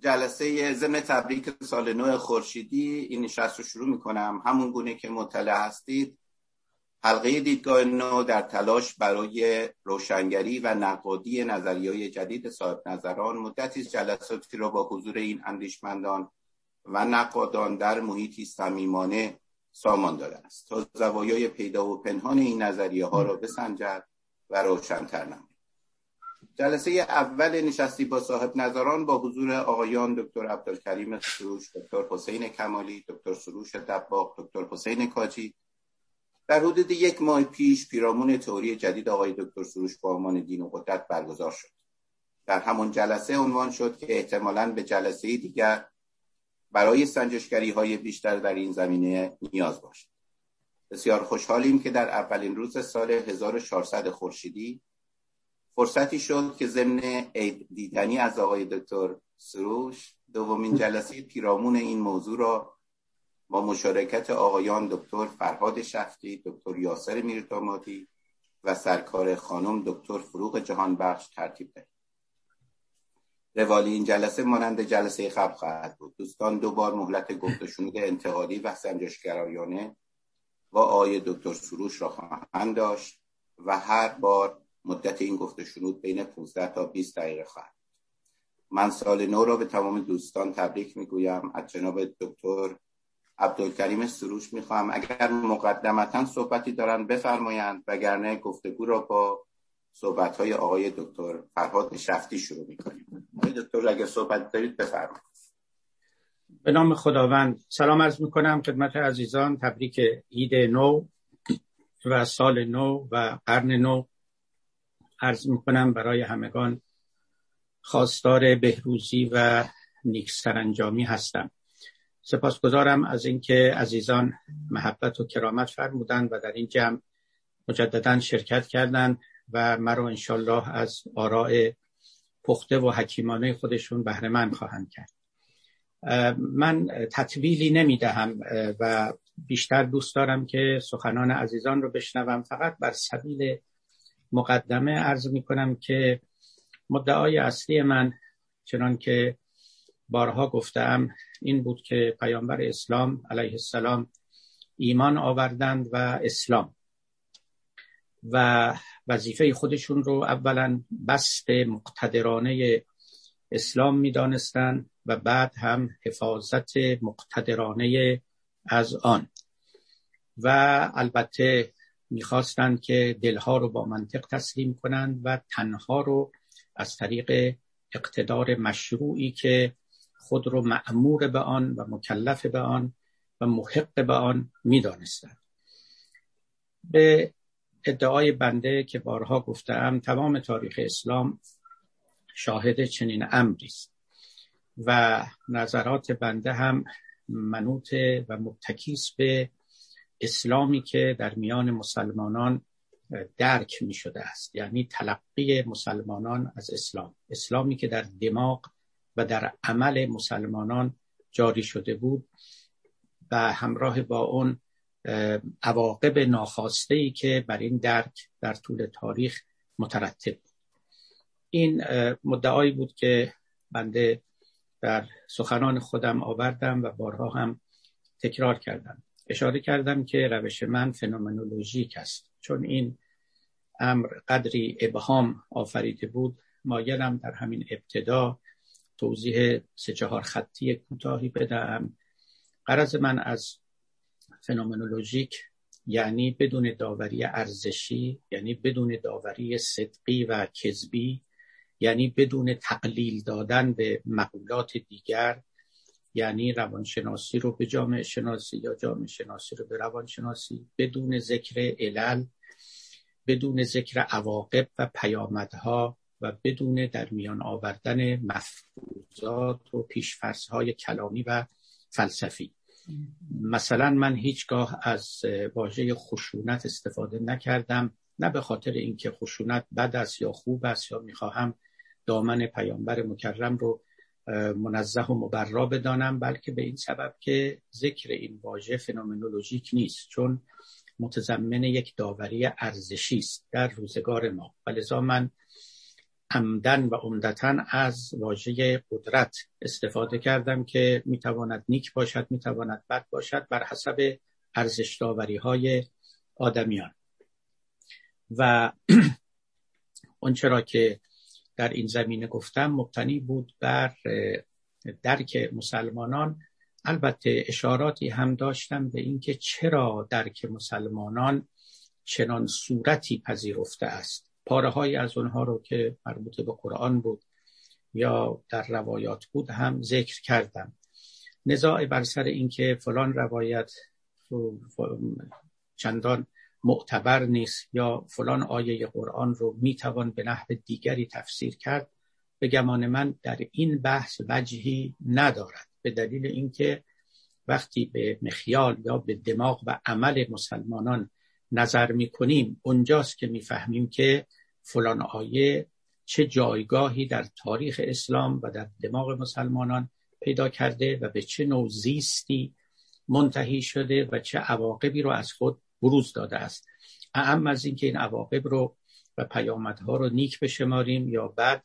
جلسه ضمن تبریک سال نو خورشیدی این نشست رو شروع می‌کنم. همون گونه که مطلع هستید حلقه دیدگاه نو در تلاش برای روشنگری و نقادی نظریه جدید صاحب نظران مدتی جلساتی را با حضور این اندیشمندان و نقادان در محیطی صمیمانه سامان داده است. تا زوایای پیدا و پنهان این نظریه ها را بسنجد و روشنتر نماید. جلسه اول نشستی با صاحب نظران با حضور آقایان دکتر عبدالکریم سروش دکتر حسین کمالی دکتر سروش دباغ دکتر حسین کاجی. در حدود یک ماه پیش پیرامون تئوری جدید آقای دکتر سروش با عنوان دین و قدرت برگزار شد. در همون جلسه عنوان شد که احتمالاً به جلسه دیگر برای سنجشگری های بیشتر در این زمینه نیاز باشد. بسیار خوشحالیم که در اولین روز سال 1400 خورشیدی فرصتی شد که ضمن عید دیدنی از آقای دکتر سروش دومین جلسه پیرامون این موضوع را با مشارکت آقایان دکتر فرهاد شفتی، دکتر یاسر میردامادی و سرکار خانم دکتر فروغ جهانبخش ترتیب دهیم. روالی این جلسه مانند جلسه قبل خواهد بود. دوستان دو بار مهلت گفت شنود انتقادی و سنجشگرایانه با آقای دکتر سروش را خواهند داشت و هر بار مدت این گفته شنود بین 15 تا 20 دقیقه خواهد من سال نو را به تمام دوستان تبریک می‌گویم. از جناب دکتر عبدالکریم سروش می‌خواهم. اگر مقدمتا صحبتی دارن بفرمایند وگرنه گفتگو را با صحبت های آقای دکتر فرهاد شفتی شروع می‌کنیم. آقای دکتر اگر صحبت دارید بفرمایید. به نام خداوند سلام عرض می‌کنم خدمت عزیزان. تبریک عید نو و سال نو و قرن نو. عرض می‌کنم برای همگان خواستار بهروزی و نیک سرانجامی هستم. سپاسگزارم از اینکه عزیزان محبت و کرامت فرمودند و در این جمع مجددا شرکت کردند و مرا انشالله از آراء پخته و حکیمانه خودشون بهره من خواهند کرد. من تطویلی نمی دهم و بیشتر دوست دارم که سخنان عزیزان رو بشنوم. فقط بر سبیل مقدمه عرض می کنم که مدعای اصلی من چنان که بارها گفتم این بود که پیامبر اسلام علیه السلام ایمان آوردند و اسلام و وظیفه خودشون رو اولا بست مقتدرانه اسلام می‌دانستند و بعد هم حفاظت مقتدرانه از آن. و البته می‌خواستند که دلها رو با منطق تسلیم کنند و تنها رو از طریق اقتدار مشروعی که خود رو معمور به آن و مکلف به آن و محق به آن می‌دانستند. به ادعای بنده که بارها گفتم تمام تاریخ اسلام شاهد چنین امری است و نظرات بنده هم منوط و متکیس به اسلامی که در میان مسلمانان درک می شده است. یعنی تلقی مسلمانان از اسلام. اسلامی که در دماغ و در عمل مسلمانان جاری شده بود و همراه با اون عواقب ناخواسته ای که بر این درک در طول تاریخ مترتب بود. این مدعایی بود که بنده در سخنان خودم آوردم و بارها هم تکرار کردم. اشاره کردم که روش من فنومنولوژیک است. چون این امر قدری ابهام آفریده بود مایلم در همین ابتدا توضیح سه چهار خطی کوتاهی بدم. قرض من از فنومنولوژیک یعنی بدون داوری ارزشی یعنی بدون داوری صدقی و کذبی یعنی بدون تقلیل دادن به مقولات دیگر یعنی روانشناسی رو به جامعه شناسی یا جامعه شناسی رو به روانشناسی بدون ذکر علل بدون ذکر عواقب و پیامدها و بدون در میان آوردن مفروضات و پیشفرزهای کلامی و فلسفی. مثلا من هیچگاه از واژه خشونت استفاده نکردم نه به خاطر اینکه خشونت بد است یا خوب است یا می‌خواهم دامن پیامبر مکرم رو منزه و مبرا بدانم بلکه به این سبب که ذکر این واژه فنومنولوژیک نیست چون متضمن یک داوری ارزشی است در روزگار ما. ولذا من عمدن و عمدتا از واژه قدرت استفاده کردم که می‌تواند نیک باشد می‌تواند بد باشد بر حسب ارزش های آدمیان. و اونچه را که در این زمینه گفتم مبتنی بود بر درک مسلمانان. البته اشاراتی هم داشتم به اینکه چرا درک مسلمانان چنان صورتی پذیرفته است. پاره از اونها رو که مربوط به قرآن بود یا در روایات بود هم ذکر کردم. نزاع بر سر اینکه فلان روایت چندان معتبر نیست یا فلان آیه قرآن رو می‌توان به نحو دیگری تفسیر کرد به گمان من در این بحث وجهی ندارد. به دلیل اینکه وقتی به مخیال یا به دماغ و عمل مسلمانان نظر می‌کنیم اونجاست که می‌فهمیم که فلان آیه چه جایگاهی در تاریخ اسلام و در دماغ مسلمانان پیدا کرده و به چه نوع زیستی منتهی شده و چه عواقبی رو از خود بروز داده است. اهم از اینکه این عواقب رو و پیامدها رو نیک بشماریم یا بعد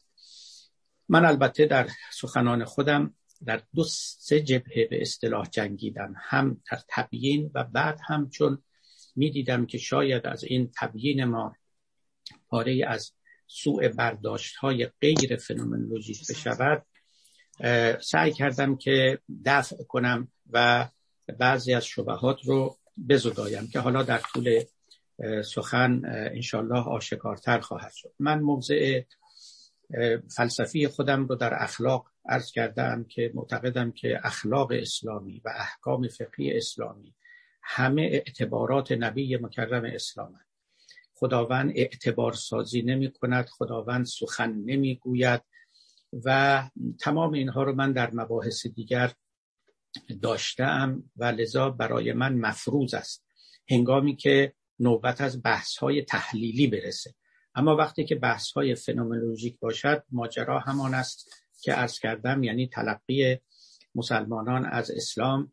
من البته در سخنان خودم در دو سه جبهه به اصطلاح جنگیدم. هم در تبیین و بعد هم چون می‌دیدم که شاید از این تبیین ما پاره از سوء برداشت های غیر فنومنولوژیک بشود سعی کردم که دفع کنم و بعضی از شبهات رو بزدایم که حالا در طول سخن انشالله آشکارتر خواهد شد. من موضع فلسفی خودم رو در اخلاق عرض کردم که معتقدم که اخلاق اسلامی و احکام فقهی اسلامی همه اعتبارات نبی مکرم اسلام خداوند اعتبار سازی نمی کند خداوند سخن نمی گوید و تمام اینها رو من در مباحث دیگر داشتم و لذا برای من مفروض است. هنگامی که نوبت از بحث های تحلیلی برسه. اما وقتی که بحث های فنومنولوژیک باشد ماجرا همان است که عرض کردم یعنی تلقی مسلمانان از اسلام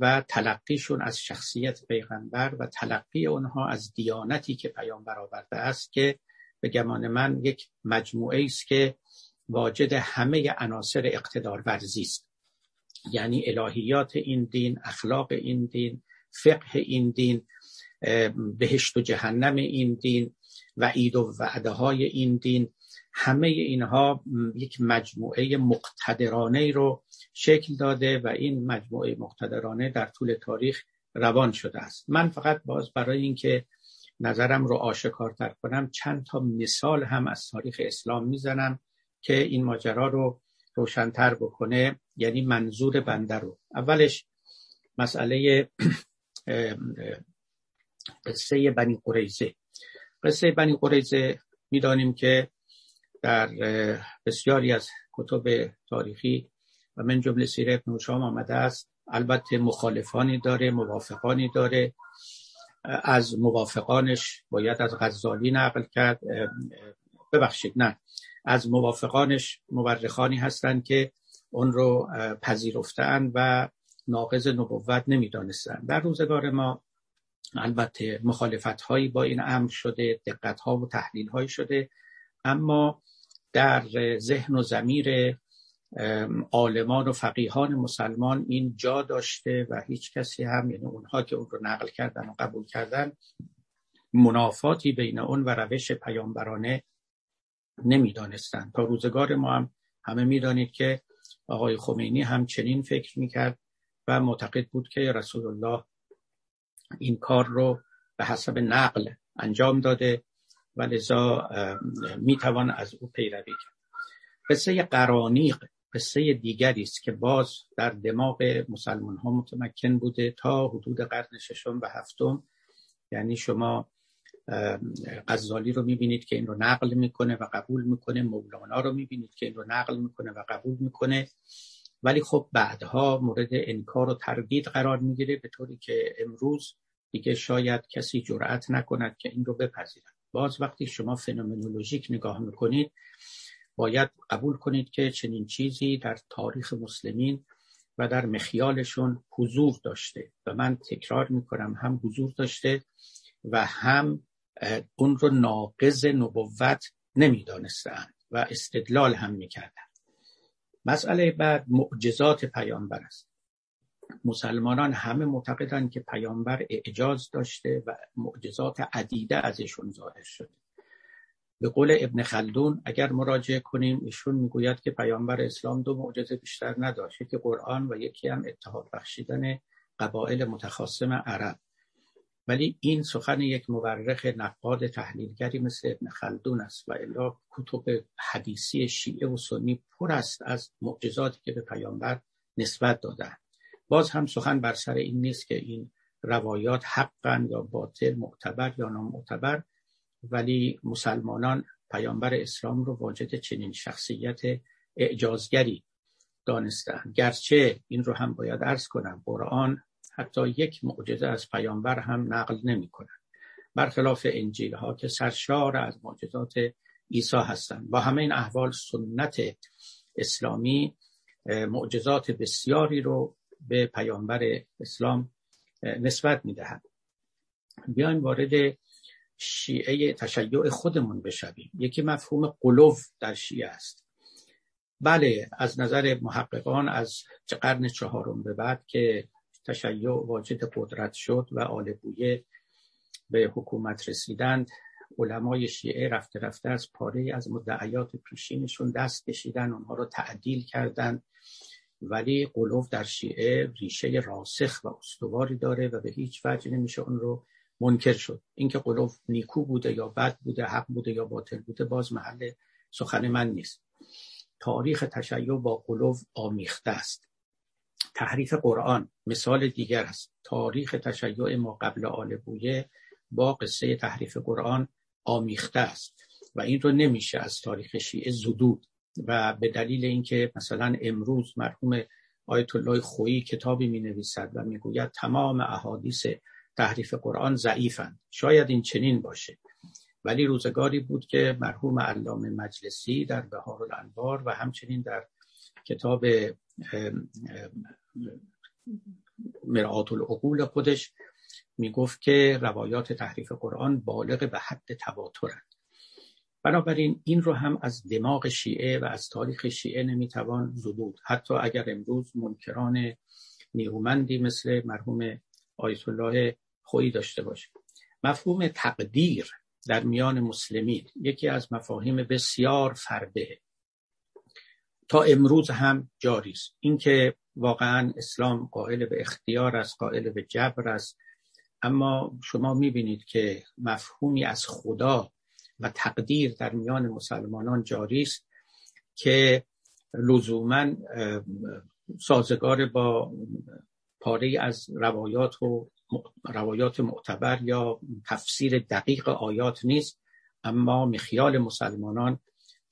و تلقیشون از شخصیت پیغمبر و تلقی اونها از دیانتی که پیامبر آورده است که به گمان من یک مجموعه است که واجد همه عناصر اقتدار ورزی است. یعنی الهیات این دین اخلاق این دین فقه این دین بهشت و جهنم این دین وعید و وعده های این دین. همه اینها یک مجموعه مقتدرانه رو شکل داده و این مجموعه مقتدرانه در طول تاریخ روان شده است. من فقط باز برای اینکه نظرم رو آشکارتر کنم چند تا مثال هم از تاریخ اسلام می‌زنم که این ماجرا رو روشنتر بکنه یعنی منظور بنده رو. اولش مسئله قصه بنی قریزه قصه بنی قریزه می‌دانیم که در بسیاری از کتب تاریخی و من جمله سیر ابن شام آمده است. البته مخالفانی داره موافقانی داره. از موافقانش باید از غزالی نقل کرد. ببخشید نه. از موافقانش مورخانی هستند که اون رو پذیرفتن و ناقض نبوت نمی‌دانستن در روزگار ما البته مخالفت هایی با این امر شده دقت ها و تحلیل هایی شده اما در ذهن و زمیر عالمان و فقیهان مسلمان این جا داشته و هیچ کسی هم یعنی اونها که اون رو نقل کردن و قبول کردن منافاتی بین اون و روش پیامبرانه نمی‌دانستند. تا روزگار ما هم همه می‌دانید که آقای خمینی هم چنین فکر می‌کرد و معتقد بود که رسول الله این کار رو به حسب نقل انجام داده و لذا می‌توان از او پیروی کرد. قصه قرانیق قصه دیگری است که باز در دماغ مسلمان ها متمکن بوده تا حدود قرن ششم و هفتم. یعنی شما غزالی رو می‌بینید که این رو نقل می‌کنه و قبول می‌کنه مولانا رو می‌بینید که این رو نقل می‌کنه و قبول می‌کنه. ولی خب بعدها مورد انکار و تردید قرار می‌گیره به طوری که امروز دیگه شاید کسی جرأت نکند که این رو بپذیرد. باز وقتی شما فنومنولوژیک نگاه می‌کنید باید قبول کنید که چنین چیزی در تاریخ مسلمین و در مخیالشون حضور داشته و من تکرار می‌کنم هم حضور داشته و هم اون رو ناقض نبوت نمی‌دانستند و استدلال هم می‌کردن مسئله بعد معجزات پیامبر است. مسلمانان همه معتقدند که پیامبر اعجاز داشته و معجزات عدیده ازشون ظاهر شده. به قول ابن خلدون اگر مراجعه کنیم ایشون می‌گوید که پیامبر اسلام دو معجزه بیشتر نداشت. یکی قرآن و یکی هم اتحاد بخشیدن قبایل متخاصم عرب. ولی این سخن یک مورخ نقاد تحلیلگری مثل ابن خلدون است و الا کتب حدیثی شیعه و سنی پر است از معجزاتی که به پیامبر نسبت دادن باز هم سخن بر سر این نیست که این روایات حقا یا باطل معتبر یا نامعتبر ولی مسلمانان پیامبر اسلام رو واجد چنین شخصیت اعجازگری دانستند گرچه این رو هم باید عرض کنم قرآن حتی یک معجزه از پیامبر هم نقل نمی کنند برخلاف انجیل ها که سرشار از معجزات عیسی هستند. با همه این احوال سنت اسلامی معجزات بسیاری رو به پیامبر اسلام نسبت می‌دهد. بیایم وارد شیعه تشیع خودمون بشویم. یکی مفهوم قلوب در شیعه است. بله از نظر محققان از قرن چهارم به بعد که تشیع واجد قدرت شد و آل بویه به حکومت رسیدند. علمای شیعه رفته رفته از پاره از مدعیات پیشینشون دست کشیدن اونها رو تعدیل کردند. ولی قلوب در شیعه ریشه راسخ و استواری داره و به هیچ وجه نمیشه اون رو منکر شد. اینکه قلوب نیکو بوده یا بد بوده حق بوده یا باطل بوده باز محل سخن من نیست. تاریخ تشیع با قلوب آمیخته است. تحریف قرآن مثال دیگر است. تاریخ تشیع ما قبل آل بویه با قصه تحریف قرآن آمیخته است و این رو نمیشه از تاریخ شیعه زدود و به دلیل اینکه مثلا امروز مرحوم آیت الله خویی کتابی می نویسد و می‌گوید تمام احادیث تحریف قرآن ضعیفند. شاید این چنین باشه. ولی روزگاری بود که مرحوم علامه مجلسی در بهار الانوار و همچنین در کتاب مرآت العقول خودش می‌گفت که روایات تحریف قرآن بالغ به حد تواترند. بنابراین این رو هم از دماغ شیعه و از تاریخ شیعه نمی‌توان زدود. حتی اگر امروز منکران نیرومندی مثل مرحوم آیت الله خویی داشته باشه مفهوم تقدیر در میان مسلمین یکی از مفاهیم بسیار فرده تا امروز هم جاری است. اینکه واقعا اسلام قائل به اختیار است قائل به جبر است. اما شما می‌بینید که مفهومی از خدا و تقدیر در میان مسلمانان جاری است که لزوما سازگار با پاره از روایات و روایات معتبر یا تفسیر دقیق آیات نیست اما مخیال مسلمانان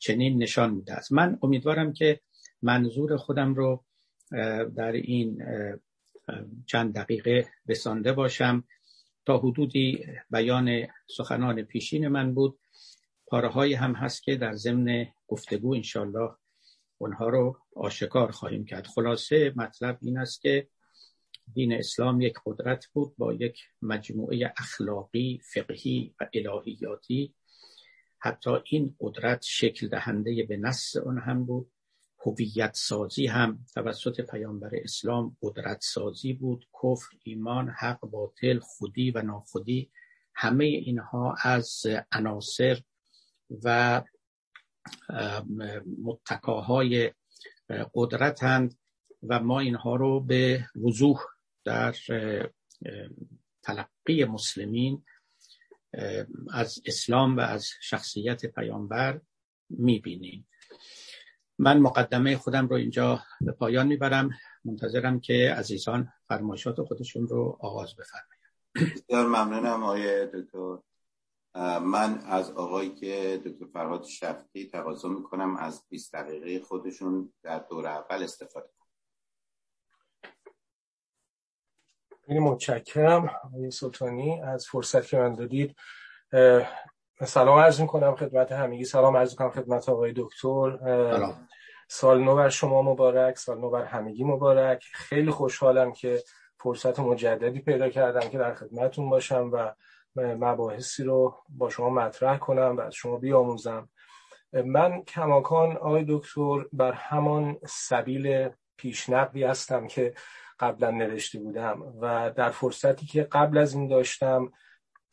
چنین نشان میده است. من امیدوارم که منظور خودم رو در این چند دقیقه رسانده باشم. تا حدودی بیان سخنان پیشین من بود. پاره هم هست که در ضمن گفتگو انشالله اونها رو آشکار خواهیم کرد. خلاصه مطلب این است که دین اسلام یک قدرت بود با یک مجموعه اخلاقی فقهی و الهیاتی حتی این قدرت شکل دهنده به نص اون هم بود. هویت سازی هم توسط پیامبر اسلام قدرت سازی بود. کفر ایمان حق باطل خودی و ناخودی همه اینها از عناصر و متکاهای قدرتند و ما اینها رو به وضوح در تلقی مسلمین از اسلام و از شخصیت پیامبر می‌بینیم. من مقدمه خودم رو اینجا به پایان می‌برم. منتظرم که عزیزان فرمایشات خودشون رو آغاز بفرمایند بسیار ممنونم آقای دکتر. من از آقایی که دکتر فرهاد شفتی تقاضا می‌کنم از 20 دقیقه خودشون در دور اول استفاده کنم خیلی متشکرم آقای سلطانی از فرصت که من دادید. سلام عرض می‌کنم خدمت همگی. سلام عرض می‌کنم خدمت آقای دکتر. سال نو بر شما مبارک سال نو بر همگی مبارک. خیلی خوشحالم که فرصت مجددی پیدا کردم که در خدمتون باشم و مباحثی رو با شما مطرح کنم و از شما بیاموزم. من کماکان آقای دکتر بر همان سبیل پیشنقدی هستم که قبلا نوشته بودم و در فرصتی که قبل از این داشتم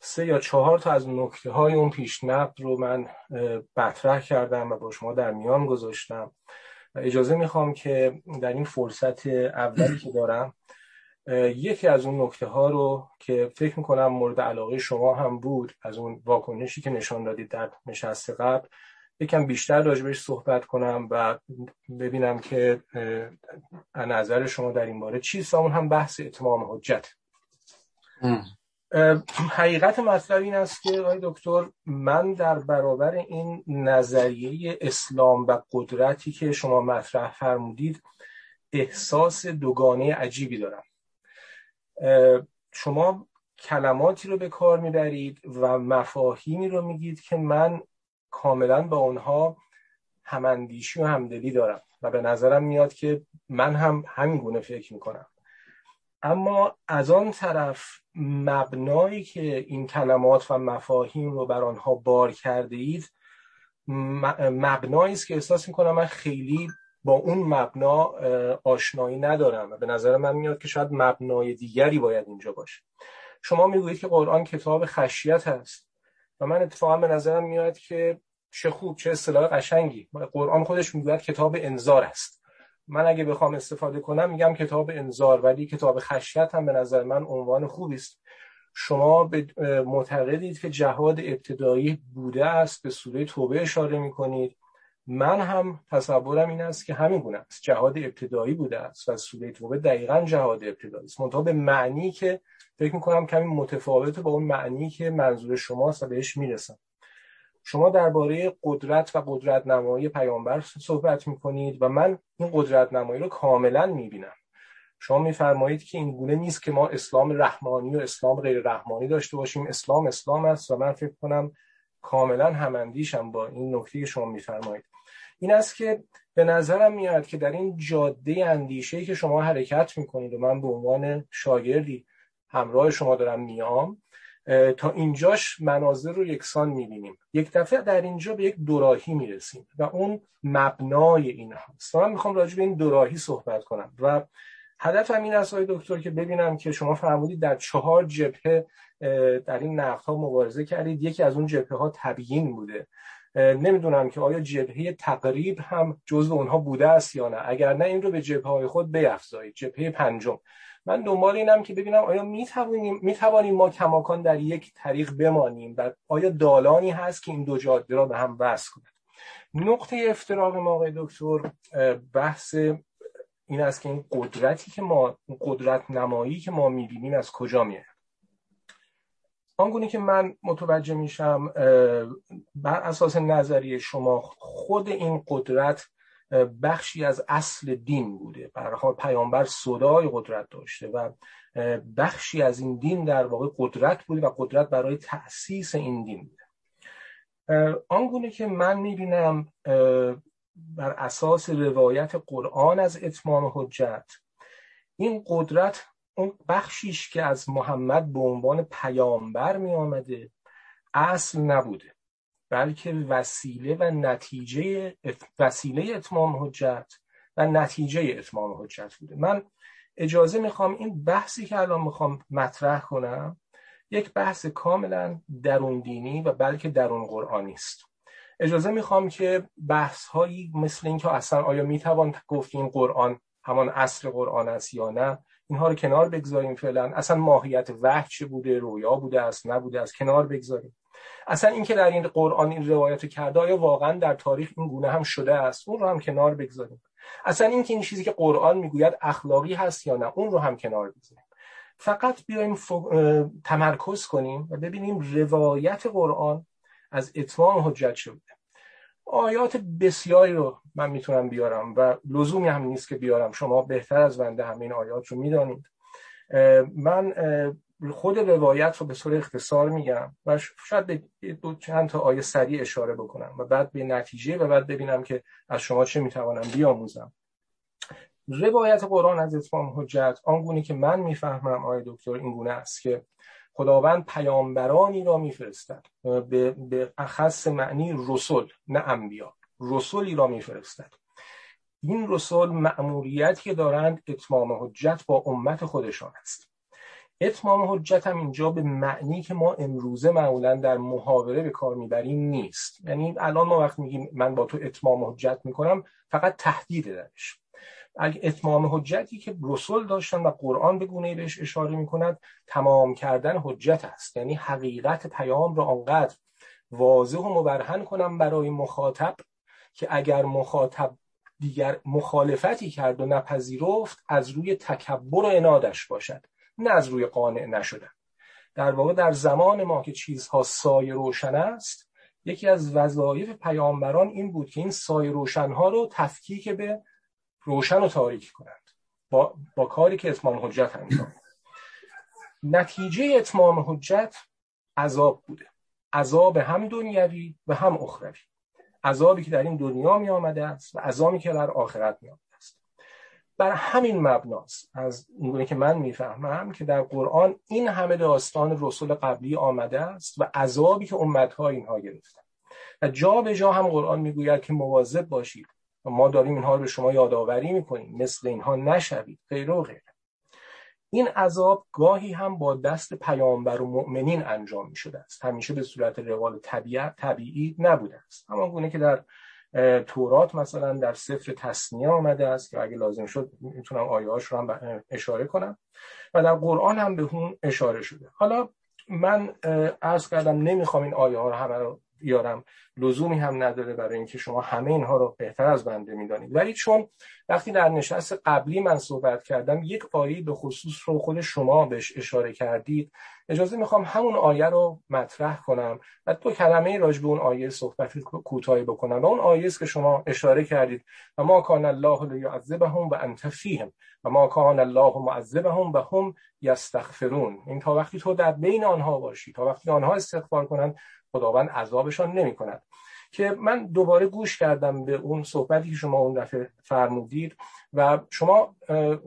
سه یا چهار تا از نکته های اون پیشنقد رو من مطرح کردم و با شما در میان گذاشتم. اجازه می‌خوام که در این فرصت اولی که دارم یکی از اون نکته ها رو که فکر می‌کنم مورد علاقه شما هم بود از اون واکنشی که نشان دادید در نشست قبل یکم بیشتر راجبش صحبت کنم و ببینم که نظر شما در این باره چیست اون هم بحث اتمام حجت. حقیقت مطلب این است که آقای دکتر من در برابر این نظریه اسلام و قدرتی که شما مطرح فرمودید احساس دوگانه عجیبی دارم. شما کلماتی رو به کار می‌برید و مفاهیمی رو میگید که من کاملا با اونها هماندیشی و همدلی دارم. و به نظرم میاد که من هم همین گونه فکر می‌کنم. اما از آن طرف مبنایی که این کلمات و مفاهیم رو بر آنها بار کرده اید مبنایی است که احساس می‌کنم من خیلی با اون مبنا آشنایی ندارم و به نظر من میاد که شاید مبنای دیگری باید اینجا باشه. شما می‌گویید که قرآن کتاب خشیت هست و من اتفاقا به نظرم میاد که چه خوب چه اصطلاح قشنگی. قرآن خودش می‌گوید کتاب انذار است. من اگه بخوام استفاده کنم میگم کتاب انذار ولی کتاب خشیت هم به نظر من عنوان خوبی است. شما معتقدید که جهاد ابتدایی بوده است به سوره توبه اشاره می‌کنید. من هم تصورم این است که همین گونه است. جهاد ابتدایی بوده است و سوره توبه دقیقا جهاد ابتدایی است. منتها به معنی که فکر می‌کنم کمی متفاوت با اون معنی که منظور شماست و بهش می‌رسم. شما درباره قدرت و قدرت نمایی پیامبر صحبت می‌کنید و من این قدرت نمایی رو کاملا می‌بینم. شما میفرمایید که این گونه نیست که ما اسلام رحمانی و اسلام غیر رحمانی داشته باشیم. اسلام اسلام است و من فکر کنم کاملا هماندیشم با این نکته شما میفرمایید. این است که به نظرم میاد که در این جاده اندیشه که شما حرکت می‌کنید و من به عنوان شاگردی همراه شما دارم میام تا اینجاش مناظر رو یکسان می‌بینیم. یک دفعه در اینجا به یک دوراهی می‌رسیم و اون مبنای این هست. من می‌خوام راجع به این دوراهی صحبت کنم و هدفم این است دکتر که ببینم که شما فرمودید در چهار جبهه در این نقد مبارزه کردید. یکی از اون جبهه ها تبیین بوده. نمی‌دونم که آیا جبهه تقریب هم جزو اونها بوده است یا نه. اگر نه این رو به جبهه های خود بیافزایید جبهه پنجم. من دنبال اینم که ببینم آیا می‌توانیم می‌توانیم ما کماکان در یک طریق بمانیم و آیا دالانی هست که این دو جاده را به هم وصل کند نقطه افتراق ما آقای دکتر بحث این است که این قدرتی که ما قدرت نمایی که ما می‌بینیم از کجا میاد؟ آنگونه که من متوجه میشم بر اساس نظریه شما خود این قدرت بخشی از اصل دین بوده. حال پیامبر صدای قدرت داشته و بخشی از این دین در واقع قدرت بوده و قدرت برای تأسیس این دین بوده. آنگونه که من می‌بینم بر اساس روایت قرآن از اتمام حجت این قدرت اون بخشیش که از محمد به عنوان پیامبر می آمده اصل نبوده بلکه وسیله و نتیجه وسیله اتمام حجت و نتیجه اتمام حجت بوده. من اجازه می‌خوام این بحثی که الان می‌خوام مطرح کنم یک بحث کاملا درون دینی و بلکه درون قرآنی است. اجازه می‌خوام که بحث هایی مثل اینکه اصلا آیا می‌توان گفت این قرآن همان اصل قرآن است یا نه اینها رو کنار بگذاریم فعلا. اصلا ماهیت وحی چه بوده؟ رویا بوده است؟ نبوده است؟ کنار بگذاریم. اصلا اینکه در این قرآن این روایت کرده آیا واقعا در تاریخ این گونه هم شده است؟ اون رو هم کنار بگذاریم. اصلا اینکه این چیزی که قرآن می‌گوید اخلاقی هست یا نه اون رو هم کنار بگذاریم. فقط بیایم تمرکز کنیم و ببینیم روایت قرآن از اتمام حجت شده آیات بسیاری رو من می‌تونم بیارم و لزومی هم نیست که بیارم. شما بهتر از بنده همین آیات رو می‌دانید. من خود روایت رو به صورت اختصار میگم و شاید به دو چند تا آیه سریع اشاره بکنم و بعد به نتیجه و بعد ببینم که از شما چه می‌توانم بیاموزم. روایت قرآن از اتمام حجت آنگونه که من می‌فهمم آیه دکتر این گونه است که خداوند پیامبرانی را میفرستد. به, به اخص معنی رسول نه انبیا. رسولی را میفرستد. این رسول مأموریتی که دارند اتمام حجت با امت خودشان است. اتمام حجت هم اینجا به معنی که ما امروزه معمولا در محاوره به کار می‌بریم نیست. یعنی الان ما وقت میگیم من با تو اتمام حجت می‌کنم فقط تهدید درش. اتمام حجتی که رسول داشتن و قرآن به گونه بهش اشاره می‌کند تمام کردن حجت است. یعنی حقیقت پیام را آنقدر واضح و مبرهن کنم برای مخاطب که اگر مخاطب دیگر مخالفتی کرد و نپذیرفت از روی تکبر و انادش باشد نه از روی قانع نشدن در واقع در زمان ما که چیزها سایه روشن است یکی از وظایف پیامبران این بود که این سایه روشنها رو تفکیک به روشن و تاریک کنند. با, با کاری که اتمام حجت انجام نتیجه اتمام حجت عذاب بوده. عذاب هم دنیوی و هم اخروی. عذابی که در این دنیا می آمده است و عذابی که در آخرت می آمده است. بر همین مبناست. از اینگونه که من می‌فهمم که در قرآن این همه داستان رسول قبلی آمده است و عذابی که امتها اینها گرفتن. و جا به جا هم قرآن می‌گوید که مواظب باشید ما داریم اینها رو به شما یادآوری می‌کنیم. مثل اینها نشوید. غیر و غیر. این عذاب گاهی هم با دست پیامبر و مؤمنین انجام می شده است. همیشه به صورت روال طبیعت طبیعی نبوده است. همان گونه که در تورات مثلا در سفر تصنیه آمده است که اگه لازم شد می‌تونم آیه رو هم اشاره کنم. و در قرآن هم به اون اشاره شده. حالا من عرض کردم نمی‌خوام این آیه ها رو همه رو بیارم. لزومی هم نداره برای اینکه شما همه اینها رو بهتر از بنده می‌دانید. ولی چون وقتی در نشست قبلی من صحبت کردم یک آیه به خصوص رو خود شما بهش اشاره کردید. اجازه می‌خوام همون آیه رو مطرح کنم و دو کلمه راجع به اون آیه صحبت کوتاهی بکنم. و اون آیه است که شما اشاره کردید. و ما کان الله لیعذبهم و انت فیهم و ما کان الله معذبهم و هم یستغفرون این تا وقتی تو در بین آنها باشی تا وقتی آنها استغفار کنند خداوند عذابشان نمی کند که من دوباره گوش کردم به اون صحبتی که شما اون دفعه فرمودید و شما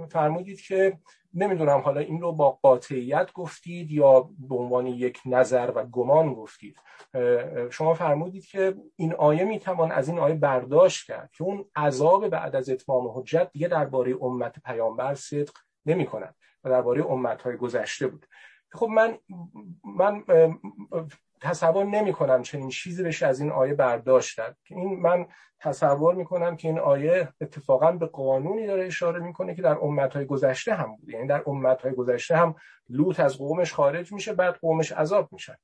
فرمودید که نمی‌دونم حالا این رو با قاطعیت گفتید یا به عنوان یک نظر و گمان گفتید. شما فرمودید که این آیه می‌توان از این آیه برداشت کرد که اون عذاب بعد از اتمام حجت دیگه درباره امت پیامبر صدق نمی کند و درباره امت های گذشته بود. خب من من تصور نمی کنم چنین چیزی بشه از این آیه برداشت که این من تصور می کنم که این آیه اتفاقا به قانونی داره اشاره می‌کنه که در امتهای گذشته هم بوده یعنی در امتهای گذشته هم لوط از قومش خارج میشه بعد قومش عذاب میشن.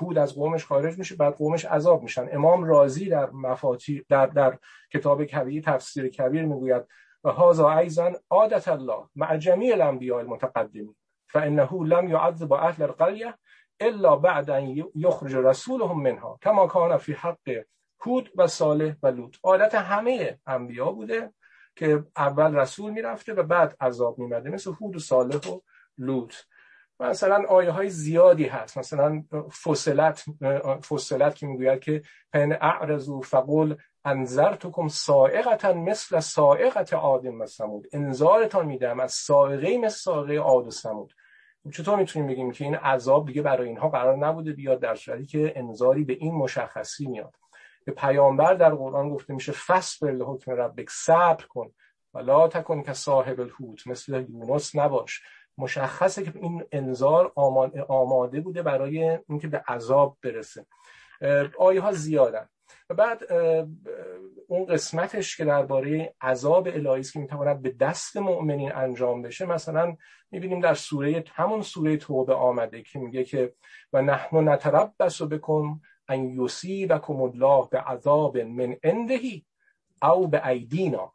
هود از قومش خارج میشه بعد قومش عذاب میشن. امام رازی در مفاتی در, در کتاب کبیر تفسیر کبیر می‌گوید و هذا ایضا عادت الله مع جمیع الانبیاء المتقدمین فانه لم يعذب اهل القريه الا بعد ان یخرج رسولهم منها کما کان فی حق هود و صالح و لوط. عادت همه انبیا بوده که اول رسول می‌رفته و بعد عذاب میمده مثل هود و صالح و لوط. مثلا آیه های زیادی هست. مثلا فصلت فصلت که می‌گوید که پن اعرضوا فقل انذرتکم سائقتا مثل سائقت عاد و سمود انذارتان میدم از سائقه مثل سائقه عاد و سمود چطور می‌تونیم بگیم که این عذاب دیگه برای اینها قرار نبوده بیاد در صورتی که انذاری به این مشخصی میاد؟ به پیامبر در قرآن گفته میشه فصبر لحکم ربک صبر کن و لا تکن که صاحب الحوت مثل یونس نباش. مشخصه که این انذار آماده بوده برای اینکه به عذاب برسه. آیه ها زیادن. و بعد اون قسمتش که درباره عذاب الهی که می‌تواند به دست مؤمنین انجام بشه مثلا می‌بینیم در سوره همون سوره توبه آمده که میگه که و نحن نتربص بکن ان یصیبکم الله به عذاب من اندهی او به ایدینا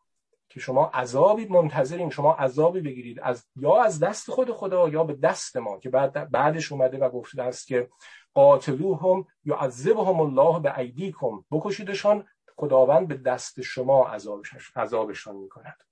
که شما عذابی منتظرین شما عذابی بگیرید از یا از دست خود خدا یا به دست ما که بعد بعدش اومده و گفته است که قاتلوهم یعذبهم الله به ایدیکم بکشیدشان خداوند به دست شما عذابشان می‌کند.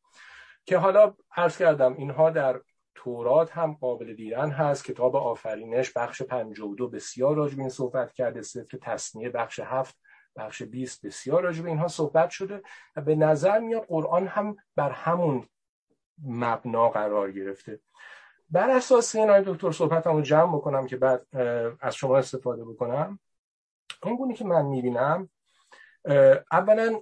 که حالا عرض کردم اینها در تورات هم قابل دیدن هست. کتاب آفرینش بخش 52 بسیار راجب این صحبت کرده. سفر تصنیه بخش هفت بخش 20 بسیار راجب اینها صحبت شده. و به نظر میاد قرآن هم بر همون مبنا قرار گرفته. بر اساس این دکتر صحبتمو جمع بکنم که بعد از شما استفاده بکنم اون که من می‌بینم اولا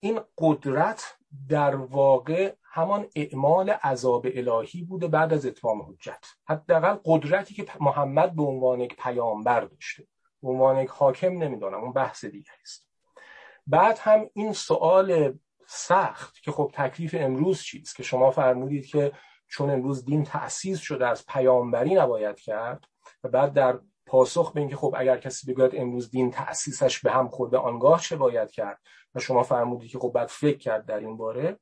این قدرت در واقع همان اعمال عذاب الهی بوده بعد از اتمام حجت. حداقل قدرتی که محمد به عنوان یک پیامبر داشته. به عنوان یک حاکم نمی‌دانم اون بحث دیگری است. بعد هم این سوال سخت که خب تکلیف امروز چیست؟ که شما فرمودید که چون امروز دین تأسیس شده از پیامبری نباید کرد و بعد در پاسخ به اینکه خب اگر کسی بگوید امروز دین تأسیسش به هم خورده آنگاه چه باید کرد؟ و شما فرمودید که خب بعد فکر کرد در این باره.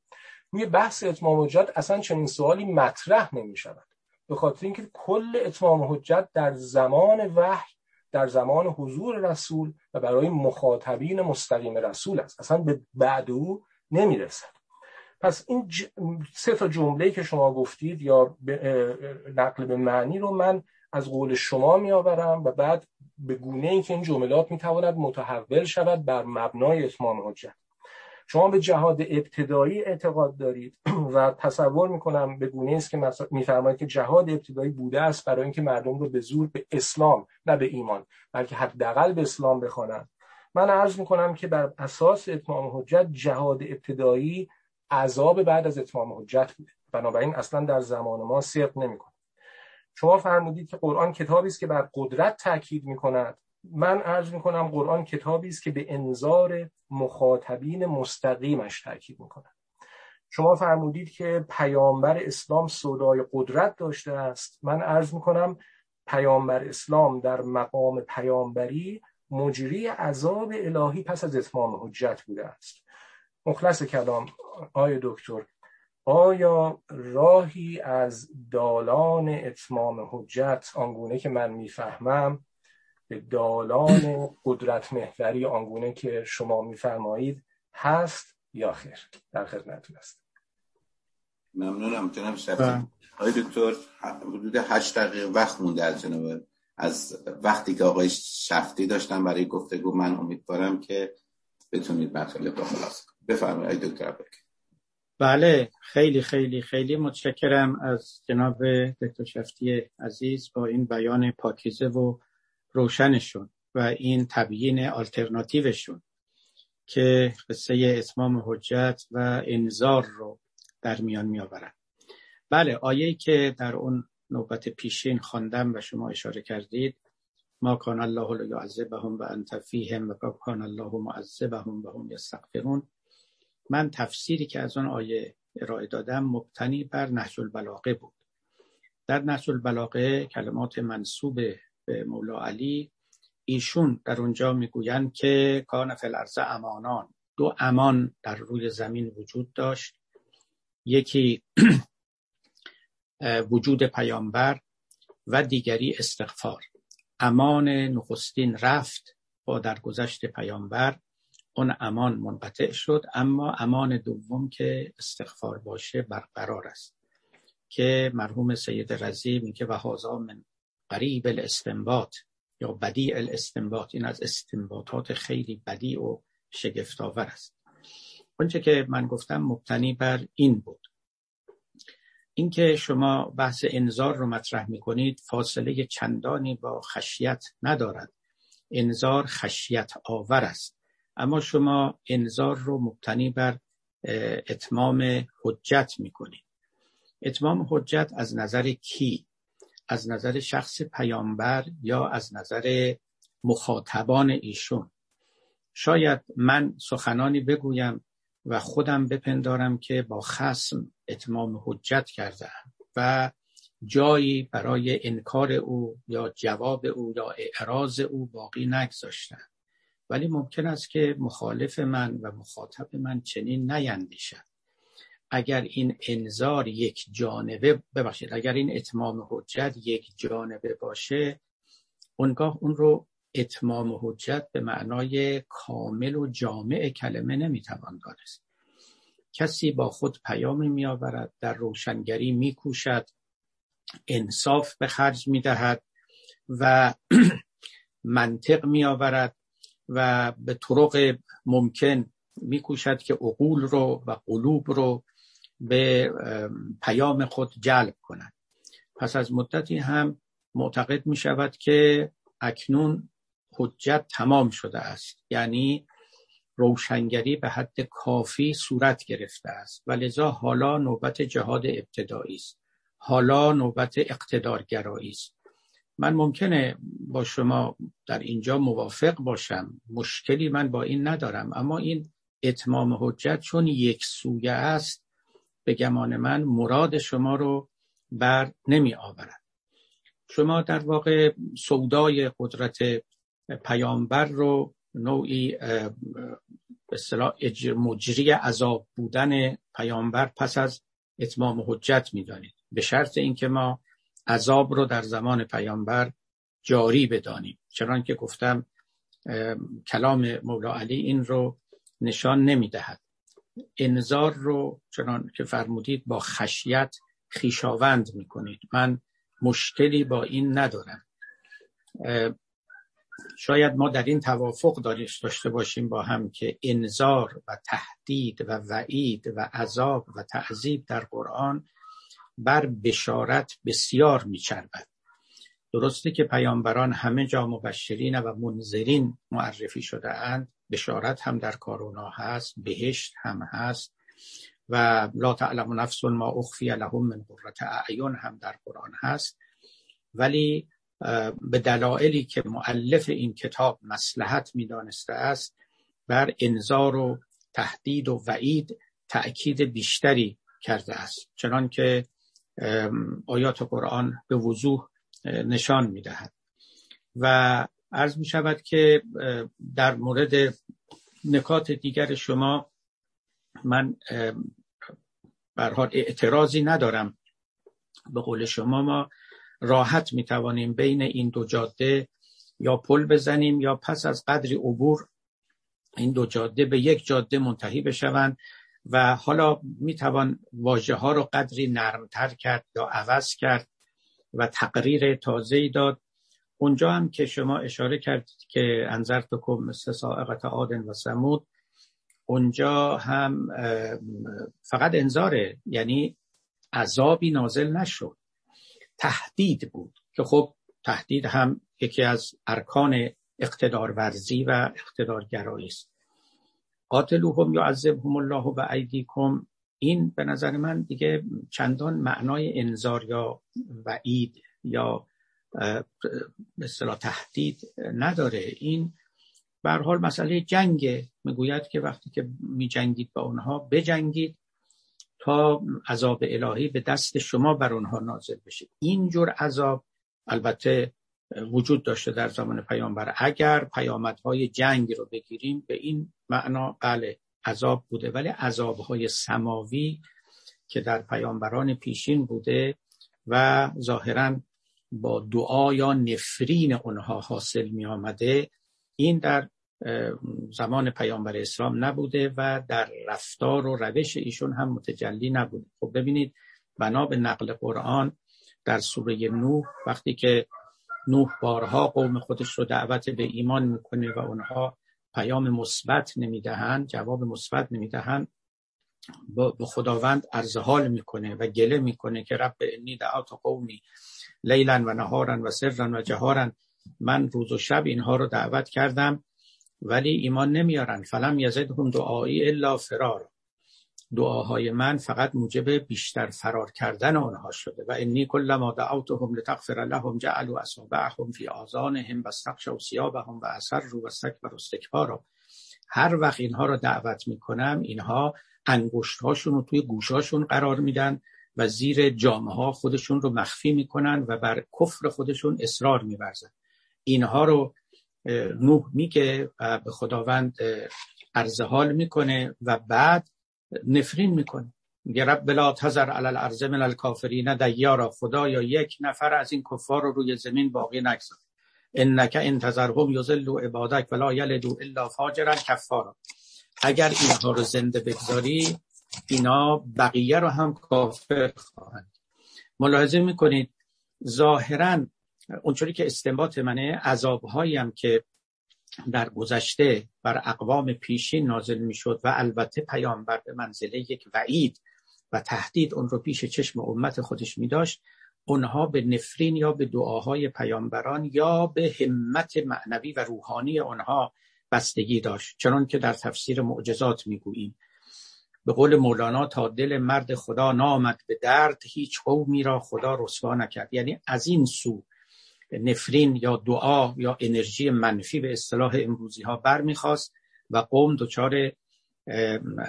روی بحث اتمام حجت اصلا چنین سوالی مطرح نمی شود به خاطر اینکه کل اتمام حجت در زمان وحی در زمان حضور رسول و برای مخاطبین مستقیم رسول است. اصلا به بعد او نمی‌رسد. پس این سه تا جمله که شما گفتید یا نقل به معنی رو من از قول شما میآورم و بعد به گونه ای که این جملات می‌تواند متحول شود بر مبنای اتمام حجت. شما به جهاد ابتدایی اعتقاد دارید و تصور می‌کنم به گونه است که میفرمایید که جهاد ابتدایی بوده است برای اینکه مردم رو به زور به اسلام نه به ایمان بلکه حداقل به اسلام بخوانند. من عرض می‌کنم که بر اساس اتمام حجت جهاد ابتدایی عذاب بعد از اتمام حجت بوده. بنابراین اصلا در زمان ما صدق نمی‌کنه. شما فرمودید که قرآن کتابی است که بر قدرت تاکید می‌کند. من عرض می‌کنم قرآن کتابی است که به انظار مخاطبین مستقیمش تاکید می‌کند. شما فرمودید که پیامبر اسلام صدای قدرت داشته است. من عرض می‌کنم پیامبر اسلام در مقام پیامبری مجری عذاب الهی پس از اتمام حجت بوده است. مخلص کلام آیا دکتر. آیا راهی از دالان اتمام حجت آنگونه که من می‌فهمم به دالان قدرت محوری آنگونه که شما میفرمایید هست یا خیر؟ در خدمتتون است ممنونم جناب شفتی بله. آقای دکتر حدود هشت دقیقه وقت مونده از جناب از وقتی که آقای شفتی داشتن برای گفتگو. من امیدوارم که بتونید مطالب رو خلاص بفرمایید دکتر بله خیلی خیلی خیلی متشکرم از جناب دکتر شفتی عزیز با این بیان پاکیزه و روشنشون و این تبیین آلترناتیوشون که قصه اتمام حجت و انذار رو در میان می آورن. بله آیه که در اون نوبت پیشین خواندم و شما اشاره کردید ما کان الله لیعذبهم و انت فیهم و کان الله معذبهم و هم یستغفرون من تفسیری که از آن آیه ارائه دادم مبتنی بر نهج البلاغه بود. در نهج البلاغه کلمات منصوب به مولا علی ایشون در اونجا می‌گویند که کان الارض امانان. دو امان در روی زمین وجود داشت. یکی وجود پیامبر و دیگری استغفار. امان نخستین رفت با درگذشت پیامبر اون امان منقطع شد اما امان دوم که استغفار باشه برقرار است که مرحوم سید رزی میگه و هازا من قریب الاستنباط یا بدیع الاستنباط این از استنباطات خیلی بدیع و شگفتآور است. اونچه که من گفتم مبتنی بر این بود. اینکه شما بحث انذار رو مطرح می‌کنید فاصله چندانی با خشیت ندارد. انذار خشیت آور است. اما شما انذار رو مبتنی بر اتمام حجت می‌کنید. اتمام حجت از نظر کی؟ از نظر شخص پیامبر یا از نظر مخاطبان ایشون؟ شاید من سخنانی بگویم و خودم بپندارم که با خسم اتمام حجت کردم و جایی برای انکار او یا جواب او یا اعراض او باقی نگذاشتم ولی ممکن است که مخالف من و مخاطب من چنین نیندیشد. اگر این انذار یک جانبه ببخشید اگر این اتمام حجت یک جانبه باشه اونگاه اون رو اتمام حجت به معنای کامل و جامع کلمه نمی‌توان دانست. کسی با خود پیامی میآورد در روشنگری میکوشد انصاف به خرج می‌دهد و منطق میآورد و به طرق ممکن میکوشد که عقول رو و قلوب رو به پیام خود جلب کند. پس از مدتی هم معتقد می شود که اکنون حجت تمام شده است. یعنی روشنگری به حد کافی صورت گرفته است. و لذا حالا نوبت جهاد ابتدایی است. حالا نوبت اقتدارگرایی است. من ممکنه با شما در اینجا موافق باشم. مشکلی من با این ندارم. اما این اتمام حجت چون یک سویه است به گمان من مراد شما رو بر نمی آورد. شما در واقع سودای قدرت پیامبر رو نوعی به مجری عذاب بودن پیامبر پس از اتمام حجت می‌دانید. به شرط اینکه ما عذاب رو در زمان پیامبر جاری بدانیم. چنان که گفتم کلام مولا علی این رو نشان نمی‌دهد. انذار رو چنان که فرمودید با خشیت خیشاوند می‌کنید. من مشکلی با این ندارم. شاید ما در این توافق داشته باشیم با هم که انذار و تهدید و وعید و عذاب و تعذیب در قرآن بر بشارت بسیار میچربد. درسته که پیامبران همه جا مبشرین و منذرین معرفی شده اند. بشارت هم در کارونا هست بهشت هم هست و لا تعلم نفس ما اخفی لهم من قرة اعین هم در قرآن هست. ولی به دلایلی که معلف این کتاب مسلحت می‌دانسته است بر انذار و تهدید و وعید تأکید بیشتری کرده است. چنان که آیات قرآن به وضوح نشان می‌دهد. و عرض می شود که در مورد نکات دیگر شما من برحال اعتراضی ندارم. به قول شما ما راحت می توانیم بین این دو جاده یا پل بزنیم یا پس از قدری عبور این دو جاده به یک جاده منتهی بشوند. و حالا می توان واژه ها رو قدری نرمتر کرد یا عوض کرد و تقریر تازه داد. اونجا هم که شما اشاره کردید که انذرتکم مثل سائقت آدن و سمود اونجا هم فقط انذاره یعنی عذابی نازل نشد. تهدید بود که خب تهدید هم یکی از ارکان اقتدار ورزی و اقتدارگرایی است. قاتلوهم یعذبهم الله به ایدیکم. این به نظر من دیگه چندان معنای انذار یا وعید یا مثلا تهدید نداره. این به حال مسئله جنگ. می‌گوید که وقتی که میجنگید با اونها بجنگید تا عذاب الهی به دست شما بر اونها نازل بشه. اینجور عذاب البته وجود داشته در زمان پیامبر. اگر پیامدهای جنگ رو بگیریم به این معنا بله عذاب بوده. ولی عذابهای سماوی که در پیامبران پیشین بوده و ظاهرا با دعا یا نفرین اونها حاصل می آمده این در زمان پیامبر اسلام نبوده و در رفتار و روش ایشون هم متجلی نبوده. خب ببینید بنا به نقل قرآن در سوره نوح وقتی که نوح بارها قوم خودش رو دعوت به ایمان می‌کنه و اونها پیام مثبت نمی‌دهند جواب مثبت نمی‌دهند. به خداوند عرض حال می‌کنه و گله می‌کنه که رب انی دعوت قومی لیلا و نهارا و سرا و جهارا من روز و شب اینها رو دعوت کردم ولی ایمان نمیارن. فلم یزدهم دعایی الا فرار دعاهای من فقط موجب بیشتر فرار کردن آنها شده و انی کلما دعوتهم لتغفر لهم جعلوا اصابعهم فی آذانهم واستغشوا ثيابهم و اسروا واستكبروا استکبارا. هر وقت اینها رو دعوت می‌کنم اینها انگشت هاشون رو توی گوشاشون قرار میدن و زیر جامعه ها خودشون رو مخفی می‌کنن و بر کفر خودشون اصرار میورزن. اینها رو نوح میگه و به خداوند عرض حال می‌کنه و بعد نفرین می‌کنه میگه رب بلا تذر علی الارض من الکافرین دیارا خدا یا یک نفر از این کفار رو روی زمین باقی نگذار. انک انتظرهم یذلوا عبادک ولا یلدوا الا فاجرا کفارا. اگر اینها رو زنده بگذاری اینا بقیه رو هم کافر خواهند. ملاحظه می‌کنید ظاهرا اونطوری که استنباط منه عذابهایی هم که در گذشته بر اقوام پیشین نازل می‌شد و البته پیامبر به منزله یک وعید و تهدید اون رو پیش چشم امت خودش می داشت اونها به نفرین یا به دعاهای پیامبران یا به همت معنوی و روحانی آنها بستگی داشت چنان که در تفسیر معجزات می‌گوییم. به قول مولانا تا دل مرد خدا نامد به درد هیچ قومی را خدا رسوا نکرد. یعنی از این سو نفرین یا دعا یا انرژی منفی به اصطلاح امروزی ها بر می‌خواست و قوم دچار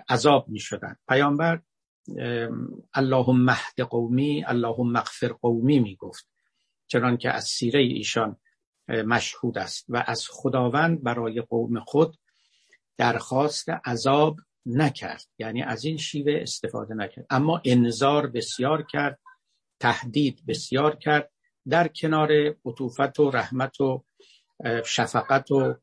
عذاب می شدن پیامبر اللهم مهد قومی اللهم مغفر قومی می گفت چنان که از سیره ایشان مشهود است و از خداوند برای قوم خود درخواست عذاب نکرد. یعنی از این شیوه استفاده نکرد. اما انذار بسیار کرد تهدید بسیار کرد در کنار عطوفت و رحمت و شفقت و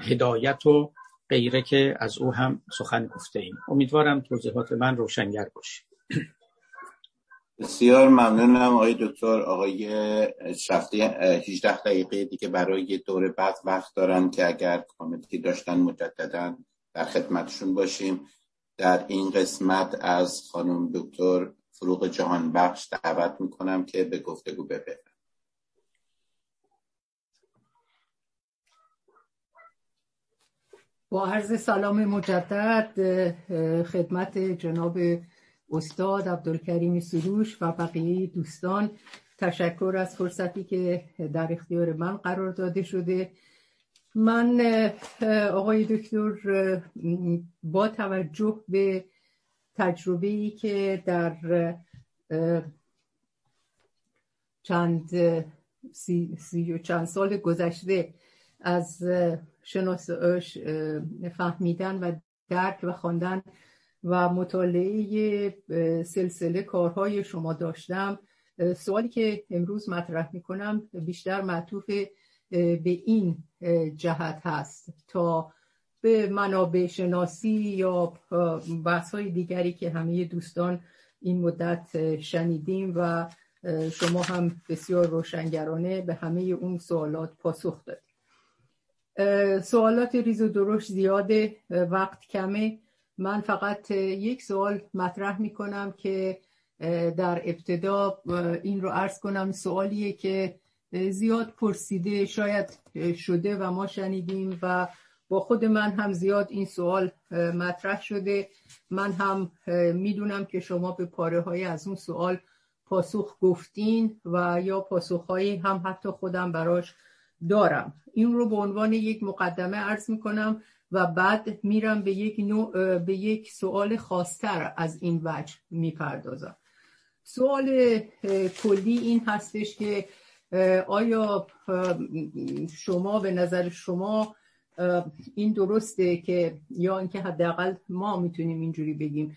هدایت و غیره که از او هم سخن گفته ایم. امیدوارم توضیحات من روشنگر باشه. بسیار ممنونم آقای دکتر. آقای شفتی 18 دقیقه دیگه برای دور بعد وقت دارن که اگر کامنتی داشتن مجددا در خدمتشون باشیم. در این قسمت از خانم دکتر فروغ جهان بخش دعوت می‌کنم که به گفتگو بپردازند با عرض سلام مجدد خدمت جناب استاد عبدالکریم سروش و بقیه دوستان. تشکر از فرصتی که در اختیار من قرار داده شده. من آقای دکتر با توجه به تجربه ای که در چند سی, و چند سال گذشته از شناس فهمیدن و درک و خواندن و مطالعه سلسله کارهای شما داشتم سوالی که امروز مطرح می‌کنم بیشتر معطوف به این جهت هست تا به منابع شناسی یا بحث های دیگری که همه دوستان این مدت شنیدیم و شما هم بسیار روشنگرانه به همه اون سوالات پاسخ دادید. سوالات ریز و درشت زیاده وقت کمه. من فقط یک سوال مطرح می کنم که در ابتدا این رو عرض کنم. سوالیه که زیاد پرسیده شاید شده و ما شنیدیم و با خود من هم زیاد این سوال مطرح شده. من هم می‌دونم که شما به پاره های از اون سوال پاسخ گفتین و یا پاسخ هم حتی خودم براش دارم. این رو به عنوان یک مقدمه عرض می‌کنم و بعد میرم به یک, نوع به یک سوال خاصتر از این وجه می‌پردازم. سوال کلی این هستش که آیا شما به نظر شما این درسته که یا اینکه حداقل ما می‌تونیم اینجوری بگیم.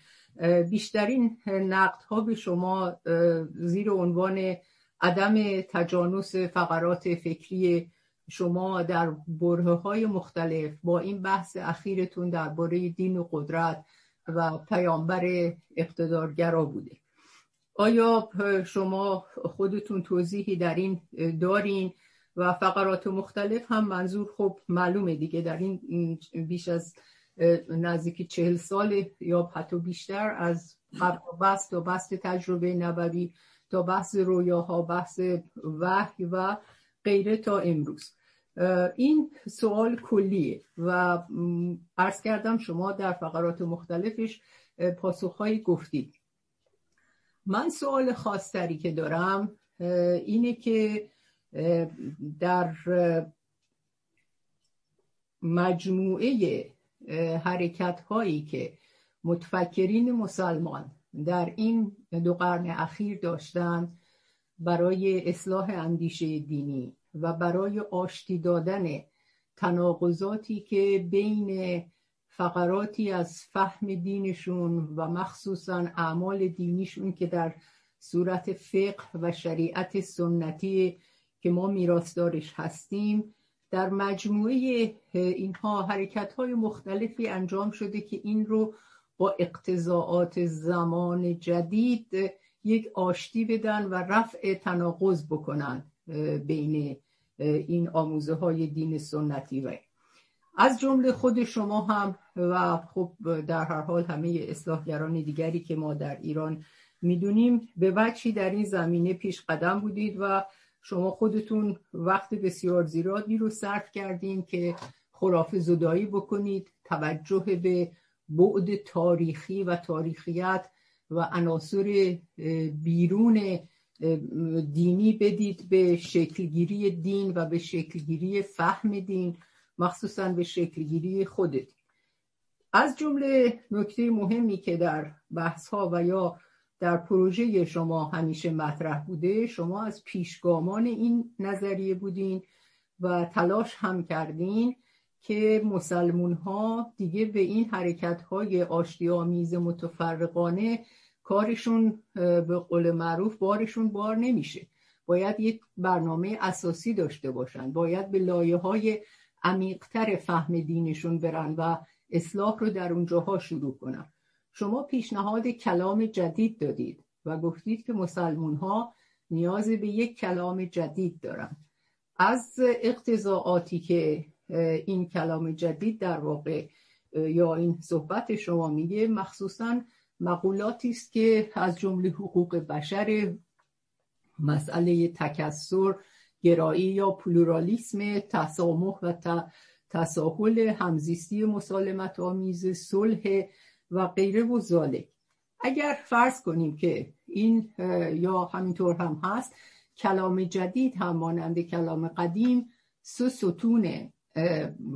بیشترین نقد ها به شما زیر عنوان عدم تجانس فقرات فکری شما در بره های مختلف با این بحث اخیرتون درباره دین و قدرت و پیامبر اقتدارگرا بوده. آیا شما خودتون توضیحی در این دارین؟ و فقرات مختلف هم منظور خب معلومه دیگه در این بیش از نزدیک چهل سال یا حتی بیشتر از بحث تا بحث تجربه نبوی تا بحث رویاها بحث وحی و غیره تا امروز. این سوال کلیه و عرض کردم شما در فقرات مختلفش پاسخهایی گفتید. من سوال خاصتری که دارم اینه که در مجموعه حرکت هایی که متفکرین مسلمان در این دو قرن اخیر داشتند برای اصلاح اندیشه دینی و برای آشتی دادن تناقضاتی که بین فقراتی از فهم دینشون و مخصوصا اعمال دینیشون که در صورت فقه و شریعت سنتی که ما میراثدارش هستیم. در مجموعه اینها حرکت های مختلفی انجام شده که این رو با اقتضاعات زمان جدید یک آشتی بدن و رفع تناقض بکنن بین این آموزه های دین سنتی و از جمله خود شما هم و خب در هر حال همه اصلاحگران دیگری که ما در ایران می‌دونیم به بچی در این زمینه پیش قدم بودید و شما خودتون وقت بسیار زیادی رو صرف کردین که خرافه زدایی بکنید توجه به بعد تاریخی و تاریخیت و عناصر بیرون دینی بدید به شکلگیری دین و به شکلگیری فهم دین مخصوصا به شکلگیری خودت. از جمله نکته مهمی که در بحث ها و یا در پروژه شما همیشه مطرح بوده شما از پیشگامان این نظریه بودین و تلاش هم کردین که مسلمون ها دیگه به این حرکت های آشتی آمیز متفرقانه کارشون به قول معروف بارشون بار نمیشه. باید یک برنامه اساسی داشته باشن باید به لایه های عمیقتر فهم دینشون برن و اصلاح رو در اونجاها شروع کنن. شما پیشنهاد کلام جدید دادید و گفتید که مسلمون ها نیاز به یک کلام جدید دارن از اقتضاعاتی که این کلام جدید در واقع یا این صحبت شما میگه مخصوصا مقولاتی است که از جمله حقوق بشر مسئله تکسر گرایی یا پلورالیسم تسامح و تساهل همزیستی مسالمت آمیز صلح و غیره و زاله. اگر فرض کنیم که این یا همینطور هم هست کلام جدید هم مانند کلام قدیم سه ستون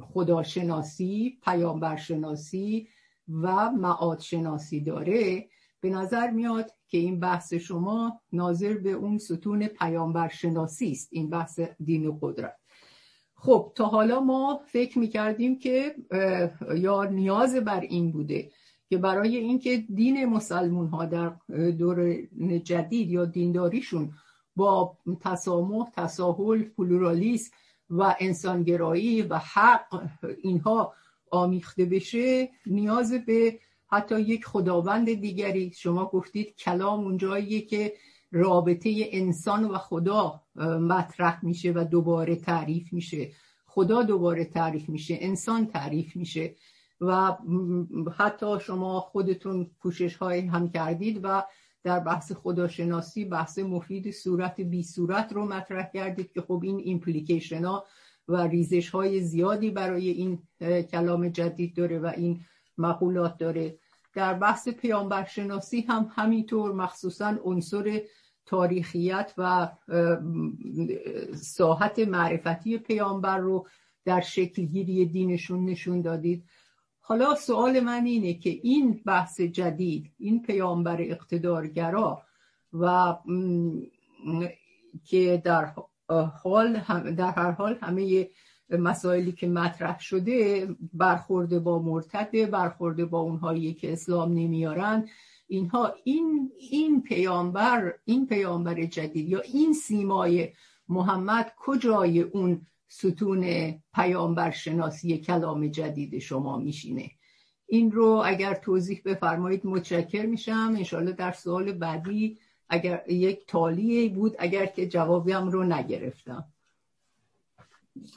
خداشناسی پیامبرشناسی و معاد شناسی داره به نظر میاد که این بحث شما ناظر به اون ستون پیامبرشناسی است این بحث دین و قدرت. خب تا حالا ما فکر می‌کردیم که یا نیاز بر این بوده که برای اینکه دین مسلمون ها در دور جدید یا دینداریشون با تسامح، تساهل، پلورالیسم و انسانگرایی و حق اینها آمیخته بشه نیاز به حتی یک خداوند دیگری. شما گفتید کلام اونجاییه که رابطه انسان و خدا مطرح میشه و دوباره تعریف میشه. خدا دوباره تعریف میشه انسان تعریف میشه. و حتی شما خودتون پوشش های هم کردید و در بحث خداشناسی بحث مفید صورت بی صورت رو مطرح کردید که خب این ایمپلیکیشن ها و ریزش های زیادی برای این کلام جدید داره و این مقولات داره. در بحث پیامبرشناسی هم همینطور مخصوصا عنصر تاریخیت و ساحت معرفتی پیامبر رو در شکلگیری دینشون نشون دادید. حالا سوال من اینه که این بحث جدید این پیامبر اقتدارگرا و که در حال در هر حال همه مسائلی که مطرح شده برخورده با مرتد برخورده با اونهایی که اسلام نمیارن اینها این این پیامبر این پیامبر جدید یا این سیمای محمد کجای اون ستون پیامبر شناسی کلام جدید شما میشینه. این رو اگر توضیح بفرمایید متشکر میشم. انشالله در سوال بعدی اگر یک تالیه بود اگر که جوابیم رو نگرفتم.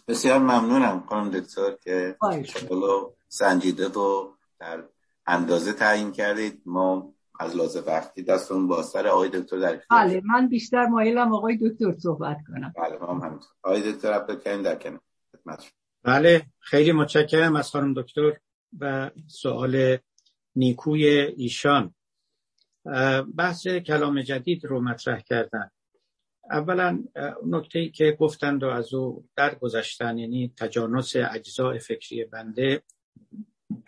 بسیار ممنونم خانم دکتر که سنجیده و در اندازه تعیین کردید. ما از لازم وقتی دستون با سر آقای دکتر در بله من بیشتر مایلم آقای دکتر صحبت کنم. بله ما هم همینطور. آقای دکتر عبدالکریم در کنم بله خیلی متشکرم از خانم دکتر و سوال نیکوی ایشان. بحث کلام جدید رو مطرح کردن. اولا نکته ای که گفتند و از او درگذشتن یعنی تجانس اجزاء فکری بنده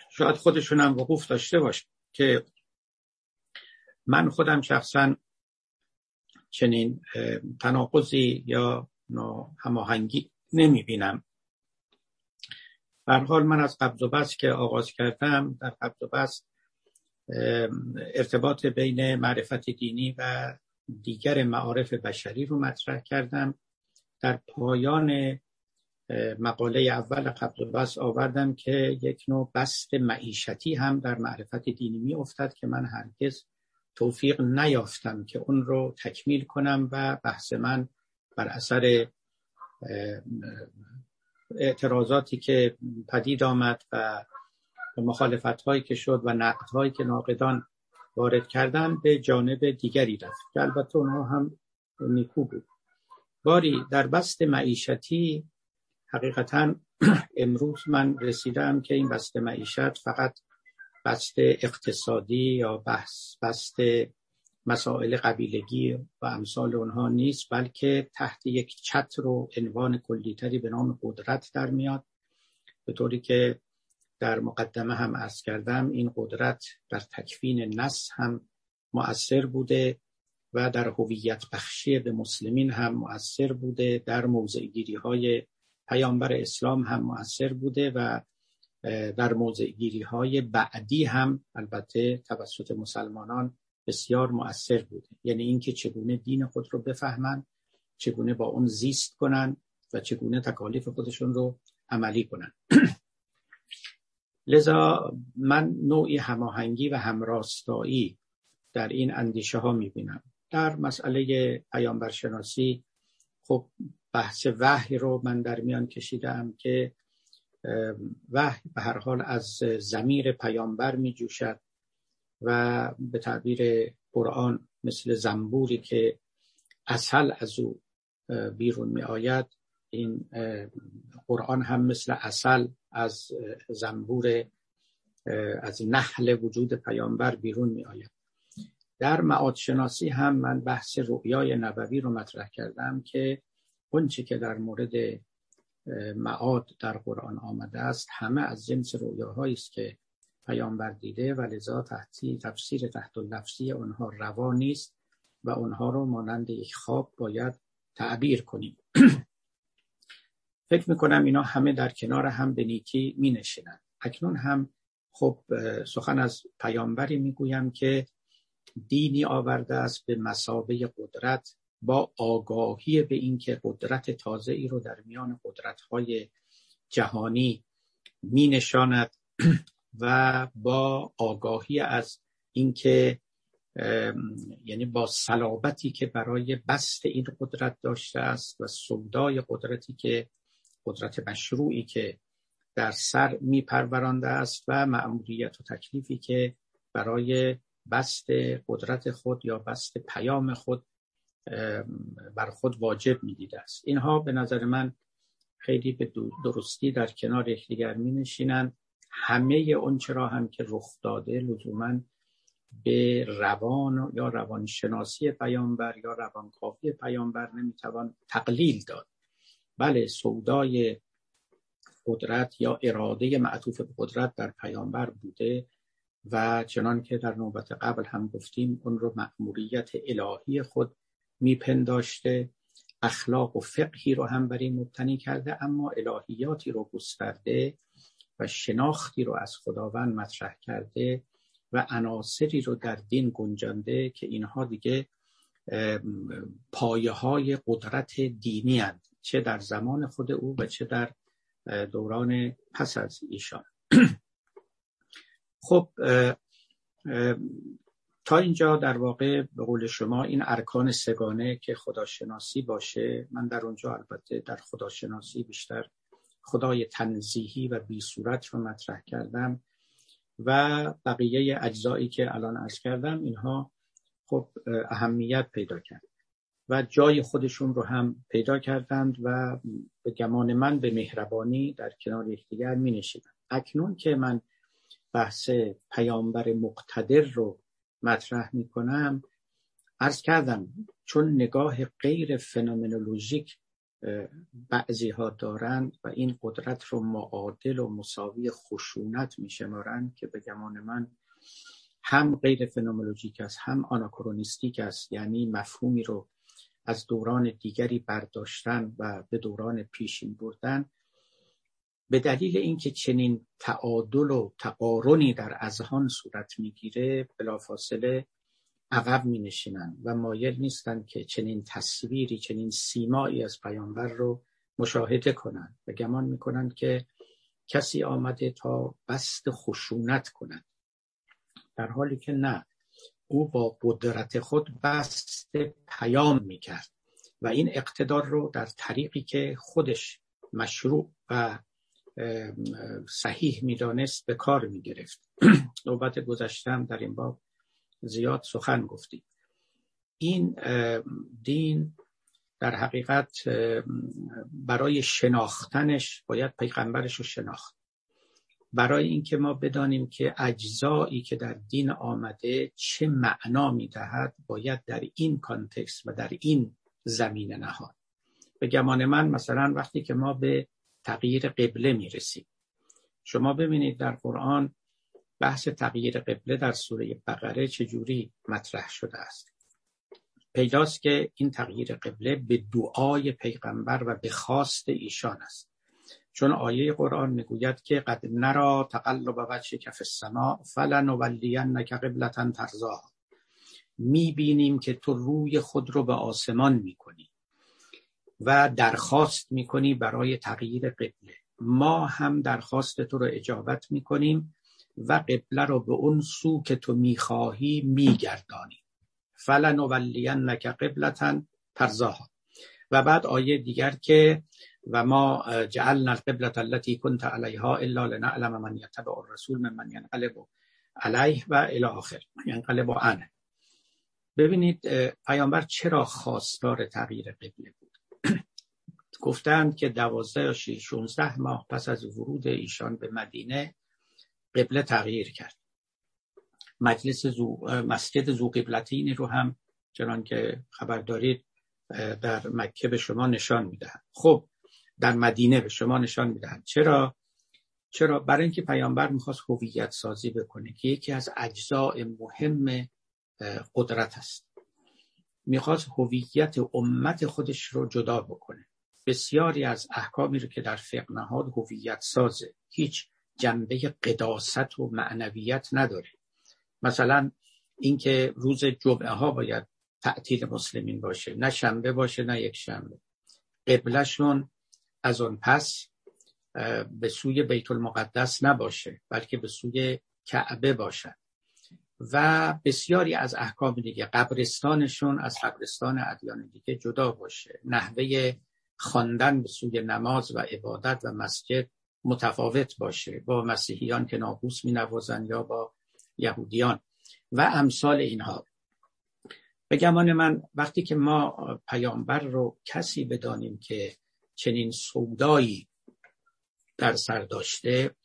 شاید خودشون هم وقوف داشته باشه که من خودم شخصا چنین تناقضی یا هماهنگی نمی بینم حال من از قبض و بس که آغاز کردم در قبض و بس ارتباط بین معرفت دینی و دیگر معارف بشری رو مطرح کردم. در پایان مقاله اول قبل و بس آوردم که یک نوع بست معیشتی هم در معرفت دینی می افتد که من هرگز توفیق نیافتم که اون رو تکمیل کنم و بحث من بر اثر اعتراضاتی که پدید آمد و مخالفت هایی که شد و نقد هایی که ناقدان وارد کردن به جانب دیگری رفت که البته اونها هم نیکو بود. باری در بست معیشتی حقیقتا امروز من رسیدم که این بست معیشت فقط بست اقتصادی یا بحث بست مسائل قبیلگی و امثال اونها نیست بلکه تحت یک چتر و عنوان کلیتری به نام قدرت در میاد. به طوری که در مقدمه هم ارز کردم این قدرت در تکفین نس هم مؤثر بوده و در هویت بخشی به مسلمین هم مؤثر بوده در موضع گیری های پیامبر اسلام هم مؤثر بوده و در موضع گیری های بعدی هم البته توسط مسلمانان بسیار مؤثر بوده. یعنی اینکه چگونه دین خود رو بفهمن چگونه با اون زیست کنن و چگونه تکالیف خودشون رو عملی کنن. لذا من نوعی هماهنگی و همراستایی در این اندیشه ها می‌بینم. در مسئله پیامبرشناسی خب بحث وحی رو من در میان کشیدم که وحی به هر حال از زمیر پیامبر می جوشد و به تعبیر قرآن مثل زنبوری که اصل از او بیرون می آید. این قرآن هم مثل اصل از زنبور از نحل وجود پیامبر بیرون می آید. در معاد شناسی هم من بحث رؤیای نبوی رو مطرح کردم که اونچه که در مورد معاد در قرآن آمده است همه از جنس رؤیاهایی است که پیامبر دیده و لذا تحتی تفسیر تحت لفظی آنها روا نیست و آنها رو مانند یک خواب باید تعبیر کنیم فکر می‌کنم اینا همه در کنار هم به نیکی می. اکنون هم خب سخن از پیامبری می‌گویم که دینی آورده است به مسابه قدرت با آگاهی به اینکه قدرت تازه ای رو در میان قدرت های جهانی می نشاند و با آگاهی از اینکه یعنی با صلابتی که برای بست این قدرت داشته است و سودای قدرتی که قدرت مشروعی که در سر می پرورانده است و مأموریت و تکلیفی که برای بست قدرت خود یا بست پیام خود بر خود واجب می‌دیده است. اینها به نظر من خیلی به درستی در کنار یکدیگر می نشینند همه اون چرا هم که رخ داده لزوما به روان یا روانشناسی پیامبر یا روانکاوی پیامبر نمی‌توان تقلیل داد. بله سودای قدرت یا اراده معطوف به قدرت در پیامبر بوده و چنان که در نوبت قبل هم گفتیم اون رو مأموریت الهی خود میپنداشته اخلاق و فقهی رو هم بر این مبتنی کرده اما الهیاتی رو گسترده و شناختی رو از خداوند مطرح کرده و عناصری رو در دین گنجانده که اینها دیگه پایه های قدرت دینی هند. چه در زمان خود او و چه در دوران پس از ایشان خب تا اینجا در واقع به قول شما این ارکان سگانه که خداشناسی باشه من در اونجا البته در خداشناسی بیشتر خدای تنزیهی و بی صورت رو مطرح کردم و بقیه اجزایی که الان ارز کردم اینها خب اهمیت پیدا کرد و جای خودشون رو هم پیدا کردند و به گمان من به مهربانی در کنار یکدیگر می نشیدن. اکنون که من بحث پیامبر مقتدر رو مطرح می کنم ارز کردم چون نگاه غیر فنومنولوژیک بعضی ها دارند و این قدرت رو معادل و مساوی خشونت می شمارند که به گمان من هم غیر فنومنولوژیک است هم آناکرونیستیک است. یعنی مفهومی رو از دوران دیگری برداشتن و به دوران پیشین بردن به دلیل اینکه چنین تعادل و تقارنی در اذهان صورت می‌گیره بلافاصله عقب می نشینن و مایل نیستند که چنین تصویری چنین سیمایی از پیامبر رو مشاهده کنند و گمان می‌کنند که کسی آمده تا بست خشونت کند. در حالی که نه او با قدرت خود بست پیام می‌کرد و این اقتدار رو در طریقی که خودش مشروع و صحیح می‌دانست به کار می‌گرفت. نوبت گذشتم در این باب زیاد سخن گفتید این دین در حقیقت برای شناختنش باید پیغمبرش رو شناخت. برای اینکه ما بدانیم که اجزایی که در دین آمده چه معنا می‌دهد باید در این کانتکست و در این زمینه نهاد. به گمان من مثلا وقتی که ما به تغییر قبله می‌رسیم شما ببینید در قرآن بحث تغییر قبله در سوره بقره چجوری مطرح شده است. پیداست که این تغییر قبله به دعای پیغمبر و به خواست ایشان است. چون آیه قرآن می‌گوید که قد نرا تقلب وجه کف السماء فلنولینک قبلتا ترزاها می‌بینیم که تو روی خود رو به آسمان می‌کنی. و درخواست می‌کنی برای تغییر قبله. ما هم درخواست تو رو اجابت می‌کنیم و قبله رو به اون سو که تو می‌خواهی میگردانی. فلنولینک قبلتا ترزاها. و بعد آیه دیگر که و ما جعلنا القبلة التي كنت عليها الا لنعلم من يتبع الرسول من ينقلب علیه و الى آخر. ینقلب عنه. ببینید پیامبر چرا خواستار تغییر قبله بود؟ گفتند که دوازده یا 16 ماه پس از ورود ایشان به مدینه قبله تغییر کرد. مجلس زو، مسجد زو قبلتین رو هم چنان که خبر دارید در مکه به شما نشان می‌دهند. خب در مدینه به شما نشان می‌دهند. چرا؟ چرا؟ برای اینکه پیامبر می‌خواست هویت سازی بکنه که یکی از اجزاء مهم قدرت است. می‌خواست هویت امت خودش رو جدا بکنه. بسیاری از احکامی رو که در فقه نهاد هویت سازه. هیچ جنبه قداست و معنویت نداره. مثلا اینکه روز جمعه ها باید تعطیل مسلمین باشه. نه شنبه باشه نه یک شنبه. قبلشون از اون پس به سوی بیت المقدس نباشه بلکه به سوی کعبه باشد و بسیاری از احکام دیگه قبرستانشون از قبرستان ادیان دیگه جدا باشه. نحوه خواندن به سوی نماز و عبادت و مسجد متفاوت باشه. با مسیحیان که ناقوس می نوازن یا با یهودیان. و امثال اینها. به گمان من وقتی که ما پیامبر رو کسی بدانیم که چنین سودایی در سر داشته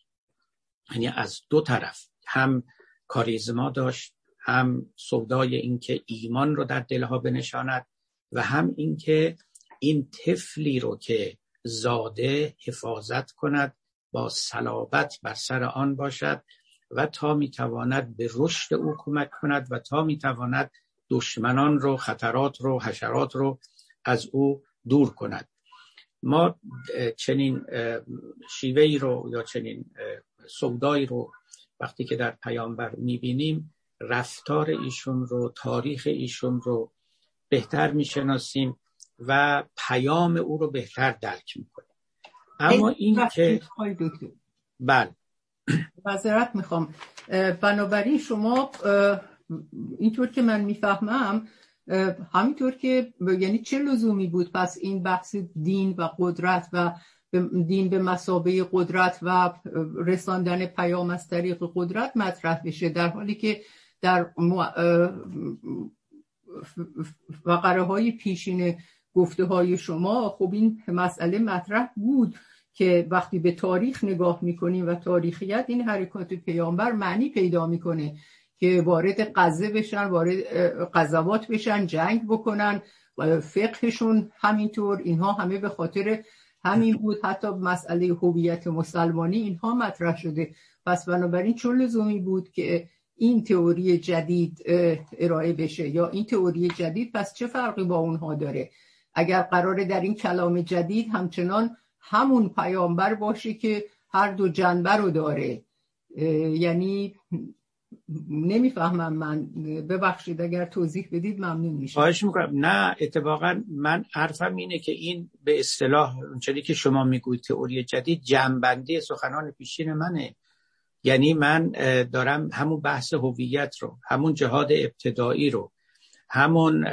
یعنی از دو طرف هم کاریزما داشت هم سودای اینکه ایمان رو در دلها بنشاند و هم اینکه این طفلی رو که زاده حفاظت کند با صلابت بر سر آن باشد و تا می‌تواند به رشد او کمک کند و تا می‌تواند دشمنان رو خطرات رو حشرات رو از او دور کند. ما چنین شیوهی رو یا چنین سودایی رو وقتی که در پیامبر می‌بینیم رفتار ایشون رو تاریخ ایشون رو بهتر می‌شناسیم. و پیام او رو بهتر درک می‌کنیم اما این که بله. معذرت می‌خوام. بنابراین شما اینطور که من می‌فهمم همینطور که یعنی چه لزومی بود پس این بحث دین و قدرت و دین به مسابه قدرت و رساندن پیام از طریق قدرت مطرح بشه در حالی که در وقره های پیشین گفته های شما خب این مسئله مطرح بود که وقتی به تاریخ نگاه می‌کنیم و تاریخیت این حرکات پیامبر معنی پیدا می‌کنه که وارد قضه بشن وارد قضاوات بشن جنگ بکنن فقهشون همینطور اینها همه به خاطر همین بود. حتی مسئله هویت مسلمانی اینها مطرح شده. پس بنابراین چون لزومی بود که این تئوری جدید ارائه بشه؟ یا این تئوری جدید پس چه فرقی با اونها داره؟ اگر قراره در این کلام جدید همچنان همون پیامبر باشه که هر دو جنبه رو داره. یعنی نمی‌فهمم من. ببخشید اگر توضیح بدید ممنون میشم. خواهش می‌کنم. نه اتفاقا من حرفم اینه که این به اصطلاح اونچنی که شما می‌گوید تئوری جدید جنبندی سخنان پیشین منه. یعنی من دارم همون بحث هویت رو همون جهاد ابتدایی رو همون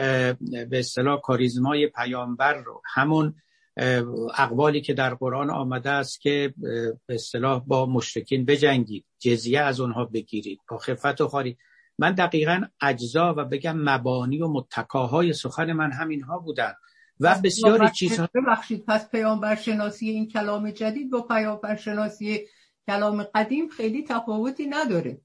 به اصطلاح کاریزمای پیامبر رو همون اقوالی که در قرآن آمده است که به اصطلاح با مشرکین بجنگید جزیه از اونها بگیرید با خفت و خاری من دقیقا اجزا و بگم مبانی و متکاهای سخن من همینها بودن و بسیاری چیزها ببخشید. پس پیامبر شناسی این کلام جدید با پیامبر شناسی کلام قدیم خیلی تفاوتی نداره.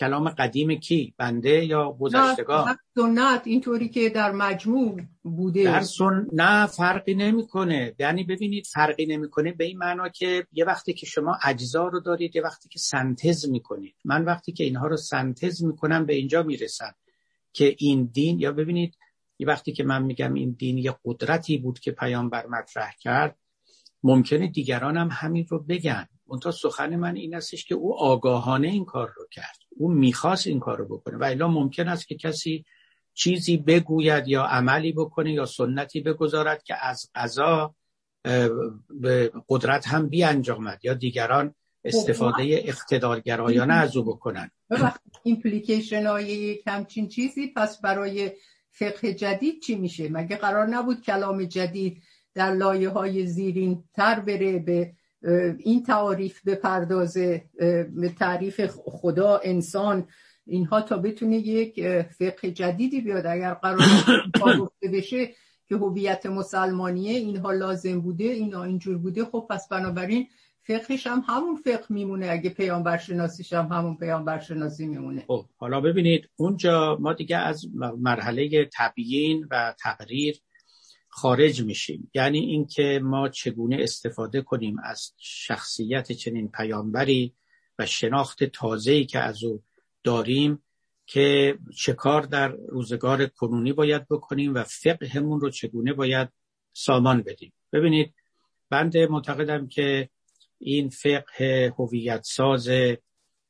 کلام قدیم کی؟ بنده یا گذشتگان سنت اینطوری که در مجموع بوده. در سن... نه فرقی نمی‌کنه. یعنی ببینید فرقی نمی‌کنه به این معنا که یه وقتی که شما اجزا رو دارید یه وقتی که سنتز می‌کنید. من وقتی که اینها رو سنتز می‌کنم به اینجا می‌رسم که این دین یا ببینید یه وقتی که من میگم این دین یه قدرتی بود که پیامبر مطرح کرد ممکنه دیگران هم همین رو بگن. اونتا سخن من این استش که او آگاهانه این کار رو کرد. او می‌خواست این کار رو بکنه و الا ممکن است که کسی چیزی بگوید یا عملی بکنه یا سنتی بگذارد که از قضا به قدرت هم بیانجامد یا دیگران استفاده اقتدارگرایانه از او بکنن ایمپلیکیشن های یک همچین چیزی پس برای فقه جدید چی میشه؟ مگه قرار نبود کلام جدید در لایه های زیرین تر بره به این تعاریف بپردازه به تعریف خدا انسان اینها تا بتونه یک فقه جدیدی بیاد. اگر قرار گفته بشه که هویت مسلمانیه اینها لازم بوده اینا اینجور بوده خب پس بنابراین فقهش هم همون فقه میمونه. اگه پیامبر شناسیش هم همون پیامبر شناسی میمونه. خب حالا ببینید اونجا ما دیگه از مرحله تبیین و تقریر خارج میشیم. یعنی اینکه ما چگونه استفاده کنیم از شخصیت چنین پیامبری و شناخت تازه‌ای که از او داریم که چه کار در روزگار کنونی باید بکنیم و فقهمون رو چگونه باید سامان بدیم. ببینید بنده معتقدم که این فقه هویت ساز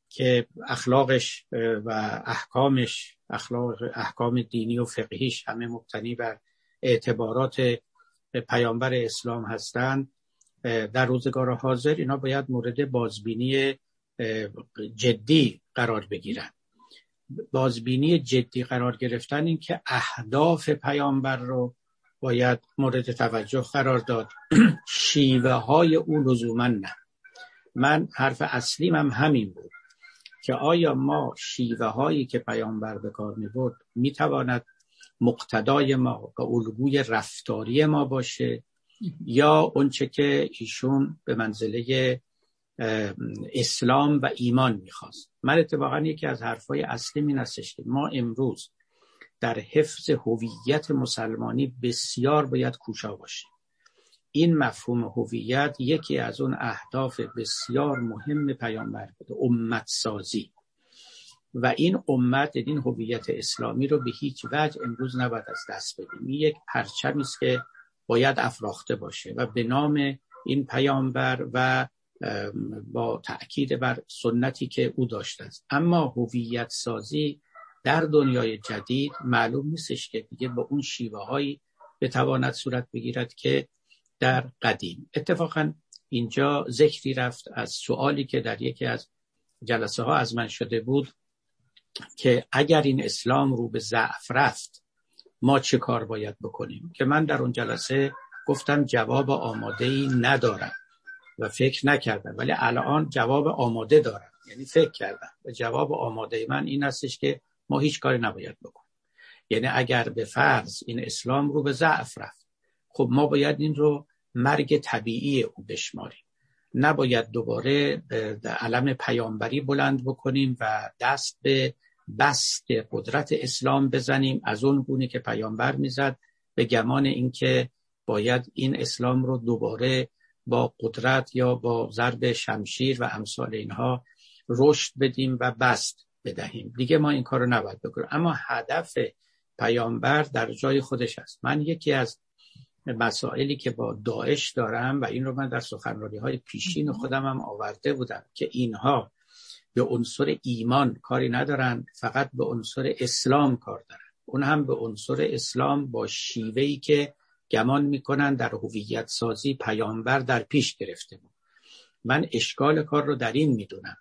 که اخلاقش و احکامش اخلاق احکام دینی و فقهیش همه مبتنی بر اعتبارات پیامبر اسلام هستند. در روزگار حاضر اینا باید مورد بازبینی جدی قرار بگیرن. بازبینی جدی قرار گرفتن این که اهداف پیامبر رو باید مورد توجه قرار داد. شیوه های او لزوما نه. من حرف اصلیم هم همین بود که آیا ما شیوه هایی که پیامبر به کار می بود می تواند مقتدای ما و الگوی رفتاری ما باشه یا اونچه که ایشون به منزله اسلام و ایمان می‌خواست. من اتفاقا یکی از حرفای اصلی می که ما امروز در حفظ هویت مسلمانی بسیار باید کوشا باشیم. این مفهوم هویت یکی از اون اهداف بسیار مهم پیامبر بوده امت سازی و این امت این هویت اسلامی رو به هیچ وجه امروز نباید از دست بدیم. این یک پرچمی است که باید افراخته باشه و به نام این پیامبر و با تأکید بر سنتی که او داشته است. اما هویت سازی در دنیای جدید معلوم نیستش که دیگه با اون شیوه هایی بتواند صورت بگیرد که در قدیم. اتفاقا اینجا ذکری رفت از سوالی که در یکی از جلسه ها از من شده بود. که اگر این اسلام رو به ضعف رفت ما چه کار باید بکنیم؟ که من در اون جلسه گفتم جواب آماده ای ندارم و فکر نکردم ولی الان جواب آماده دارم. یعنی فکر کردم. و جواب آماده من این هستش که ما هیچ کاری نباید بکنیم. یعنی اگر به فرض این اسلام رو به ضعف رفت خب ما باید این رو مرگ طبیعی او بشماریم. نباید دوباره علم پیامبری بلند بکنیم و دست به بست قدرت اسلام بزنیم از اون گونه که پیامبر می‌زد به گمان اینکه باید این اسلام رو دوباره با قدرت یا با ضرب شمشیر و امثال اینها رشد بدیم و بست بدهیم. دیگه ما این کار رو نباید بکنیم. اما هدف پیامبر در جای خودش است. من یکی از مسائلی که با داعش دارم و این رو من در سخنرانی های پیشین خودم هم آورده بودم که اینها به عنصر ایمان کاری ندارن فقط به عنصر اسلام کار دارن. اون هم به عنصر اسلام با شیوهی که گمان می‌کنن در هویت سازی پیامبر در پیش گرفته بود. من اشکال کار رو در این می‌دونم.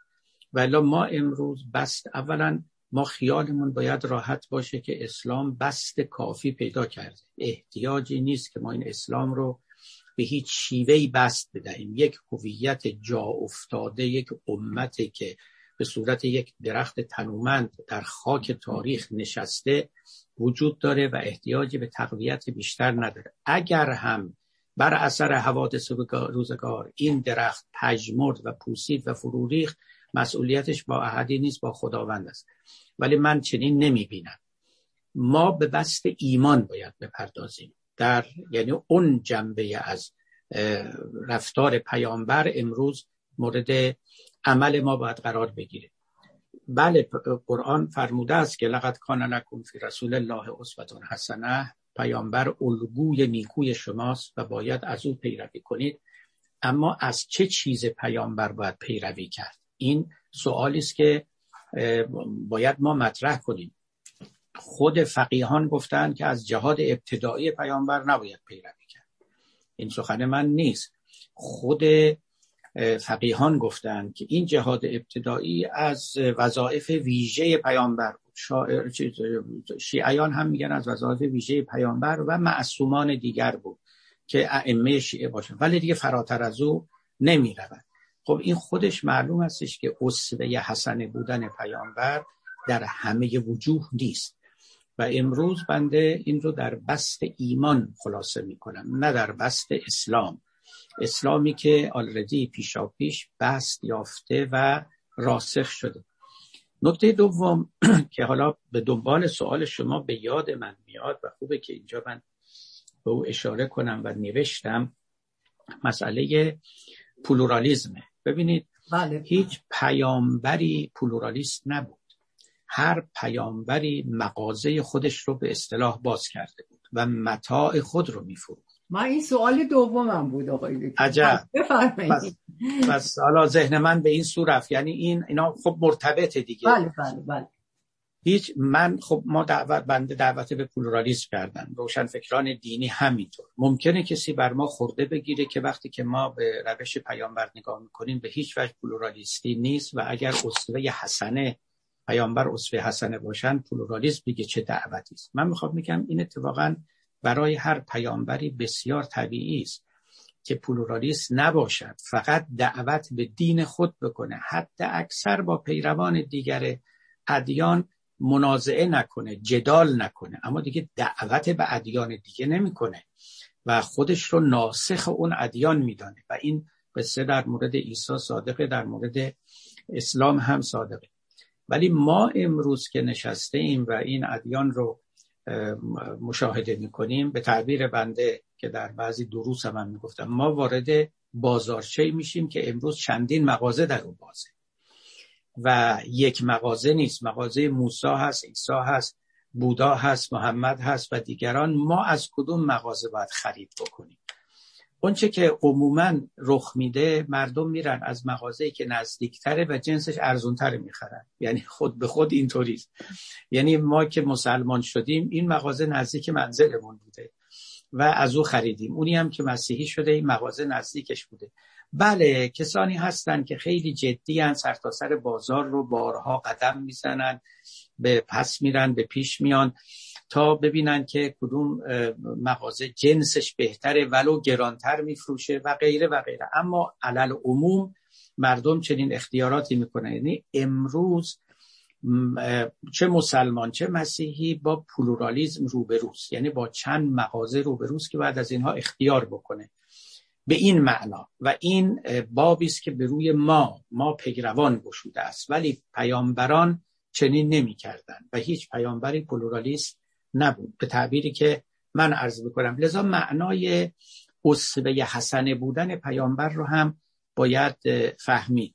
ولی ما امروز بست اولا ما خیالمون باید راحت باشه که اسلام بست کافی پیدا کرده. احتیاجی نیست که ما این اسلام رو به هیچ شیوهی بست بدهیم. یک هویت جا افتاده یک امتی که به صورت یک درخت تنومند در خاک تاریخ نشسته وجود داره و احتیاجی به تقویت بیشتر نداره. اگر هم بر اثر حوادث روزگار این درخت پژمرد و پوسید و فروریخ مسئولیتش با احدی نیست با خداوند است. ولی من چنین نمی بینم ما به بست ایمان باید بپردازیم. در یعنی اون جنبه از رفتار پیامبر امروز مورد عمل ما باید قرار بگیره. بله قرآن فرموده است که لقد کان لکم فی رسول الله اسوه حسنه پیامبر الگوی نیکوی شماست و باید از او پیروی کنید. اما از چه چیز پیامبر باید پیروی کرد؟ این سوالی است که باید ما مطرح کنیم. خود فقیهان گفتند که از جهاد ابتدایی پیامبر نباید پیروی کرد. این سخن من نیست. خود فقیهان گفتند که این جهاد ابتدایی از وظایف ویژه پیامبر شاعر شیعیان هم میگن از وظایف ویژه پیامبر و معصومان دیگر بود که ائمه شیعه باشن. ولی دیگه فراتر از او نمی خب این خودش معلوم هستش که اسوه حسن بودن پیامبر در همه وجوه نیست. و امروز بنده این رو در بست ایمان خلاصه می کنم نه در بست اسلام. اسلامی که آلردی پیشا پیش بست یافته و راسخ شده. نکته دوم که حالا به دنبال سوال شما به یاد من میاد و خوبه که اینجا من به او اشاره کنم و نوشتم مسئله پلورالیزمه ببینید بله. هیچ پیامبری پلورالیست نبود. هر پیامبری مغازه خودش رو به اصطلاح باز کرده بود و متاع خود رو میفروخت. من این سوال دومم بود آقای عجب. بس, بس حالا ذهن من به این سو رفت. یعنی این اینا خب مرتبطه دیگه. بله بله بله. هیچ من خب ما دعوت بنده دعوت به پلورالیسم کردن. روشن فکران دینی همینطور. ممکنه کسی بر ما خورده بگیره که وقتی که ما به روش پیامبر نگاه می‌کنیم به هیچ وجه پلورالیستی نیست و اگر اسوه حسنه پیامبر اسوه حسنه باشن پلورالیسم دیگه چه دعوتی است؟ من می‌خوام میگم این اتفاقا برای هر پیامبری بسیار طبیعی است که پلورالیست نباشد فقط دعوت به دین خود بکنه. حتی اکثر با پیروان دیگر ادیان منازعه نکنه جدال نکنه. اما دیگه دعوت به ادیان دیگه نمی‌کنه و خودش رو ناسخ اون ادیان میدانه. و این قصه در مورد عیسی صادقه در مورد اسلام هم صادقه. ولی ما امروز که نشسته ایم و این ادیان رو مشاهده می‌کنیم. به تعبیر بنده که در بعضی دروس هم, هم می‌گفتم ما وارد بازارچه میشیم که امروز چندین مغازه در اون بازه. و یک مغازه نیست. مغازه موسی هست عیسی هست بودا هست محمد هست و دیگران. ما از کدوم مغازه باید خرید بکنیم؟ اونچه که عموما رخ میده مردم میرن از مغازه‌ای که نزدیکتره و جنسش ارزونتر می‌خرن. یعنی خود به خود اینطوریست یعنی ما که مسلمان شدیم این مغازه نزدیک منزلمون بوده و از او خریدیم. اونی هم که مسیحی شده این مغازه نزدیکش بوده. بله کسانی هستند که خیلی جدی هن سرتاسر سر بازار رو بارها قدم می‌زنن به پس میرن به پیش میان. تا ببینن که کدوم مغازه جنسش بهتره ولو گرانتر میفروشه و غیره و غیره. اما علل عموم مردم چنین اختیاراتی می‌کنن. یعنی امروز چه مسلمان چه مسیحی با پلورالیزم روبروست. یعنی با چند مغازه روبروست که بعد از اینها اختیار بکنه. به این معنا. و این بابی است که به روی ما ما پیروان گشوده است. ولی پیامبران چنین نمی‌کردند و هیچ پیامبری پلورالیست نبود. به تعبیری که من عرض می‌کنم. لذا معنای اسوه حسنه بودن پیامبر رو هم باید فهمید.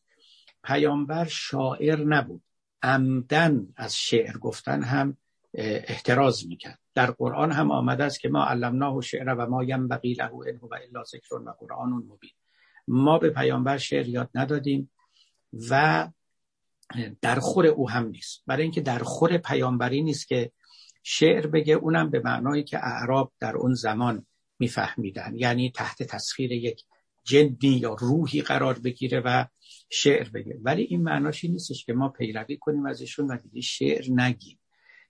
پیامبر شاعر نبود. عمدن از شعر گفتن هم احتراز می‌کرد. در قرآن هم آمده است که ما علمناه شعر و ما ینبغی له ان و الا ذکر و قرآن مبین. ما به پیامبر شعر یاد ندادیم و در خور او هم نیست. برای اینکه در خور پیامبری نیست که شعر بگه اونم به معنایی که اعراب در اون زمان میفهمیدن. یعنی تحت تسخیر یک جدی یا روحی قرار بگیره و شعر بگه. ولی این معناشی نیستش که ما پیروی کنیم از ایشون و دیگه شعر نگیم.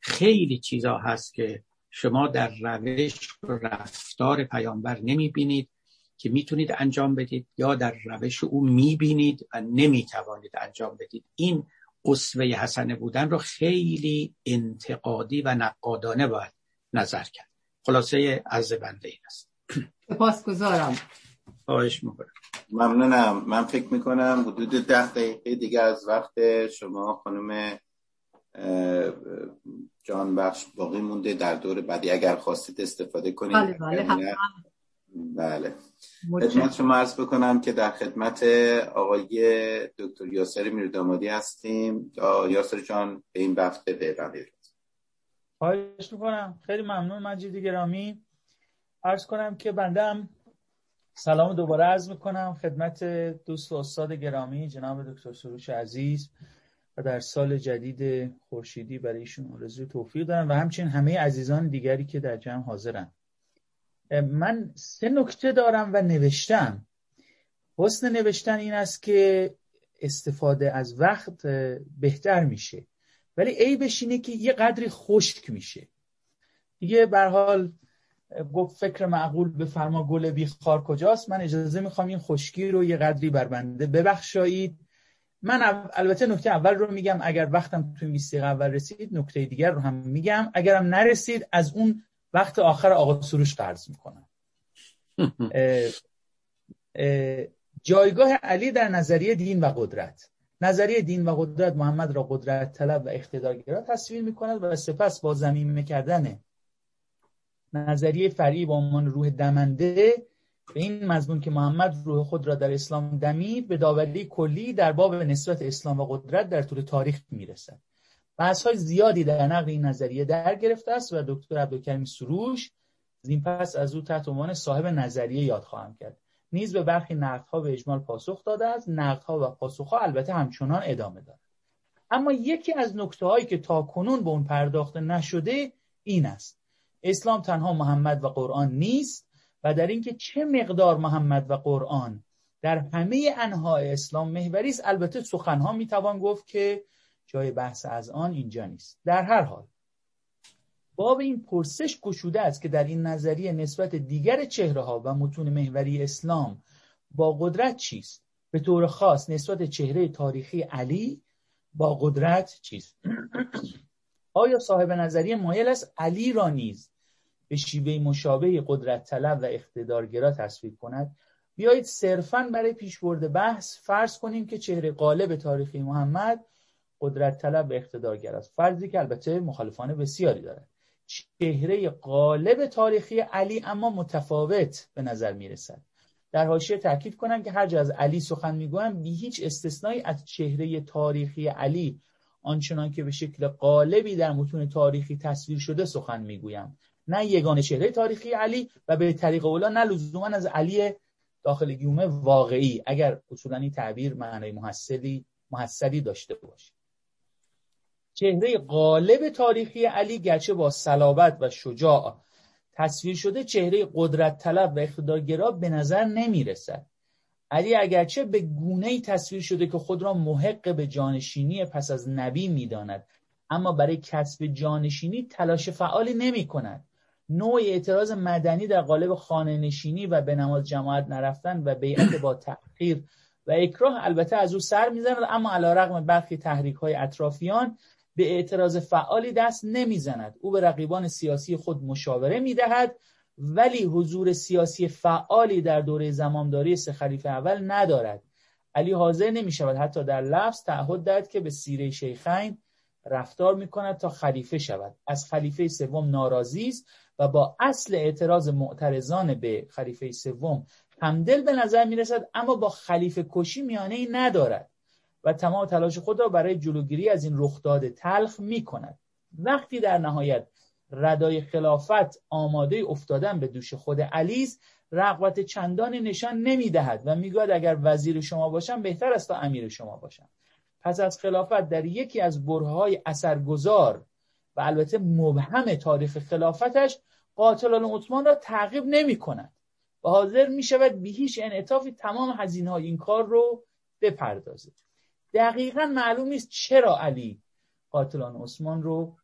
خیلی چیزا هست که شما در روش و رفتار پیامبر نمی‌بینید که می‌تونید انجام بدید یا در روش او می‌بینید و نمی‌توانید انجام بدید. این اصوه حسنه بودن رو خیلی انتقادی و نقادانه باید نظر کرد. خلاصه عرض بنده این است. سپاس گذارم خواهش می‌کنم. ممنونم. من فکر می‌کنم حدود ده دقیقه دیگه از وقت شما خانم جان بخش باقی مونده. در دور بعدی اگر خواستید استفاده کنید. بله بله بله. خدمت شما عرض بکنم که در خدمت آقای دکتر یاسر میردامادی هستیم. یاسر جان به این وقت پیوندید خواهش می‌کنم. خیلی ممنون مجید گرامی. عرض کنم که بندم. سلام دوباره عرض می‌کنم. خدمت دوست و استاد گرامی جناب دکتر سروش عزیز. و در سال جدید خورشیدی برای ایشون آرزوی توفیق دارم. و همچنین همه عزیزان دیگری که در جمع حاضرن. من سه نکته دارم و نوشتم حسن نوشتن این است که استفاده از وقت بهتر میشه. ولی عیبش اینه که یه قدری خشک میشه. دیگه بر حال گفت فکر معقول بفرما گل بیخار کجاست. من اجازه می‌خوام این خشکی رو یه قدری بر بنده ببخشایید. من البته نکته اول رو میگم. اگر وقتم توی 20 اول رسید نکته دیگر رو هم میگم. اگرم نرسید از اون وقت آخر آقا سروش قرض می‌کنم جایگاه علی در نظریه دین و قدرت. نظریه دین و قدرت محمد را قدرت طلب و اقتدارگرا تصویر می‌کند و سپس با زمین کردن نظریه فرعی با عنوان روح دمنده به این مضمون که محمد روح خود را در اسلام دمید به داوری کلی در باب نسبت اسلام و قدرت در طول تاریخ می‌رسد. بحث های زیادی در نقل این نظریه در گرفته است و دکتر عبدالکریم سروش این پس از او تحت عنوان صاحب نظریه یاد خواهم کرد. نیز به برخی نقدها به اجمال پاسخ داده است نقدها و پاسخها البته همچنان ادامه دارد. اما یکی از نکته هایی که تا کنون به اون پرداخته نشده این است. اسلام تنها محمد و قرآن نیست و در اینکه چه مقدار محمد و قرآن در همه انواع اسلام محوری است البته سخنها می‌توان گفت که جای بحث از آن اینجا نیست. در هر حال باب این پرسش گشوده است که در این نظریه نسبت دیگر چهره ها و متون محوری اسلام با قدرت چیست؟ به طور خاص نسبت چهره تاریخی علی با قدرت چیست؟ آیا صاحب نظریه مایل است علی را نیز به شیوه مشابه قدرت طلب و اقتدارگرا تصویر کند؟ بیایید صرفا برای پیشبرد بحث فرض کنیم که چهره غالب تاریخی محمد قدرت طلب و اقتدارگر است. فرضی که البته مخالفان بسیاری دارد چهره غالب تاریخی علی اما متفاوت به نظر می رسد در حاشیه تاکید کنم که هر از علی سخن می‌گویم بی هیچ استثنایی از چهره تاریخی علی آنچنان که به شکل غالبی در متون تاریخی تصویر شده سخن می‌گویم. نه یگان چهره تاریخی علی و به طریق اولا نه لزوما از علی داخل گیومه واقعی اگر اصولا این تعبیر معنای محصلی محصلی داشته باشه. چهره غالب تاریخی علی گرچه با صلابت و شجاع تصویر شده چهره قدرت طلب و اقتدارگرا به نظر نمی رسد. علی اگرچه به گونه ای تصویر شده که خود را محق به جانشینی پس از نبی می داند. اما برای کسب جانشینی تلاش فعالی نمی کند. نوع اعتراض مدنی در قالب خانه نشینی و به نماز جماعت نرفتن و بیعت با تأخیر و اکراه البته از او سر می‌زند اما علا رقم برخی تحریک های اطرافیان به اعتراض فعالی دست نمی‌زند. او به رقیبان سیاسی خود مشاوره می‌دهد ولی حضور سیاسی فعالی در دوره زمامداری سه خلیفه اول ندارد. علی حاضر نمی شود حتی در لفظ تعهد دهد که به سیره شیخین رفتار می کند تا خلیفه شود. از خلیفه سوم ناراضی است و با اصل اعتراض معترضان به خلیفه سوم همدل به نظر می رسد اما با خلیفه کشی میانه ای ندارد. و تمام تلاش خود را برای جلوگیری از این رخداد تلخ می کند وقتی در نهایت ردای خلافت آماده افتادن به دوش خود علیز رغبت چندانی نشان نمی دهد و می‌گوید اگر وزیر شما باشم بهتر است تا امیر شما باشم. پس از خلافت در یکی از برهای اثرگذار و البته مبهم تاریخ خلافتش قاتلان عثمان را تعقیب نمی کند و حاضر می شود به هیچ انعطافی تمام هزینه های این کار رو بپردازد. دقیقا معلوم نیست چرا علی قاتلان عثمان رو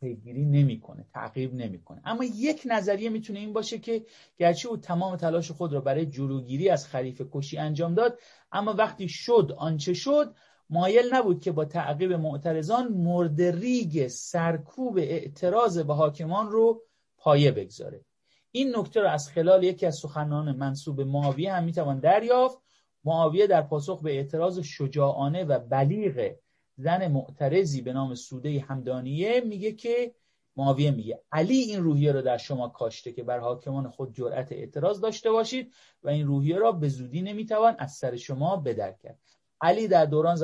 پیگیری نمی‌کنه تعقیب نمی‌کنه. اما یک نظریه می‌تونه این باشه که گرچه او تمام تلاش خود را برای جلوگیری از خلیفه کشی انجام داد اما وقتی شد آنچه شد مایل نبود که با تعقیب معترضان مرد ریگ سرکوب اعتراض به حاکمان رو پایه بگذاره. این نکته رو از خلال یکی از سخنان منصوب معاویه هم می‌توان دریافت. معاویه در پاسخ به اعتراض شجاعانه و بلیغ زن معترضی به نام سوده همدانیه میگه که معاویه میگه علی این روحیه رو در شما کاشته که بر حاکمان خود جرأت اعتراض داشته باشید و این روحیه را به زودی نمی‌توان از سر شما بدر کرد. علی در دوران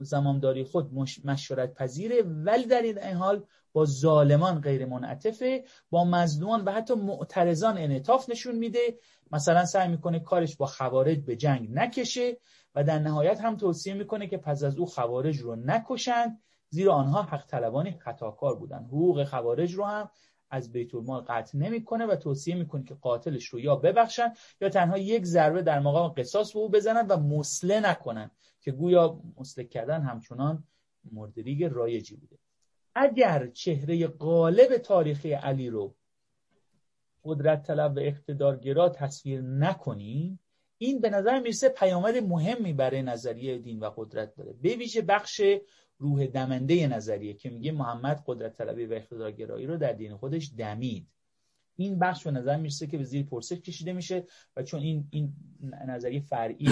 زمامداری خود مشورت پذیره ولی در این حال با ظالمان غیر منعطفه با مظلومان و حتی معترضان انعطاف نشون میده. مثلا سعی می‌کنه کارش با خوارج به جنگ نکشه و در نهایت هم توصیه می‌کنه که پس از او خوارج رو نکشند. زیرا آنها حق طلبانی خطاکار بودن حقوق خوارج رو هم از بیت المال قطع نمی‌کنه و توصیه می‌کنه که قاتلش رو یا ببخشن یا تنها یک ضربه در مقام قصاص به او بزنن و مسله نکنن که گویا مسله کردن همچنان مردریگ رایجی بوده. اگر چهره غالب تاریخی علی رو قدرت طلب و اقتدارگرا تصویر نکنیم این به نظر می‌رسه پیامد مهمی برای نظریه دین و قدرت داره. به ویژه بخش روح دمنده نظریه که میگه محمد قدرت طلبی و اقتدارگرایی رو در دین خودش دمید. این بخش به نظر می‌رسه که به زیر پرسش کشیده میشه و چون این این نظریه فرعی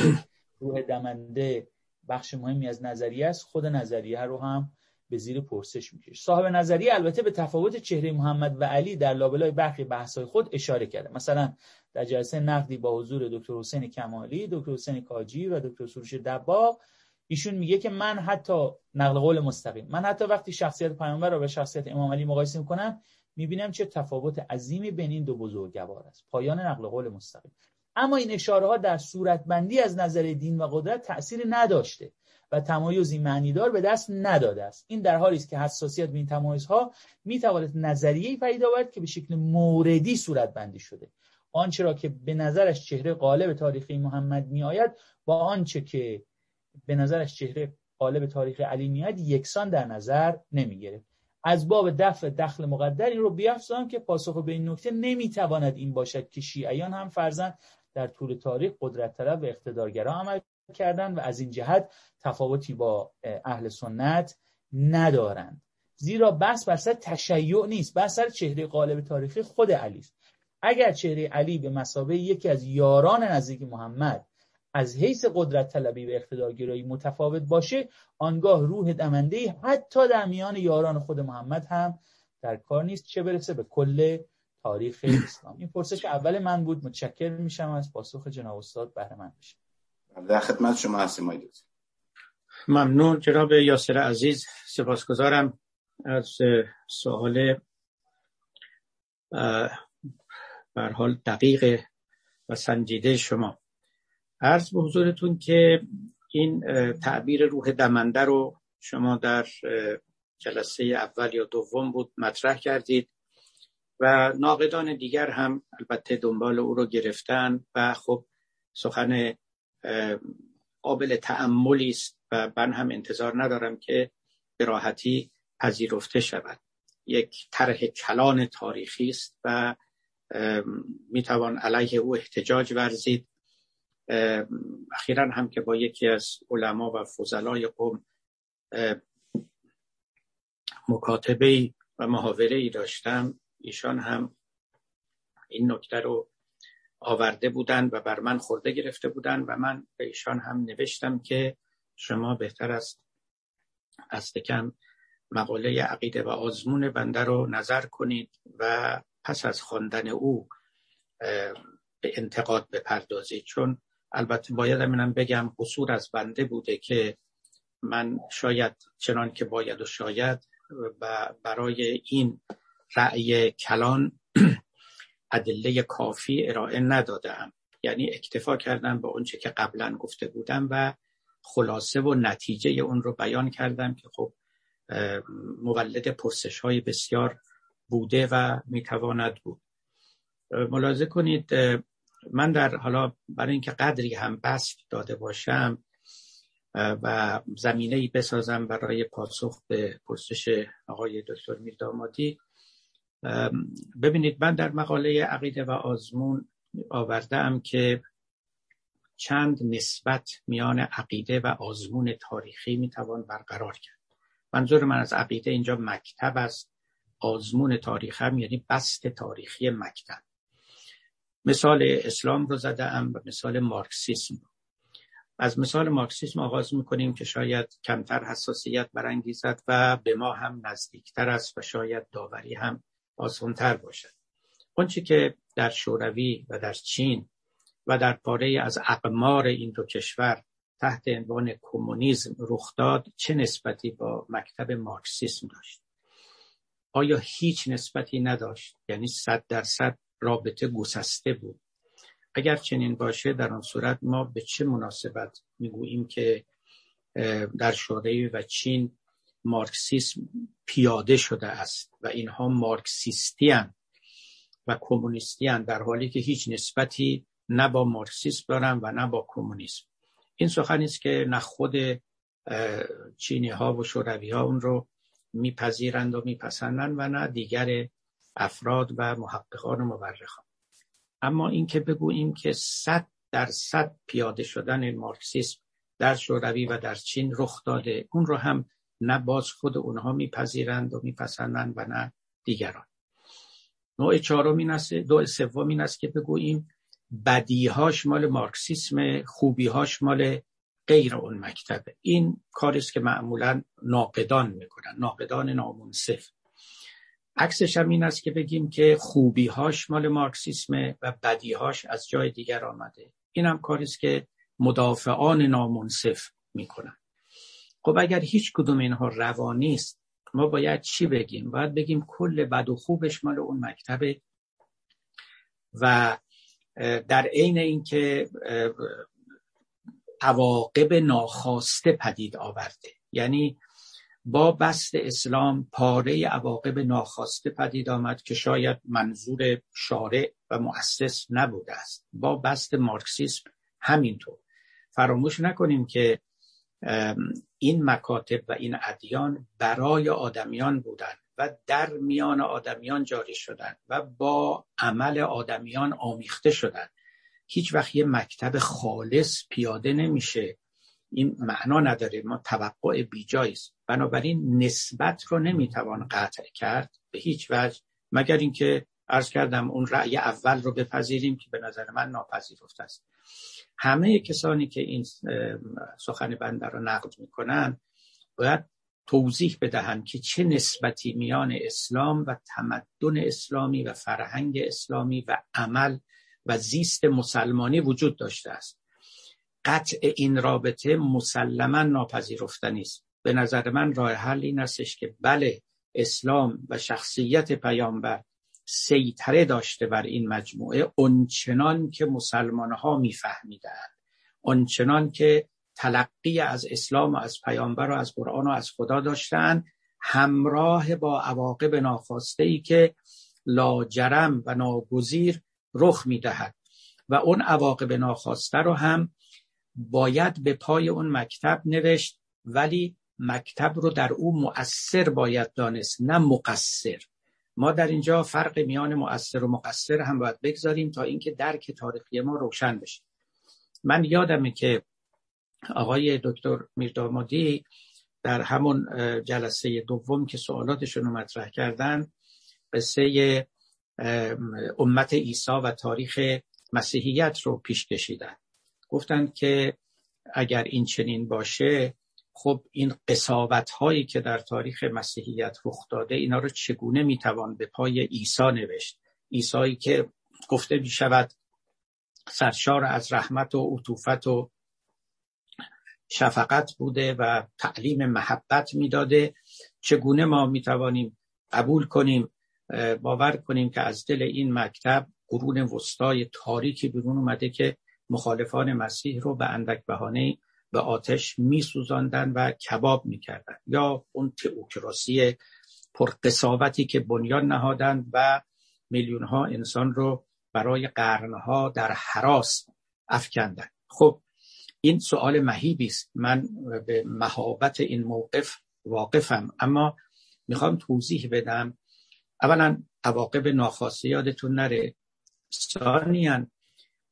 روح دمنده بخش مهمی از نظریه است خود نظریه رو هم به زیر پرسش می‌کشه. صاحب نظریه البته به تفاوت چهره محمد و علی در لابلای برخی بحث‌های خود اشاره کرده. مثلا در جلسه نقدی با حضور دکتر حسین کمالی دکتر حسین کاجی و دکتر سروش دباغ ایشون میگه که من حتی نقل قول مستقیم من حتی وقتی شخصیت پیامبر رو به شخصیت امام علی مقایسه می‌کنم می‌بینم چه تفاوت عظیمی بین این دو بزرگوار است. پایان نقل قول مستقیم. اما این اشاره ها در صورتبندی از نظر دین و قدرت تأثیری نداشته و تمایزی معنیدار به دست نداده است. این در حالی است که حساسیت به این تمایزها می‌تواند نظریه‌ای پیدا آورد که به شکل موردی صورتبندی شده. آنچه را که به نظرش چهره غالب تاریخی محمد میآید با آنچه که به نظرش چهره قالب تاریخ علی میاد یکسان در نظر نمی‌گیره. از باب دفع دخل مقدر این رو بیافزام که پاسخ به این نکته نمی‌تواند این باشد که شیعیان هم فرزن در طول تاریخ قدرت طلب و اقتدارگرا عمل کردن و از این جهت تفاوتی با اهل سنت ندارند. زیرا بس بر سر تشیع نیست بس سر چهره قالب تاریخی خود علی است اگر چهره علی به مسابه یکی از یاران نزدیک محمد از حیث قدرت طلبی و اقتدارگرایی متفاوت باشه آنگاه روح دمنده حتی در میان یاران خود محمد هم در کار نیست چه برسه به کل تاریخ اسلام. این پرسش اول من بود متشکر میشم از پاسخ جناب استاد بهره من بشه در خدمت شما هستیم ممنون. جناب یاسر عزیز سپاسگزارم از سوال بر حال دقیق و سنجیده شما. عرض به حضورتون که این تعبیر روح دمنده رو شما در جلسه اول یا دوم بود مطرح کردید و ناقدان دیگر هم البته دنبال او رو گرفتن و خب سخن قابل تعملی است و من هم انتظار ندارم که به راحتی پذیرفته شود. یک طرح کلان تاریخی است و می‌توان علیه او احتجاج ورزید. اخیرا هم که با یکی از علما و فضلای قوم مکاتبه و محاوره ای داشتم ایشان هم این نکته رو آورده بودند و بر من خورده گرفته بودند و من به ایشان هم نوشتم که شما بهتر است از کم مقاله عقیده و آزمون بنده رو نظر کنید و پس از خواندن او به انتقاد بپردازید. چون البته باید امینم بگم قصور از بنده بوده که من شاید چنان که باید و شاید و برای این رأی کلان ادله کافی ارائه ندادم. یعنی اکتفا کردم به اونچه که قبلا گفته بودم و خلاصه و نتیجه اون رو بیان کردم که خب مولد پرسش های بسیار بوده و می‌تواند بود. ملاحظه کنید من در حالا برای اینکه قدری هم بست داده باشم و زمینه ای بسازم برای پاسخ به پرسش آقای دکتر میردامادی ببینید من در مقاله عقیده و آزمون آورده ام که چند نسبت میان عقیده و آزمون تاریخی می‌توان برقرار کرد. منظور من از عقیده اینجا مکتب است آزمون تاریخ هم یعنی بست تاریخی مکتب. مثال اسلام رو زده ام و مثال مارکسیسم. از مثال مارکسیسم آغاز می‌کنیم که شاید کمتر حساسیت برانگیزد و به ما هم نزدیکتر است و شاید داوری هم آسانتر باشد. آنچه که در شوروی و در چین و در پاره از اقمار این دو کشور تحت عنوان کمونیسم رخ داد چه نسبتی با مکتب مارکسیسم داشت؟ آیا هیچ نسبتی نداشت؟ یعنی صد درصد رابطه گسسته بود. اگر چنین باشه در آن صورت ما به چه مناسبت می‌گوییم که در شوروی و چین مارکسیسم پیاده شده است و اینها مارکسیستی و کمونیستی در حالی که هیچ نسبتی نه با مارکسیسم دارن و نه با کمونیسم. این سخنی است که نه خود چینی ها و شوروی ها اون رو میپذیرند و میپسندند و نه دیگر افراد و محققان و مورخان. اما اینکه بگوییم که صد در صد پیاده شدن مارکسیسم در شوروی و در چین رخ داده اون رو هم نه باز خود اونها میپذیرند و میپسندند و نه دیگران. نوع چهارم این است دو سوم این است که بگوییم بدیهاش مال مارکسیسم خوبیهاش مال غیر اون مکتبه. این کاری است که معمولا ناقدان می‌کنن ناقدان نامنصف. عکسش هم این است که بگیم که خوبیهاش مال مارکسیسمه و بدیهاش از جای دیگر آمده. این هم کاری است که مدافعان نامنصف می‌کنن. خب اگر هیچ کدوم اینها روانی است ما باید چی بگیم؟ باید بگیم کل بد و خوبش مال اون مکتبه و در عین اینکه عواقب ناخواسته پدید آورده. یعنی با بست اسلام پاره عواقب ناخواسته پدید آمد که شاید منظور شارع و مؤسس نبوده است. با بست مارکسیسم همینطور. فراموش نکنیم که این مکاتب و این ادیان برای آدمیان بودند و در میان آدمیان جاری شدند و با عمل آدمیان آمیخته شدند. هیچ وقت یه مکتب خالص پیاده نمیشه این معنا نداره. ما توقع بیجاییست بنابراین نسبت رو نمی‌توان قطع کرد به هیچ وجه مگر اینکه عرض کردم اون رأی اول رو بپذیریم که به نظر من ناپذیرفته است. همه کسانی که این سخن بنده رو نقد می‌کنن باید توضیح بدهند که چه نسبتی میان اسلام و تمدن اسلامی و فرهنگ اسلامی و عمل و زیست مسلمانی وجود داشته است. قطع این رابطه مسلما ناپذیرفتنی است. به نظر من راه حل این استش که بله اسلام و شخصیت پیامبر سیطره داشته بر این مجموعه اونچنان که مسلمان ها میفهمیدند اونچنان که تلقی از اسلام و از پیامبر و از قرآن و از خدا داشتند همراه با عواقب ناخواسته ای که لاجرم و ناگزیر رخ می‌دهد. و اون عواقب ناخواسته رو هم باید به پای اون مکتب نوشت ولی مکتب رو در او مؤثر باید دانست نه مقصر. ما در اینجا فرق میان مؤثر و مقصر هم باید بگذاریم تا اینکه درک تاریخی ما روشن بشه. من یادمه که آقای دکتر میردامادی در همون جلسه دوم که سوالاتشون رو مطرح کردن قصه امت عیسی و تاریخ مسیحیت رو پیش کشیدن. گفتند که اگر این چنین باشه خب این قصاوت هایی که در تاریخ مسیحیت رخ داده اینا رو چگونه می‌توان به پای عیسی نوشت؟ عیسایی که گفته می شود سرشار از رحمت و عطوفت و شفقت بوده و تعلیم محبت می‌داده. چگونه ما می‌توانیم قبول کنیم باور کنیم که از دل این مکتب قرون وسطای تاریکی بیرون اومده که مخالفان مسیح رو به اندک بهانه به آتش میسوزاندن و کباب می‌کردن. یا اون تئوکراسی پرقصاوتی که بنیان نهادند و میلیون ها انسان رو برای قرنها در حراس افکندن. خب این سوال مهیبی است. من به مهابت این موقف واقفم. اما می‌خوام توضیح بدم. اولا عواقب ناخواسته یادتون نره. ثانیا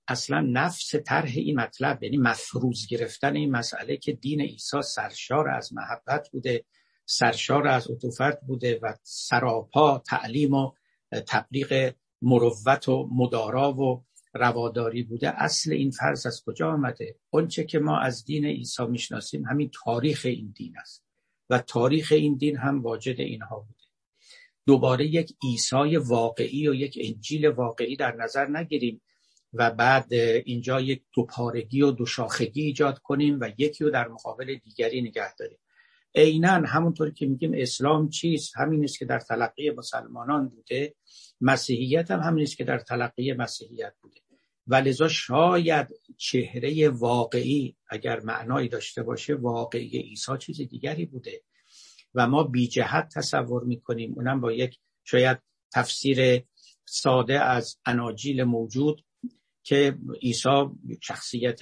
اصلا نفس طرح این مطلب یعنی مفروض گرفتن این مسئله که دین عیسی سرشار از محبت بوده سرشار از عطوفت بوده و سراپا تعلیم و تبلیغ مروت و مدارا و رواداری بوده. اصل این فرض از کجا آمده؟ اونچه که ما از دین عیسی می‌شناسیم همین تاریخ این دین است و تاریخ این دین هم واجد اینها بوده. دوباره یک عیسی واقعی و یک انجیل واقعی در نظر نگیریم. و بعد اینجا یک دوپارگی و دوشاخگی ایجاد کنیم و یکی رو در مقابل دیگری نگه داریم. عینا همونطوری که میگیم اسلام چیست؟ همین است که در تلقی مسلمانان بوده. مسیحیت هم همین است که در تلقی مسیحیت بوده. و شاید چهره واقعی اگر معنایی داشته باشه واقعی عیسی چیز دیگری بوده. و ما بی جهت تصور می‌کنیم. اونم با یک شاید تفسیر ساده از اناجیل موجود که عیسی شخصیت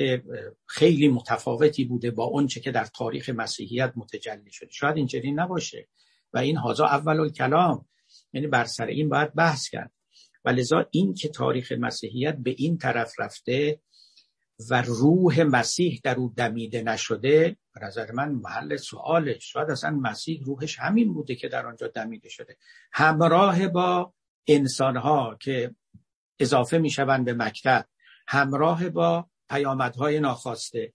خیلی متفاوتی بوده با اونچه که در تاریخ مسیحیت متجلی شده. شاید اینجوری نباشه. و این هازا اول کلام یعنی بر سر این باید بحث کرد. و لذا این که تاریخ مسیحیت به این طرف رفته و روح مسیح در او دمیده نشده به نظر من محل سواله. شاید اصلا مسیح روحش همین بوده که در آنجا دمیده شده. همراه با انسانها که اضافه می‌شوند به مکتب. همراه با پیامدهای ناخواسته.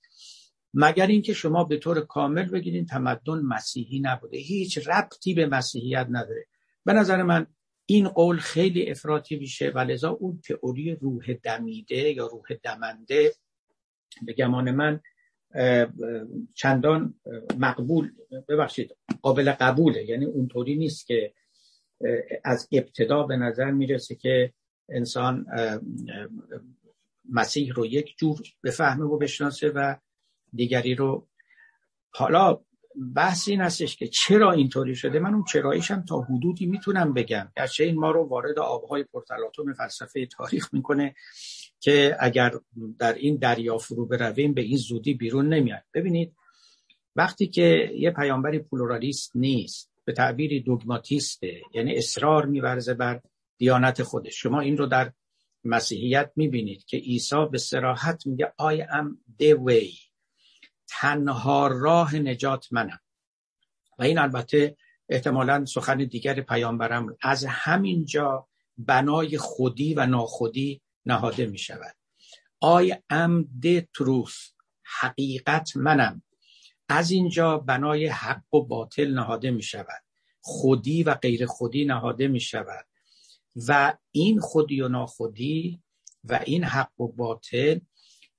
مگر اینکه شما به طور کامل بگیرین تمدن مسیحی نبوده. هیچ ربطی به مسیحیت نداره. به نظر من این قول خیلی افراطی میشه و لذا اون تئوری روح دمیده یا روح دمنده به گمان من چندان مقبول ببخشید قابل قبوله. یعنی اونطوری نیست که از ابتدا به نظر می‌رسه که انسان مسیح رو یک جور بفهمه و بشناسه و دیگری رو حالا بحث این هستش که چرا اینطوری شده؟ من اون چراییش هم تا حدودی می‌تونم بگم. گرچه این ما رو وارد آبهای پرتلاتوم فلسفه تاریخ می‌کنه که اگر در این دریا فرو برویم به این زودی بیرون نمیاد. ببینید وقتی که یه پیامبری پلورالیست نیست به تعبیری دوگماتیسته یعنی اصرار میورزه بر دیانت خودش. شما این رو در مسیحیت می‌بینید که عیسی به سراحت میگه I am the way. تنها راه نجات منم. و این البته احتمالا سخن دیگر پیامبرم از همین جا بنای خودی و ناخودی نهاده می شود I am the truth. حقیقت منم. از اینجا بنای حق و باطل نهاده می شود خودی و غیر خودی نهاده می شود و این خودی و ناخودی و این حق و باطل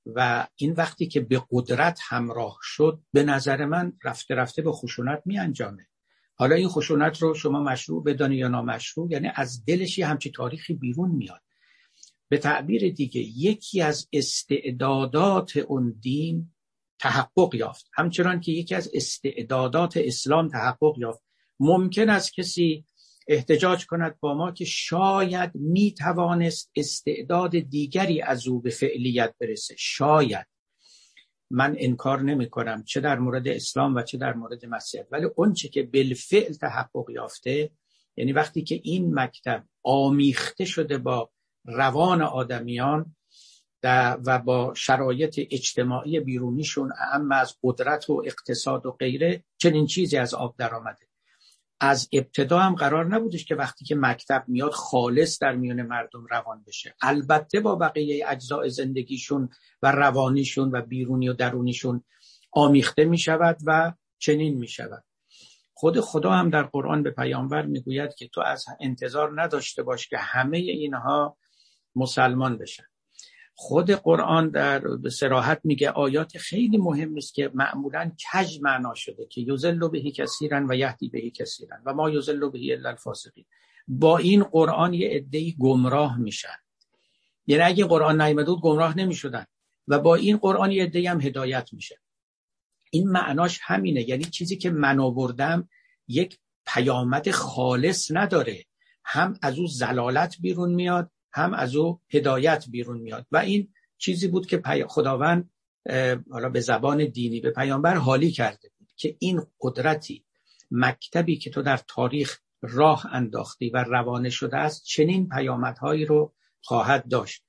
و این وقتی که به قدرت همراه شد به نظر من رفته رفته به خشونت می انجامه حالا این خشونت رو شما مشروع بدانی یا نامشروع یعنی از دلش یه همچی تاریخی بیرون میاد. به تعبیر دیگه یکی از استعدادات اون دین تحقق یافت. همچنان که یکی از استعدادات اسلام تحقق یافت. ممکن است کسی احتجاج کند با ما که شاید می توانست استعداد دیگری از او به فعلیت برسه. شاید. من انکار نمی کنم چه در مورد اسلام و چه در مورد مسیحیت ولی اونچه که بالفعل تحقق یافته یعنی وقتی که این مکتب آمیخته شده با روان آدمیان و با شرایط اجتماعی بیرونیشون اما از قدرت و اقتصاد و غیره چنین چیزی از آب در آمده از ابتدا هم قرار نبودش که وقتی که مکتب میاد خالص در میان مردم روان بشه. البته با بقیه اجزاء زندگیشون و روانیشون و بیرونی و درونیشون آمیخته می شود و چنین می شود خود خدا هم در قرآن به پیامبر می‌گوید که تو از انتظار نداشته باش که همه اینها مسلمان بشن. خود قرآن در سراحت میگه آیات خیلی مهم است که معمولا کج معنا شده که یوزلو بهی کثیرن و یهدی بهی کثیرن و ما یوزلو بهی الا الفاسقین. با این قرآن یه عده‌ای گمراه میشن. یعنی اگه قرآن نیامده بود گمراه نمی‌شدن. و با این قرآن یه عده‌ای هم هدایت میشه. این معناش همینه. یعنی چیزی که من آوردم یک پیامد خالص نداره. هم از او زلالت بیرون میاد هم از او هدایت بیرون میاد. و این چیزی بود که خداوند حالا به زبان دینی به پیامبر حالی کرده بود که این قدرتی مکتبی که تو در تاریخ راه انداختی و روانه شده است چنین پیامدهایی رو خواهد داشت.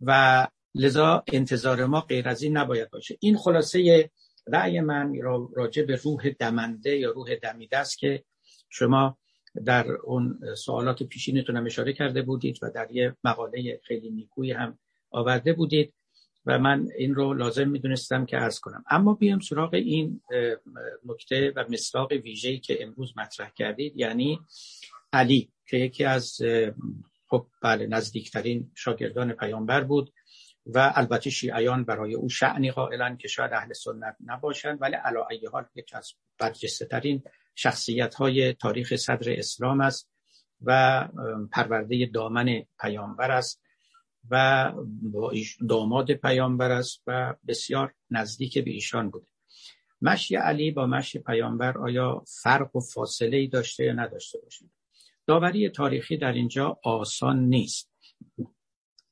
و لذا انتظار ما غیر از این نباید باشه. این خلاصه رأی من راجع به روح دمنده یا روح دمیده است که شما در اون سوالات پیشینتون هم اشاره کرده بودید و در یه مقاله خیلی نیکویی هم آورده بودید و من این رو لازم می‌دونستم که عرض کنم. اما بیام سراغ این نکته و مصداق ویژه‌ای که امروز مطرح کردید یعنی علی که یکی از خب بله نزدیکترین شاگردان پیامبر بود و البته شیعیان برای او شعنی قائلن که شاید اهل سنت نباشند ولی علا حال یکی از برجسته ترین شخصیت های تاریخ صدر اسلام است و پرورده دامن پیامبر است و داماد پیامبر است و بسیار نزدیک به ایشان بوده. مشی علی با مشی پیامبر آیا فرق و فاصله ای داشته یا نداشته باشید داوری تاریخی در اینجا آسان نیست.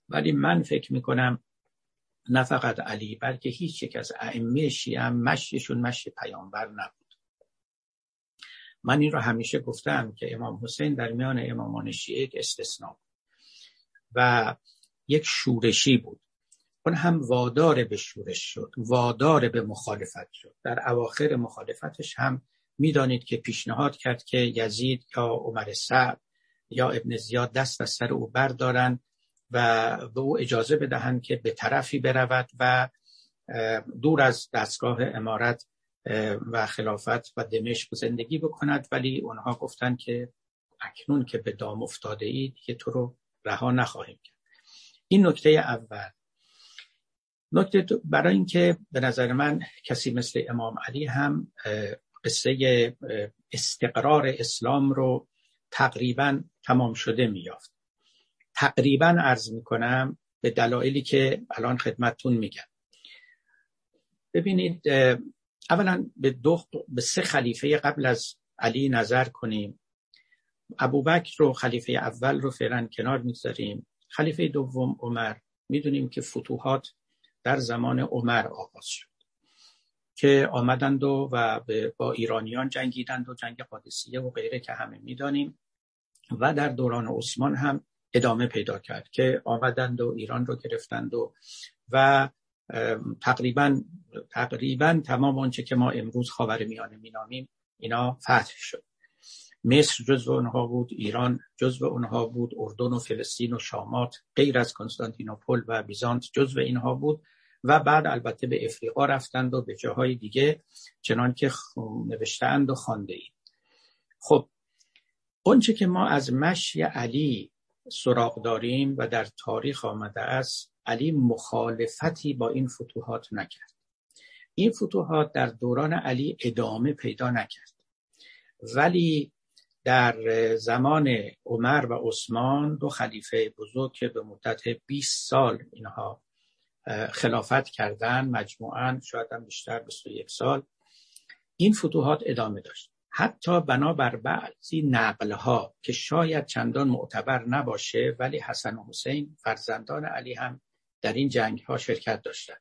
ولی من فکر می‌کنم نه فقط علی بلکه هیچ یک از ائمه شیعه مشیشون مشی پیامبر نبود. من این رو همیشه گفتم که امام حسین در میان امامان شیعه یک استثناء و یک شورشی بود. اون هم وادار به شورش شد وادار به مخالفت شد. در اواخر مخالفتش هم می‌دانید که پیشنهاد کرد که یزید یا عمر سعد یا ابن زیاد دست از سر او بردارن و به او اجازه بدهند که به طرفی برود و دور از دستگاه امارت و خلافت و دمشق زندگی بکند. ولی اونها گفتند که اکنون که به دام افتاده اید که تو رو رها نخواهیم کرد. این نکته اول. نکته برای اینکه به نظر من کسی مثل امام علی هم قصه استقرار اسلام رو تقریبا تمام شده میافت تقریبا عرض می‌کنم به دلایلی که الان خدمتتون میگم. ببینید اولا به دو به سه خلیفه قبل از علی نظر کنیم. ابوبکر رو خلیفه اول رو فعلا کنار می‌گذاریم خلیفه دوم عمر. می‌دونیم که فتوحات در زمان عمر آغاز شد که آمدند و, و با ایرانیان جنگیدند و جنگ قادسیه و غیره که همه می‌دانیم. و در دوران عثمان هم ادامه پیدا کرد که آمدند و ایران رو گرفتند و و تقریبا تقریبا تمام آنچه که ما امروز خاور میانه مینامیم اینا فتح شد. مصر جزو اونها بود ایران جزو اونها بود اردن و فلسطین و شامات غیر از کنستانتینوپل و بیزانت جزو اینها بود و بعد البته به افریقا رفتند و به جاهای دیگه چنان که نوشتند و خانده ایم خب اونچه که ما از مشی علی سراغ داریم و در تاریخ آمده است علی مخالفتی با این فتوحات نکرد. این فتوحات در دوران علی ادامه پیدا نکرد. ولی در زمان عمر و عثمان دو خلیفه بزرگ که به مدت 20 سال اینها خلافت کردن مجموعا شاید هم بیشتر 21 سال این فتوحات ادامه داشت. حتی بنابر بعضی نقلها که شاید چندان معتبر نباشه ولی حسن و حسین فرزندان علی هم در این جنگ ها شرکت داشتند.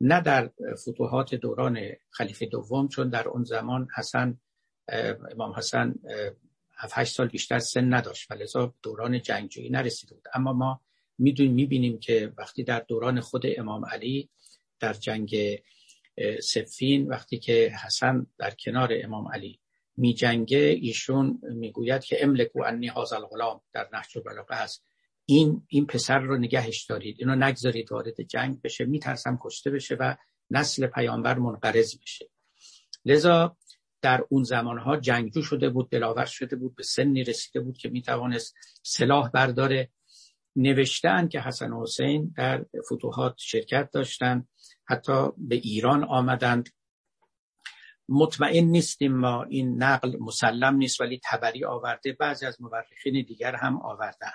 نه در فتوحات دوران خلیفه دوم چون در اون زمان حسن امام حسن 7 سال بیشتر سن نداشت و دوران جنگجویی نرسیده بود. اما ما می‌دونیم می‌بینیم که وقتی در دوران خود امام علی در جنگ سفین وقتی که حسن در کنار امام علی می جنگه ایشون می‌گوید که املکو انی هازل الغلام در نهج البلاغه هست. این این پسر رو نگهش دارید. اینو نگذارید وارد جنگ بشه. میترسم کشته بشه و نسل پیامبر منقرض بشه. لذا در اون زمانها جنگجو شده بود دلاور شده بود به سنی رسیده بود که می‌توانست سلاح برداره نوشتن که حسن و حسین در فتوحات شرکت داشتند. حتی به ایران آمدند. مطمئن نیستیم ما این نقل مسلم نیست ولی تبری آورده. بعضی از مورخین دیگر هم آوردن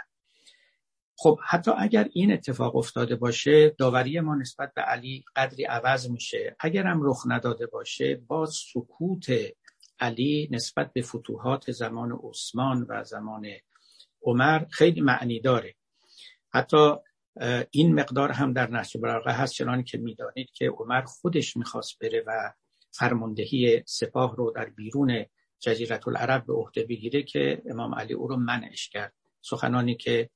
خب حتی اگر این اتفاق افتاده باشه داوری ما نسبت به علی قدری عوض میشه. اگر هم رخ نداده باشه با سکوت علی نسبت به فتوحات زمان عثمان و زمان عمر خیلی معنی داره. حتی این مقدار هم در نهج براغه هست چنان که می‌دانید که عمر خودش می‌خواست بره و فرماندهی سپاه رو در بیرون جزیرت العرب به عهده بگیره که امام علی او رو منعش کرد. سخنانی که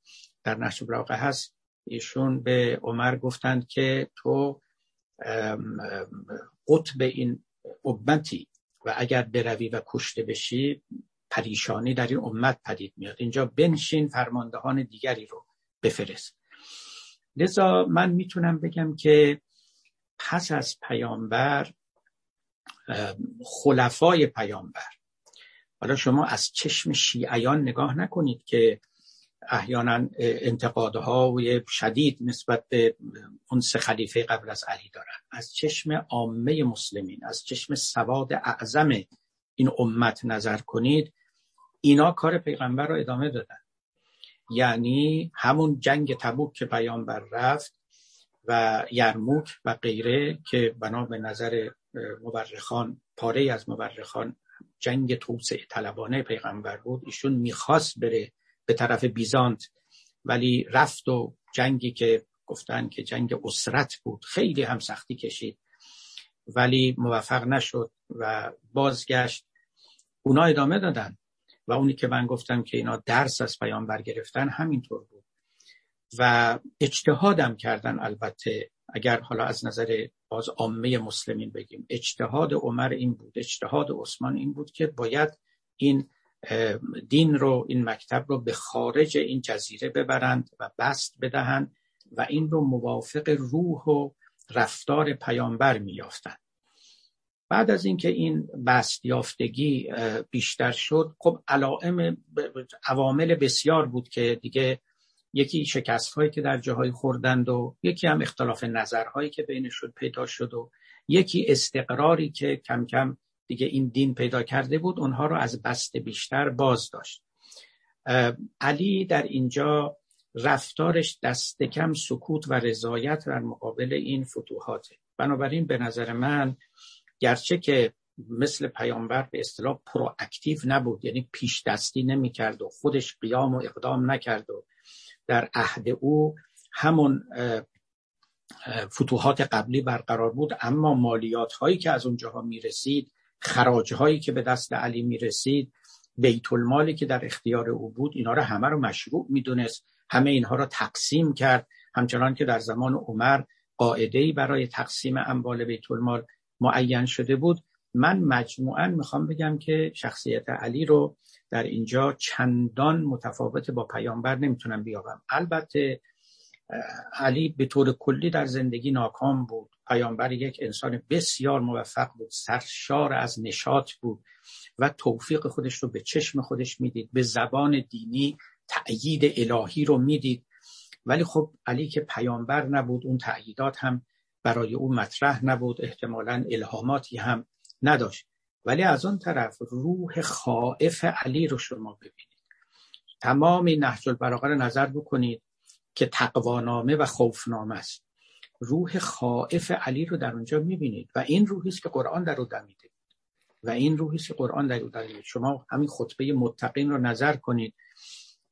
در نهج براغه هست. ایشون به عمر گفتند که تو قطب این امتی و اگر بروی و کشته بشی پریشانی در این امت پدید میاد. اینجا بنشین فرماندهان دیگری رو بفرست. لذا من می‌تونم بگم که پس از پیامبر خلفای پیامبر حالا شما از چشم شیعیان نگاه نکنید که احیانا انتقادهای شدید نسبت به اون سه خلیفه قبل از علی دارن از چشم عامه مسلمین از چشم سواد اعظم این امت نظر کنید اینا کار پیغمبر رو ادامه دادن. یعنی همون جنگ تبوک که پیامبر رفت و یرموک و غیره که بنا به نظر مورخان پاره از مورخان جنگ توسعه طلبانه پیغمبر بود ایشون می‌خواست بره به طرف بیزانت. ولی رفت و جنگی که گفتن که جنگ اسرت بود خیلی هم سختی کشید. ولی موفق نشد و بازگشت. اونا ادامه دادن و اونی که من گفتم که اینا درس از پیامبر گرفتن همینطور بود. و اجتهادم کردن البته. اگر حالا از نظر باز عامه مسلمین بگیم اجتهاد عمر این بود اجتهاد عثمان این بود که باید این دین رو این مکتب رو به خارج این جزیره ببرند و بست بدهند و این رو موافق روح و رفتار پیامبر میافتند بعد از اینکه این بست یافتگی بیشتر شد خب علائم عوامل بسیار بود که دیگه یکی شکست هایی که در جاهای خوردند و یکی هم اختلاف نظرهایی که بینشون پیدا شد و یکی استقراری که کم کم دیگه این دین پیدا کرده بود اونها رو از بست بیشتر باز داشت. علی در اینجا رفتارش دست کم سکوت و رضایت در مقابل این فتوحاته. بنابراین به نظر من گرچه که مثل پیامبر به اصطلاح پرواکتیو نبود یعنی پیش دستی نمی کرد و خودش قیام و اقدام نکرد و در عهد او همون فتوحات قبلی برقرار بود اما مالیات هایی که از اونجاها می رسید خراج هایی که به دست علی می رسید بیت المالی که در اختیار او بود اینا رو همه رو مشروع می‌دونست. همه اینها رو تقسیم کرد. همچنان که در زمان عمر قاعده برای تقسیم اموال بیت المال معین شده بود. من مجموعا می‌خوام بگم که شخصیت علی رو در اینجا چندان متفاوت با پیامبر نمی‌تونم بیابم. البته علی به طور کلی در زندگی ناکام بود. پیامبر یک انسان بسیار موفق بود. سرشار از نشاط بود و توفیق خودش رو به چشم خودش می‌دید به زبان دینی تأیید الهی رو می‌دید. ولی خب علی که پیامبر نبود اون تأییدات هم برای او مطرح نبود احتمالا الهاماتی هم نداشت. ولی از اون طرف روح خائف علی رو شما ببینید. تمام نهج البلاغه رو نظر بکنید. که تقوانامه و خوفنامه است. روح خائف علی رو در اونجا می‌بینید و این روحی است که قرآن در او دمیده. و این روحی است که قرآن در او دمیده. شما همین خطبه متقین رو نظر کنید.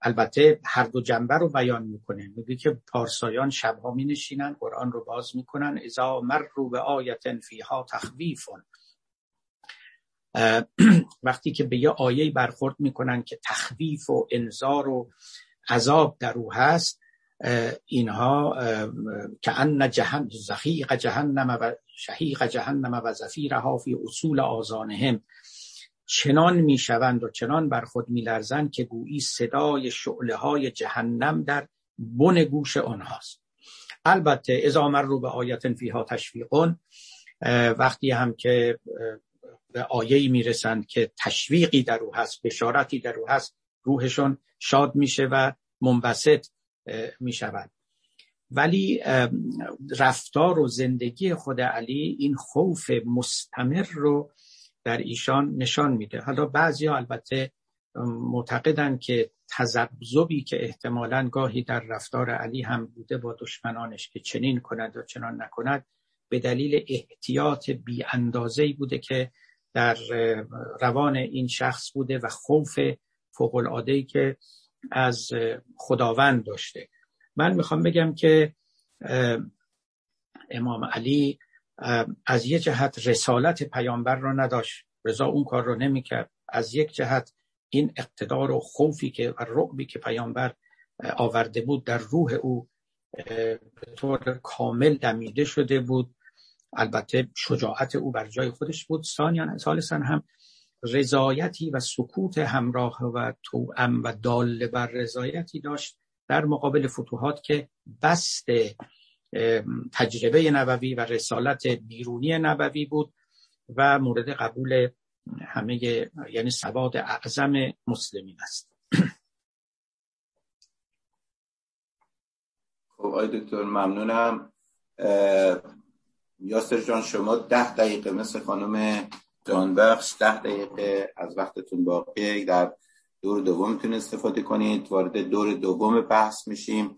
البته هر دو جنبه رو بیان می‌کنه. میگه که پارسایان شبها می نشینن قرآن رو باز می‌کنن. اذا مر رو به آیت فیها تخویفون وقتی که به یه آیه برخورد می‌کنن که تخویف و انذار و عذاب در او هست اینها که ان جهن زخیق جهنم و شهیق جهنم و زفیرها فی اصول آزانهم چنان می‌شوند و چنان بر خود میلرزند که گویی صدای شعله های جهنم در بن گوش آنهاست. البته اذا رو به آیت فیها تشویقون وقتی هم که به آیه می‌رسند که تشویقی در او هست بشارتی در او هست روحشون شاد میشه و منبسط می‌شود. ولی رفتار و زندگی خود علی این خوف مستمر رو در ایشان نشان میده. حالا بعضی البته معتقدند که تذبذبی که احتمالا گاهی در رفتار علی هم بوده با دشمنانش که چنین کند و چنان نکند به دلیل احتیاط بی اندازه‌ای بوده که در روان این شخص بوده و خوف فوق العاده که از خداوند داشته. من می‌خوام بگم که امام علی از یک جهت رسالت پیامبر را نداشت. رضا اون کار رو نمی‌کرد. از یک جهت این اقتدار و خوفی که و رعبی که پیامبر آورده بود در روح او به طور کامل دمیده شده بود. البته شجاعت او بر جای خودش بود. ثانیا سالسا هم رضایتی و سکوت همراه و توأم و دال بر رضایتی داشت در مقابل فتوحات که بست تجربه نبوی و رسالت بیرونی نبوی بود و مورد قبول همه یعنی سواد اعظم مسلمین است. خب آی دکتر ممنونم. یاسر جان شما ده دقیقه مثل خانم جانبخش ده دقیقه از وقتتون باقی. در دور دوم می‌تونید استفاده کنید. وارد دور دوم بحث میشیم.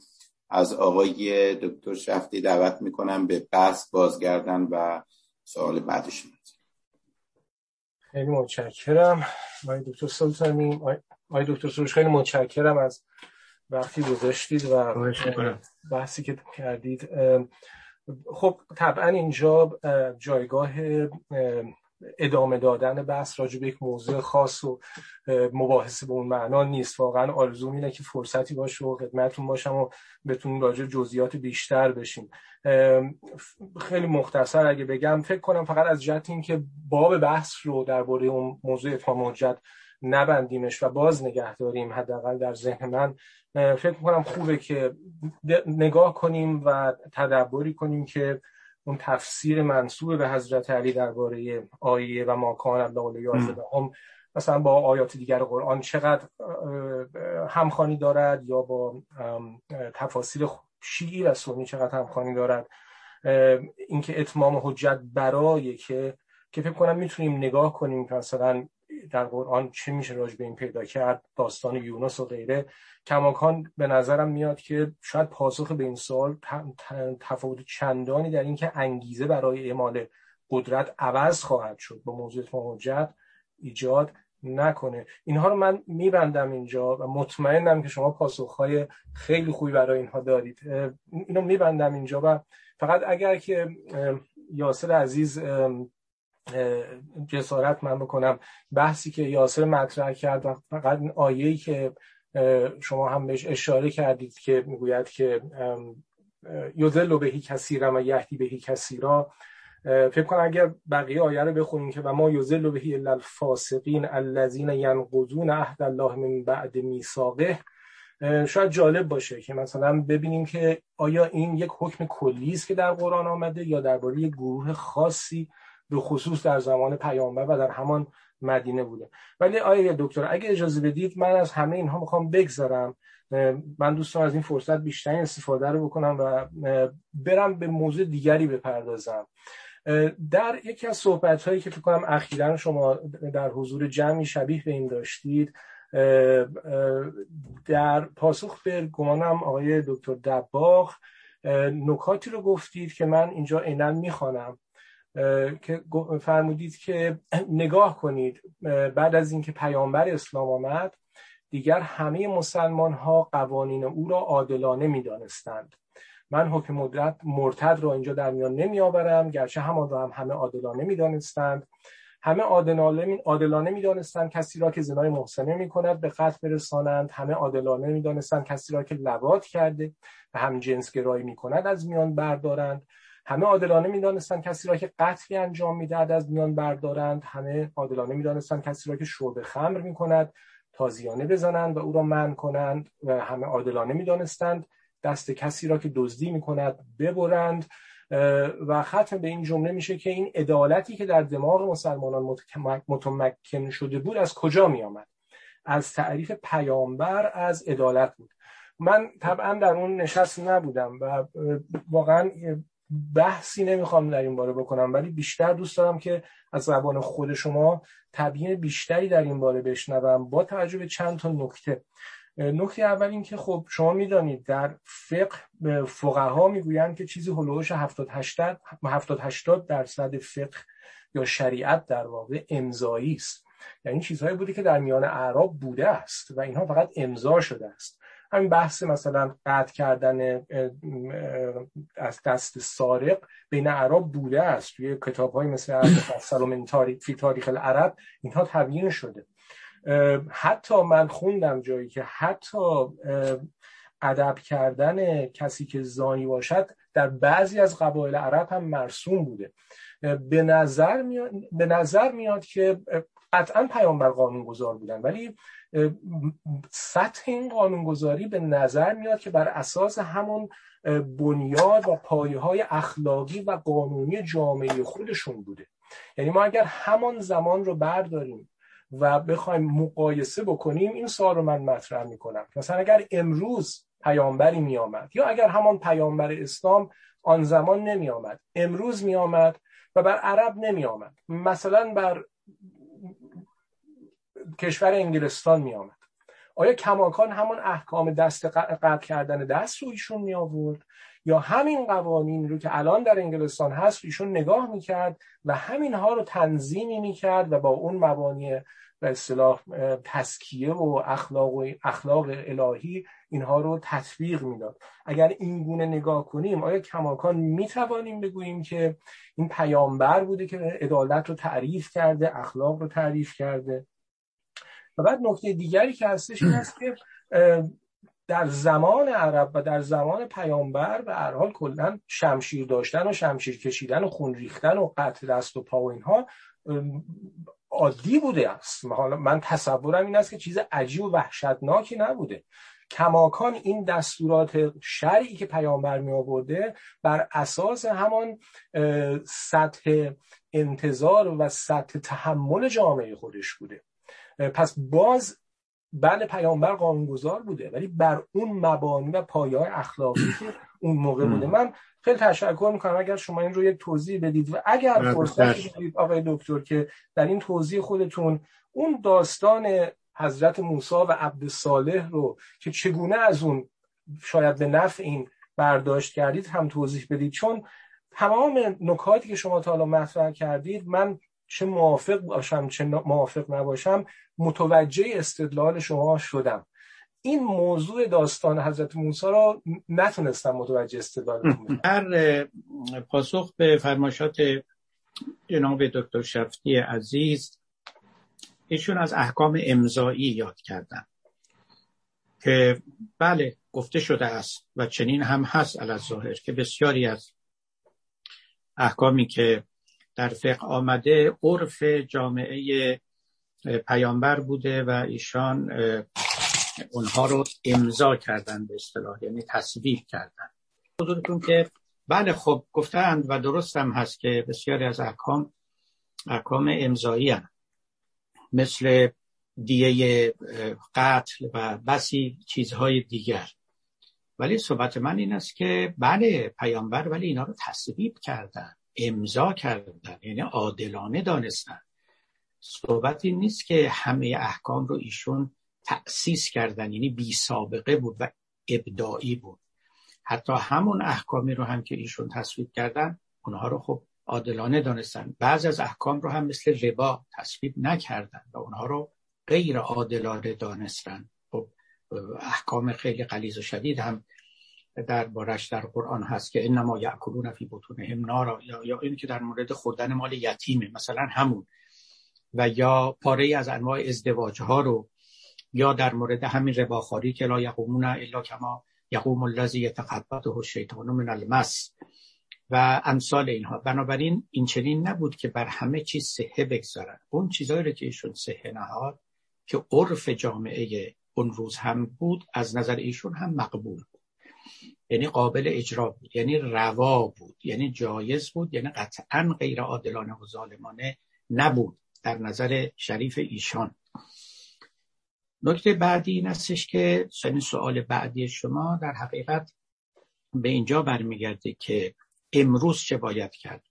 از آقای دکتر شفتی دعوت می‌کنم به بحث بازگردن و سوال بعدش خیلی متشکرم. آقای دکتر سلطانی آقای دکتر سروش خیلی متشکرم از وقتی گذاشتید و بحثی که کردید. خب طبعا اینجا جایگاه ادامه دادن بحث راجع به یک موضوع خاص و مباحثه به اون معنا نیست. واقعا آرزوم اینه که فرصتی باشه و خدمتتون باشم و بتونیم راجع جزئیات بیشتر بشیم. خیلی مختصر اگه بگم فکر کنم فقط از جهت اینکه باب بحث رو درباره اون موضوع اتمام حجت نبندیمش و باز نگه داریم حداقل در ذهن من فکر کنم خوبه که نگاه کنیم و تدبری کنیم که اون تفسیر منصوب به حضرت علی درباره آیه و ماکان الله یازده هم مثلا با آیات دیگر قرآن چقدر همخانی دارد یا با تفاسیر شیعی و سنی چقدر همخانی دارد. اینکه اتمام حجت برای که که فکر کنم می‌تونیم نگاه کنیم که مثلا در قرآن چه میشه راجع به این پیدا کرد داستان یونس و غیره. کماکان به نظرم میاد که شاید پاسخ به این سوال تفاوت چندانی در اینکه انگیزه برای اعمال قدرت عوض خواهد شد با موضوع حجت ایجاد نکنه. اینها رو من میبندم اینجا و مطمئنم که شما پاسخهای خیلی خوبی برای اینها دارید. اینو میبندم اینجا و فقط اگر که یاسر عزیز جسارت من بکنم. بحثی که یاسر مطرح کرد و فقط آیه‌ای که شما هم بهش اشاره کردید که می‌گوید که یذل بهی کثیرا و یهدی بهی کثیرا. فکر کنم اگر بقیه آیه رو بخونیم که و ما یذل بهی الا الفاسقین الذین ینقضون عهد الله من بعد میثاقه شاید جالب باشه که مثلا ببینیم که آیا این یک حکم کلی است که در قرآن آمده یا درباره یک گروه خاصی به خصوص در زمان پیامبر و در همان مدینه بوده. ولی آیا دکتر اگه اجازه بدید من از همه اینها می‌خوام بگذرم. من دوستان از این فرصت بیشتری استفاده رو بکنم و برم به موضوع دیگری بپردازم. در یکی از صحبت هایی که فکر کنم اخیرا شما در حضور جمعی شبیه به این داشتید در پاسخ به گمانم آقای دکتر دباغ نکاتی رو گفتید که من اینجا عینا می‌خوانم. که فرمودید که نگاه کنید بعد از اینکه پیامبر اسلام آمد دیگر همه مسلمان ها قوانین او را عادلانه می دانستند من حکم مدرت مرتد را اینجا در میان نمی آورم گرچه همان را هم همه عادلانه می دانستند همه عادلانه می دانستند کسی را که زنای محسنه می کند به قتل برسانند. همه عادلانه می دانستند کسی را که لبات کرده و هم جنس گرایی می کند از میان بردارند. همه عادلانه می‌دانستند کسی را که قتلی انجام می‌دهد از میان بردارند. همه عادلانه می‌دانستند کسی را که شرب خمر می‌کند تازیانه بزنند و او را من کنند و همه عادلانه می‌دانستند دست کسی را که دزدی می‌کند ببرند. و ختم به این جمله میشه که این عدالتی که در دماغ مسلمانان متمکن شده بود از کجا میآمد؟ از تعریف پیامبر از عدالت بود. من طبعا در اون نشست نبودم و واقعا بحثی نمی‌خوام در این باره بکنم ولی بیشتر دوست دارم که از زبان خود شما تبیین بیشتری در این باره بشنوم با توجه به چند تا نکته. نکته اول این که خب شما می‌دانید در فقه فقها می‌گویند که چیزی هلوش 70 80 70 80 درصد فقه یا شریعت در واقع امضایی است. یعنی چیزهایی بوده که در میان اعراب بوده است و اینها فقط امضا شده است. همین بحث مثلا قطع کردن از دست سارق بین عرب بوده است. توی کتاب های مثل سلام فی تاریخ العرب اینها تبیین شده. حتی من خوندم جایی که حتی ادب کردن کسی که زانی باشد در بعضی از قبایل عرب هم مرسوم بوده. به نظر میاد, به نظر میاد که قطعا پیامبر قانونگذار بودن ولی سطح این قانونگذاری به نظر میاد که بر اساس همون بنیاد و پایه های اخلاقی و قانونی جامعه خودشون بوده. یعنی ما اگر همان زمان رو برداریم و بخوایم مقایسه بکنیم این سوال رو من مطرح می‌کنم. مثلا اگر امروز پیامبری می آمد یا اگر همان پیامبر اسلام آن زمان نمی آمد امروز می آمد و بر عرب نمی آمد مثلا بر کشور انگلستان می آمد آیا کماکان همون احکام دست قطع کردن دست رو ایشون می آورد یا همین قوانین رو که الان در انگلستان هست ایشون نگاه می‌کرد و همین ها رو تنظیمی می‌کرد و با اون مبانی به اصطلاح تسکیه و اخلاق و اخلاق الهی اینها رو تطبیق می‌داد؟ اگر این گونه نگاه کنیم آیا کماکان می‌توانیم بگوییم که این پیامبر بوده که عدالت رو تعریف کرده اخلاق رو تعریف کرده؟ و بعد نکته دیگری که هستش این است که در زمان عرب و در زمان پیامبر به هر حال کلا شمشیر داشتن و شمشیر کشیدن و خون ریختن و قطع دست و پا و اینها عادی بوده است. حالا من تصورم این است که چیز عجیب و وحشتناکی نبوده. کماکان این دستورات شرعی که پیامبر می آورده بر اساس همان سطح انتظار و سطح تحمل جامعه خودش بوده. پس باز بله پیامبر قانونگذار بوده ولی بر اون مبانی و پایه اخلاقی که اون موقع بوده. من خیلی تشکر می‌کنم اگر شما این رو یک توضیح بدید و اگر فرصت دارید آقای دکتر که در این توضیح خودتون اون داستان حضرت موسی و عبد صالح رو که چگونه از اون شاید به نفع این برداشت کردید هم توضیح بدید. چون تمام نکاتی که شما تا حالا مطرح کردید من چه موافق باشم چه موافق نباشم متوجه استدلال شما شدم. این موضوع داستان حضرت موسی را نتونستم متوجه استدلال در پاسخ به فرماشات جناب دکتر شفتی عزیز ایشون از احکام امضایی یاد کردن که بله گفته شده است و چنین هم هست ظاهر که بسیاری از احکامی که در فقه آمده عرف جامعه پیامبر بوده و ایشان اونها رو امضا کردن به اصطلاح یعنی تصویب کردن. حضورتون که بله خب گفتند و درست هم هست که بسیاری از احکام احکام امضایی هم. مثل دیه قتل و بسی چیزهای دیگر. ولی صحبت من این است که بله پیامبر ولی اینا رو تصویب کردن. امضا کردن یعنی عادلانه دانستن. صحبت این نیست که همه احکام رو ایشون تأسیس کردن یعنی بی سابقه بود و ابداعی بود. حتی همون احکامی رو هم که ایشون تصویب کردن اونها رو خب عادلانه دانستن. بعض از احکام رو هم مثل ربا تصویب نکردن و اونها رو غیر عادلانه دانستن. خب احکام خیلی قلیز و شدید هم در بارش در قرآن هست که انما یعکلون فی بطونهم نارا یا, یا این که در مورد خوردن مال یتیمه مثلا همون. و یا پاره از انواع ازدواج ها رو یا در مورد همین رباخاری که لا یقومون الا کما یقوم الذی یتقبضه الشیطان من المس و امثال اینها. بنابراین این چنین نبود که بر همه چیز صحه بگذارن. اون چیزایی رو که ایشون صحه نهاد که عرف جامعه اون روز هم بود از نظر ایشون هم مقبول یعنی قابل اجرا بود یعنی روا بود یعنی جایز بود یعنی قطعا غیر عادلانه و ظالمانه نبود در نظر شریف ایشان. نکته بعدی این استش که سن سوال بعدی شما در حقیقت به اینجا برمیگرده که امروز چه باید کرد.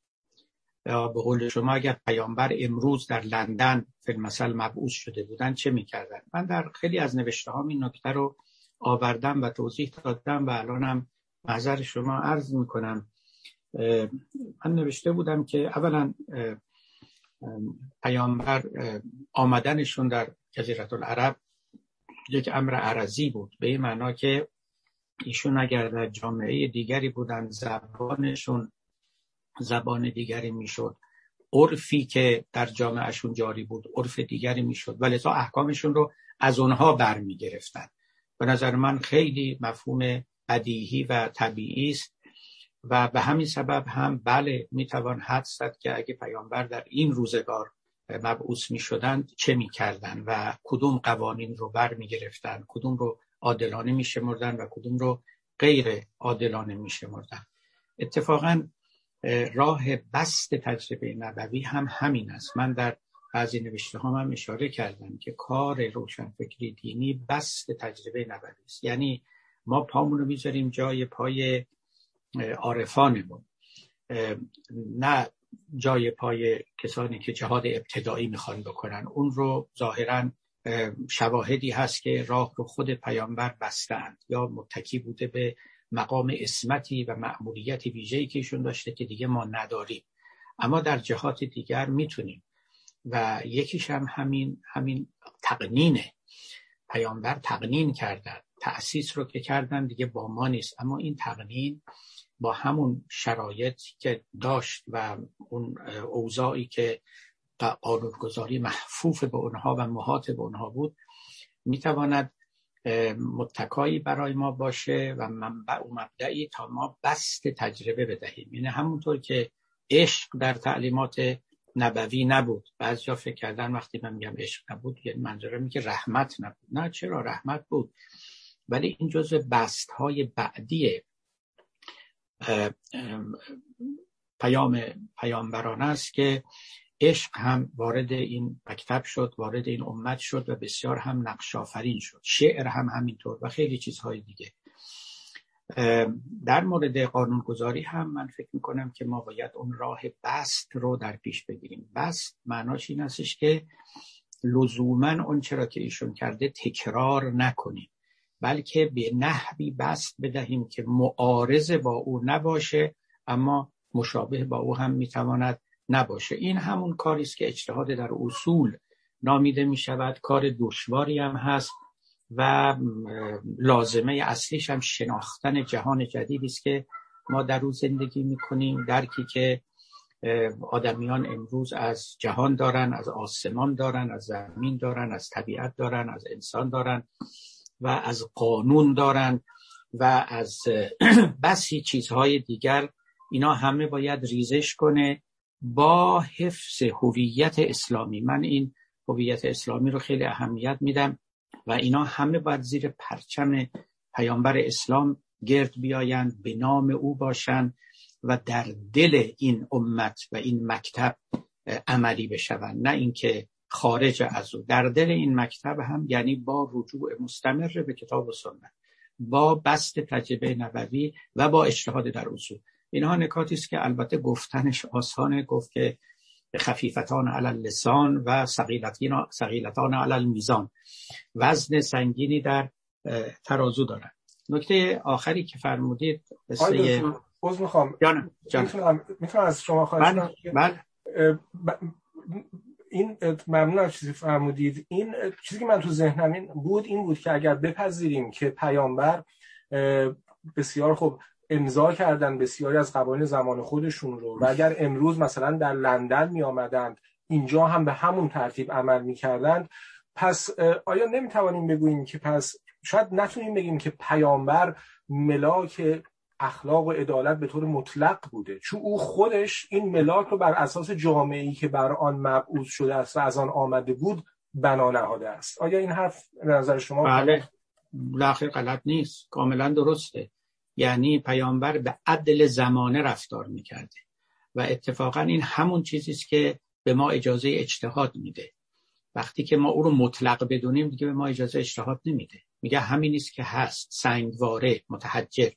به قول شما اگر پیامبر امروز در لندن فیلمسل مبعوث شده بودن چه می‌کردن؟ من در خیلی از نوشته این نکته رو آوردم و توضیح دادم و الانم نظر شما عرض می‌کنم. من نوشته بودم که اولا پیامبر آمدنشون در جزیرت العرب یک امر عرضی بود. به این معنا که ایشون اگر در جامعه دیگری بودن زبانشون زبان دیگری می‌شد. عرفی که در جامعهشون جاری بود عرف دیگری می‌شد. و لذا احکامشون رو از اونها برمی گرفتن به نظر من خیلی مفهوم بدیهی و طبیعی است و به همین سبب هم بله می‌توان حد زد که اگه پیامبر در این روزگار مبعوث می شدند چه می کردن و کدوم قوانین رو بر می گرفتن کدوم رو عادلانه می شمردن و کدوم رو غیر عادلانه می شمردن اتفاقا راه بست تجربه نبوی هم همین است. من در بعضی نوشته ها هم اشاره کردم که کار روشنفکری دینی بست تجربه نبوی است. یعنی ما پامون رو می‌ذاریم جای پای عارفانمون. نه جای پای کسانی که جهاد ابتدایی می‌خوان بکنن. اون رو ظاهرا شواهدی هست که راه رو خود پیامبر بستند یا متکی بوده به مقام اسمتی و مأموریت ویژه‌ای که ایشون داشته که دیگه ما نداریم. اما در جهات دیگر می‌تونیم و یکیش هم همین همین تقنینه. پیامبر تقنین کردن تأسیس رو که کردن دیگه با ما نیست. اما این تقنین با همون شرایط که داشت و اون اوضاعی که قانونگذاری محفوف به اونها و محاط به اونها بود می‌تواند متکایی برای ما باشه و منبع و مبدعی تا ما بست تجربه بدهیم. یعنی همونطور که عشق در تعلیمات نبوی نبود. بعضی فکر کردن وقتی من میگم عشق نبود یعنی منظورم که رحمت نبود. نه چرا رحمت بود؟ ولی این جزء بست های بعدی پیام پیامبران است که عشق هم وارد این مکتب شد وارد این امت شد و بسیار هم نقش آفرین شد. شعر هم همینطور و خیلی چیزهای دیگه. در مورد قانونگذاری هم من فکر می‌کنم که ما باید اون راه بست رو در پیش بگیریم. بست معناش این هستش که لزوما اون چرا که ایشون کرده تکرار نکنیم بلکه به نحوی بست بدهیم که معارض با او نباشه اما مشابه با او هم می‌تواند نباشه. این همون کاری است که اجتهاد در اصول نامیده می شود کار دشواری هم هست. و لازمه اصلیش هم شناختن جهان جدیدی است که ما در روز زندگی می‌کنیم. درکی که آدمیان امروز از جهان دارن از آسمان دارن از زمین دارن از طبیعت دارن از انسان دارن و از قانون دارن و از بسی چیزهای دیگر. اینا همه باید ریزش کنه با حفظ هویت اسلامی. من این هویت اسلامی رو خیلی اهمیت میدم. و اینا همه باید زیر پرچم پیامبر اسلام گرد بیایند به نام او باشند و در دل این امت و این مکتب عملی بشوند. نه اینکه خارج از او. در دل این مکتب هم یعنی با رجوع مستمر به کتاب و سنت با بست تجربه نبوی و با اجتهاد در اصول. اینها نکاتی است که البته گفتنش آسانه گفت که خفیفتان علی اللسان و سقیلتان علی المیزان. وزن سنگینی در ترازو دارن. نکته آخری که فرمودید قصه باز می‌خوام. جانم می‌تونم از شما خواهش بله این ممنون از چیزی فرمودید. این چیزی که من تو ذهنم این بود این بود که اگر بپذیریم که پیامبر بسیار خوب امضا کردن بسیاری از قوانین زمان خودشون رو و اگر امروز مثلا در لندن می آمدند اینجا هم به همون ترتیب عمل می کردند پس آیا نمی توانیم بگوییم که پس شاید نتونیم بگیم که پیامبر ملاک اخلاق و عدالت به طور مطلق بوده؟ چون او خودش این ملاک رو بر اساس جامعه که بر آن مبعوث شده است و از آن آمده بود بنا نهاده است. آیا این حرف نظر شما بله. لاخر غلط نیست. کاملا درسته. یعنی پیامبر به عدل زمانه رفتار می‌کرده. و اتفاقا این همون چیزی است که به ما اجازه اجتهاد میده. وقتی که ما او رو مطلق بدونیم دیگه به ما اجازه اجتهاد نمیده. میگه همین است که هست سنگواره متحجر.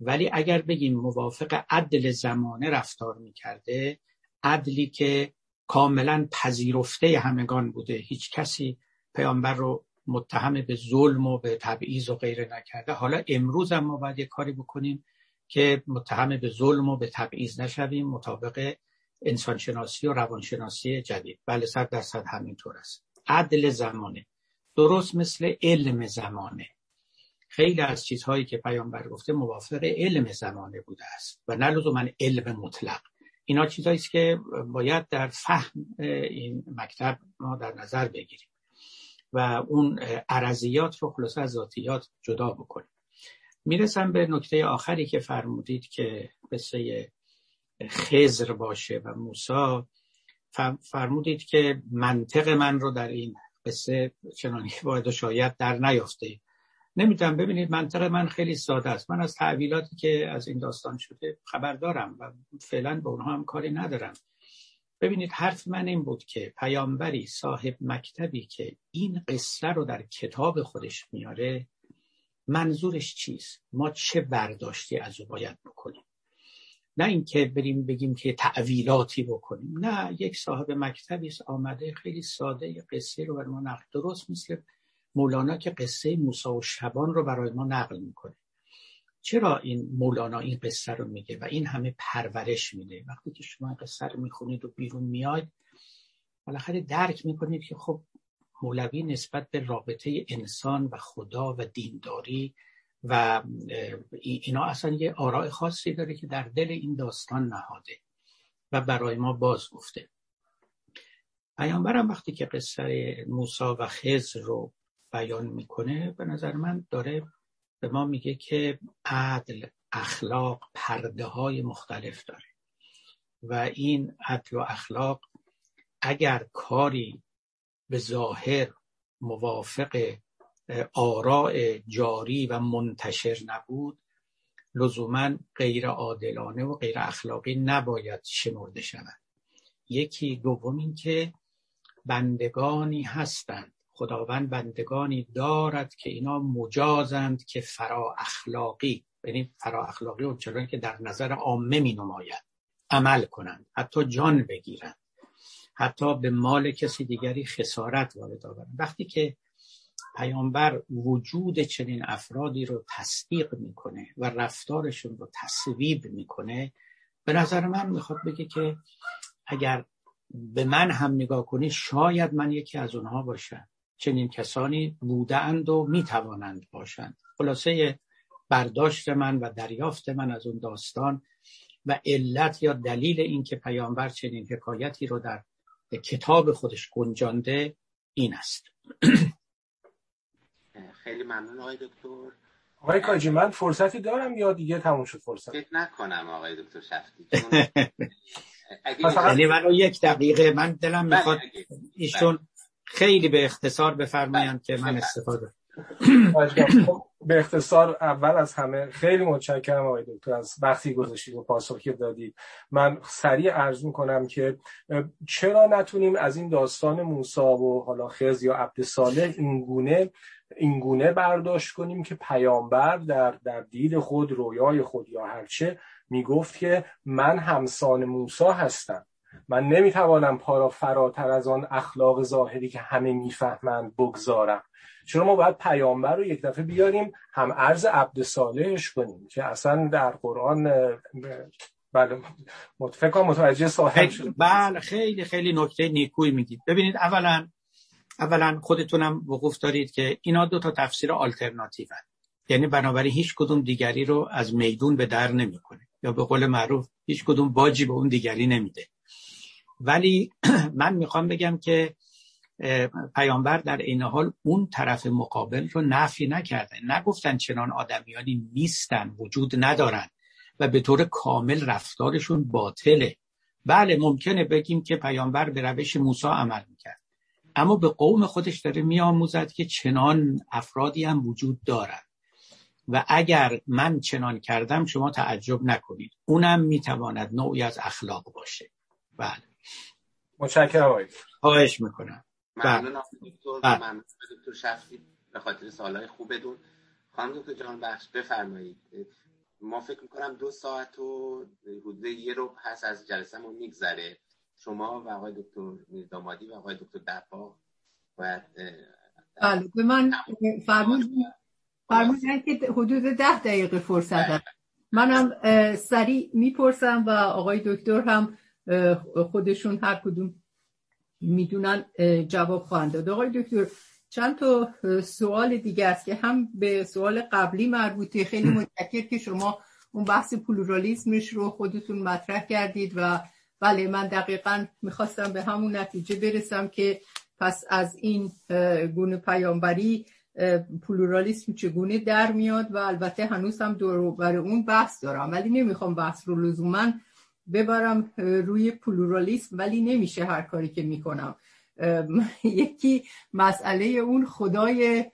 ولی اگر بگیم موافق عدل زمانه رفتار می‌کرده عدلی که کاملا پذیرفته همگان بوده هیچ کسی پیامبر رو متهم به ظلم و به تبعیض و غیره نکرده. حالا امروز هم ما باید یک کاری بکنیم که متهم به ظلم و به تبعیض نشویم مطابق انسانشناسی و روانشناسی جدید. بله صد درصد همینطور است. عدل زمانه. درست مثل علم زمانه. خیلی از چیزهایی که پیامبر گفته موافق علم زمانه بوده است. و نه لزوما علم مطلق. اینا چیزهایی است که باید در فهم این مکتب ما در نظر بگیریم. و اون عرضیات رو خلاصه از ذاتیات جدا بکنیم. می‌رسم به نکته آخری که فرمودید که قصه خزر باشه و موسا فرمودید که منطق من رو در این قصه چنانی باید شاید در نیافته. نمی‌تونم ببینید منطق من خیلی ساده است. من از تحویلاتی که از این داستان شده خبر دارم و فعلا به اونها هم کاری ندارم. ببینید حرف من این بود که پیامبری صاحب مکتبی که این قصه رو در کتاب خودش میاره منظورش چیست؟ ما چه برداشتی از او باید بکنیم؟ نه اینکه بریم بگیم که تعویلاتی بکنیم. نه یک صاحب مکتبی آمده خیلی ساده قصه رو بر ما نقل درست مثل مولانا که قصه موسا و شبان رو برای ما نقل می‌کنه. چرا این مولانا این قصه رو میگه و این همه پرورش میده؟ وقتی که شما این قصه رو می‌خونید و بیرون میاید بالاخره درک می‌کنید که خب مولوی نسبت به رابطه انسان و خدا و دینداری و اینا اصلا یه آراء خاصی داره که در دل این داستان نهاده و برای ما باز گفته پیامبرم وقتی که قصه موسا و خز رو بیان می‌کنه به نظر من داره به ما میگه که عدل اخلاق پرده های مختلف داره. و این عدل و اخلاق اگر کاری به ظاهر موافق آراء جاری و منتشر نبود لزوما غیر عادلانه و غیر اخلاقی نباید شمرده شود. یکی دوم این که بندگانی هستند خداوند بندگانی دارد که اینا مجازند که فرا اخلاقی یعنی فرا اخلاقی اونچنان که در نظر عامه می نماید عمل کنند حتی جان بگیرند حتی به مال کسی دیگری خسارت وارد آورند. وقتی که پیامبر وجود چنین افرادی رو تصدیق می‌کنه و رفتارشون رو تصویب می‌کنه به نظر من می‌خواد بگه که اگر به من هم نگاه کنی شاید من یکی از اونها باشم. چنین کسانی بودند و می‌توانند باشند. خلاصه برداشت من و دریافت من از اون داستان و علت یا دلیل این که پیامبر چنین حکایتی رو در کتاب خودش گنجانده این است. خیلی ممنون آقای دکتر. آقای کاجی من فرصتی دارم یا دیگه تموم شد فرصت؟ فکر نکنم آقای دکتر شفتی. یعنی من یک دقیقه من دلم می‌خواد ایشون خیلی به اختصار بفرمایند که من استفاده خب، به اختصار اول از همه خیلی متشکرم آقای دکتر از وقتی گذاشتید و پاسخی دادید من سریع عرض می‌کنم که چرا نتونیم از این داستان موسا و حالا خز یا عبد صالح این گونه این گونه برداشت کنیم که پیامبر در در دید خود رویای خود یا هرچه می‌گفت که من همسان موسا هستم. من نمی‌توانم پا فراتر از آن اخلاق ظاهری که همه می‌فهمند بگذارم. چرا ما باید پیامبر رو یک دفعه بیاریم هم عرض عبد صالحش کنیم که اصلا در قرآن بله فکر متوجه صاحب شد بله خیلی خیلی نکته نیکوی میگید. ببینید اولا اولا خودتونم وقوف دارید که اینا دو تا تفسیر آلترناتیو هست. یعنی بنابراین هیچ کدوم دیگری رو از میدون به در نمی‌کنه. یا به قول معروف هیچ کدوم باجی به اون دیگری نمیده. ولی من می‌خوام بگم که پیامبر در این حال اون طرف مقابل رو نفی نکرده. نگفتن چنان آدمیانی نیستن وجود ندارن و به طور کامل رفتارشون باطله. بله ممکنه بگیم که پیامبر به روش موسی عمل می‌کرد. اما به قوم خودش داره میآموزد که چنان افرادی هم وجود دارد و اگر من چنان کردم شما تعجب نکنید. اونم می‌تواند نوعی از اخلاق باشه. بله. متشکرم آقای خواهش می‌کنم. ممنون دکتر. بله. ممنون. دکتر شفتی به خاطر سوالای خوبتون. خانم دکتر جان بخش بفرمایید. ما فکر می‌کنم دو ساعت و حدود یه رو هست از جلسهمون میگذره. شما و آقای دکتر دامادی و آقای دکتر دپا باید بله. به من فرمودن که حدود ده دقیقه فرصت بله. هست منم سریع می‌پرسم و آقای دکتر هم خودشون هر کدوم می‌دونن جواب خواهند داد. آقای دکتر چند تا سوال دیگه است که هم به سوال قبلی مربوطه. خیلی متشکر که شما اون بحث پلورالیسمش رو خودتون مطرح کردید و بله من دقیقا می‌خواستم به همون نتیجه برسم که پس از این گونه پیامبری پلورالیسم چگونه در میاد و البته هنوز هم دور بر اون بحث دارم. ولی نمی‌خوام بحث رو لزوما ببرم روی پلورالیسم ولی نمیشه هر کاری که می‌کنم. یکی مسئله اون خدای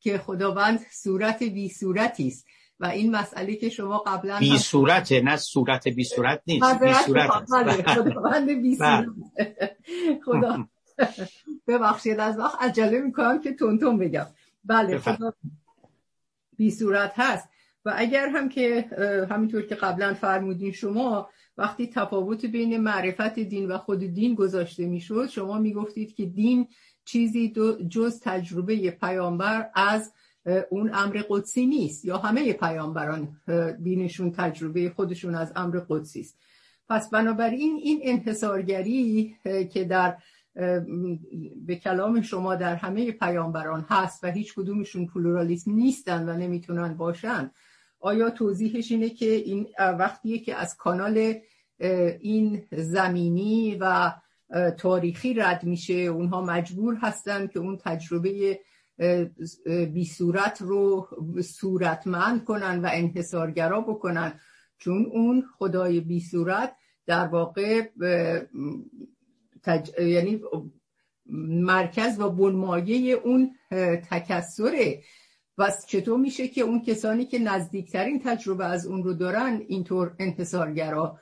که خداوند صورت بی صورتی است. و این مسئله که شما قبلا بی صورت نه صورت بی صورت نیست بی صورت بله، خداوند بی صورت. بله. خدا ببخشید از وقت عجله می‌کنم که تونتون بگم. بله خدا بی صورت هست. و اگر هم که همینطور که قبلا فرمودین شما وقتی تفاوت بین معرفت دین و خود دین گذاشته می‌شد شما می‌گفتید که دین چیزی جز تجربه پیامبر از اون امر قدسی نیست یا همه پیامبران دینشون تجربه خودشون از امر قدسی است. پس بنابراین این انحصارگری که در به کلام شما در همه پیامبران هست و هیچ کدومشون پلورالیسم نیستن و نمی‌تونن باشن آیا توضیحش اینه که این وقتیه که از کانال این زمینی و تاریخی رد میشه؟ اونها مجبور هستن که اون تجربه بی صورت رو صورتمند کنن و انحصارگرا بکنن. چون اون خدای بی صورت در واقع تج... یعنی مرکز و بنمایه اون تکسره و چطور میشه که اون کسانی که نزدیکترین تجربه از اون رو دارن اینطور انحصارگرا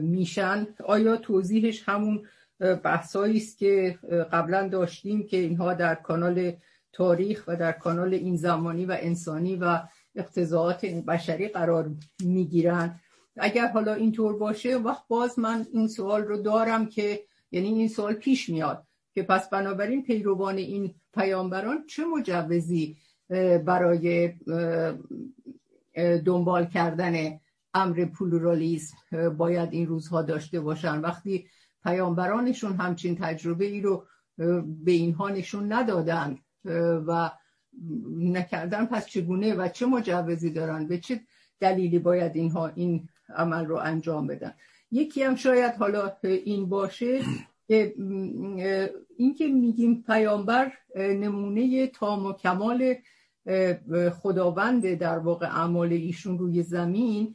میشن؟ آیا توضیحش همون بحثایی است که قبلا داشتیم که اینها در کانال تاریخ و در کانال این زمانی و انسانی و اقتضاعات بشری قرار می‌گیرن؟ اگر حالا اینطور باشه وقت باز من این سوال رو دارم که یعنی این سوال پیش میاد که پس بنابراین پیروان این پیامبران چه مجوزی برای دنبال کردن امر پلورالیسم باید این روزها داشته باشن. وقتی پیامبرانشون همچین تجربه ای رو به اینها نشون ندادن و نکردن پس چگونه و چه مجوزی دارن؟ به چه دلیلی باید اینها این عمل رو انجام بدن؟ یکی هم شاید حالا این باشه که اینکه میگیم پیامبر نمونه تام و کمال خداوند در واقع اعمال ایشون روی زمین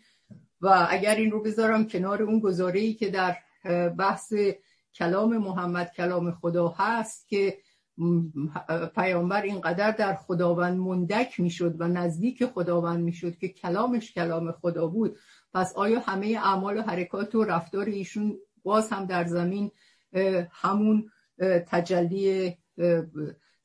و اگر این رو بذارم کنار اون گزاره ای که در بحث کلام محمد کلام خدا هست که پیامبر اینقدر در خداوند مندک می‌شد و نزدیک خداوند می‌شد که کلامش کلام خدا بود. پس آیا همه اعمال و حرکات و رفتار ایشون باز هم در زمین همون تجلی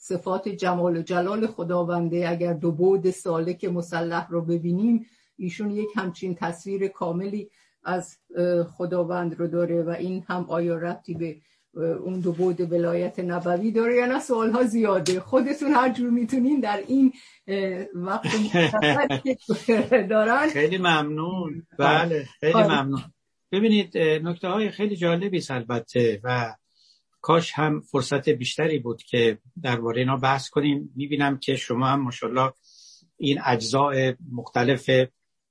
صفات جمال و جلال خداونده اگر دو بود سالک مسلح رو ببینیم ایشون یک همچین تصویر کاملی از خداوند رو داره و این هم آیا ربطی به اون دو بود ولایت نبوی داره یا نه؟ سوال ها زیاده. خودتون هر جور می‌تونین در این وقت دارن. خیلی ممنون. بله. خیلی آره. ممنون. ببینید نکته های خیلی جالبی البته و کاش هم فرصت بیشتری بود که درباره اینا بحث کنیم. می‌بینم که شما هم ماشاءالله این اجزاء مختلف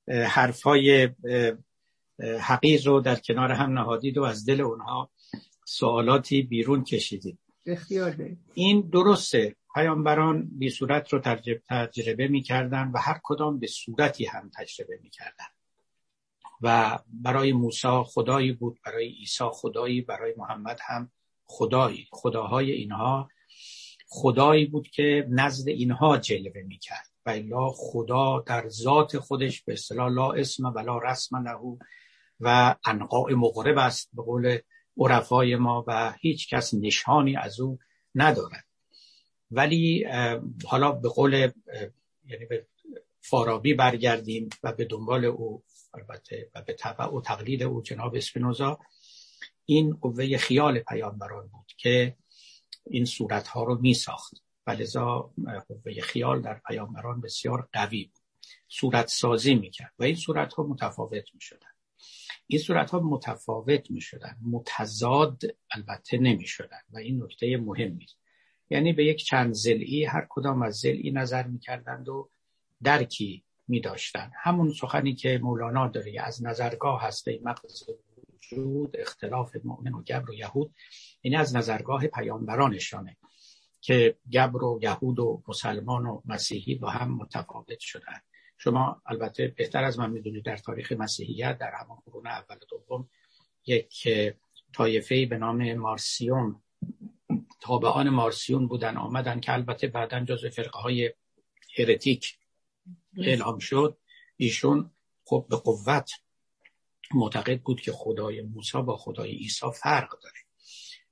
حرفای حقیق رو در کنار هم نهادید و از دل اونها سوالاتی بیرون کشیدید. این درسته. پیامبران بی صورت رو تجربه می‌کردن و هر کدام به صورتی هم تجربه می‌کردن. و برای موسی خدایی بود برای عیسی خدایی برای محمد هم خدایی خداهای اینها. خدایی بود که نزد اینها جلوه می‌کرد. و الا خدا در ذات خودش به اصطلاح لا اسم و لا رسم له و انقاء مقرب است به قول عرفای ما و هیچ کس نشانی از او ندارد. ولی حالا به قول یعنی به فارابی برگردیم و به دنبال او البته و به تبع و تقلید او جناب اسپینوزا این قوه خیال پیامبران بود که این صورت ها رو می ساخت و لذا قوه خیال در پیامبران بسیار قوی بود. صورت سازی می کرد و این صورت ها متفاوت می شدن این صورت ها متفاوت می شدن متضاد البته نمی شدن و این نکته مهمی است. یعنی به یک چند زلعی هر کدام از زلعی نظر می کردند و درکی می داشتن همون سخنی که مولانا داره از نظرگاه هسته مغز وجود اختلاف مؤمن و گبر و یهود این از نظرگاه پیامبرانشانه که گبر و یهود و مسلمان و مسیحی با هم متفاوت شدن. شما البته بهتر از من می‌دونید در تاریخ مسیحیت در همان قرون اول و دوم یک طایفه به نام مارسیون تابعان مارسیون بودن آمدن که البته بعدا جز فرقه های هرتیک اعلام شد. ایشون خب به قوت معتقد بود که خدای موسی با خدای عیسی فرق داره.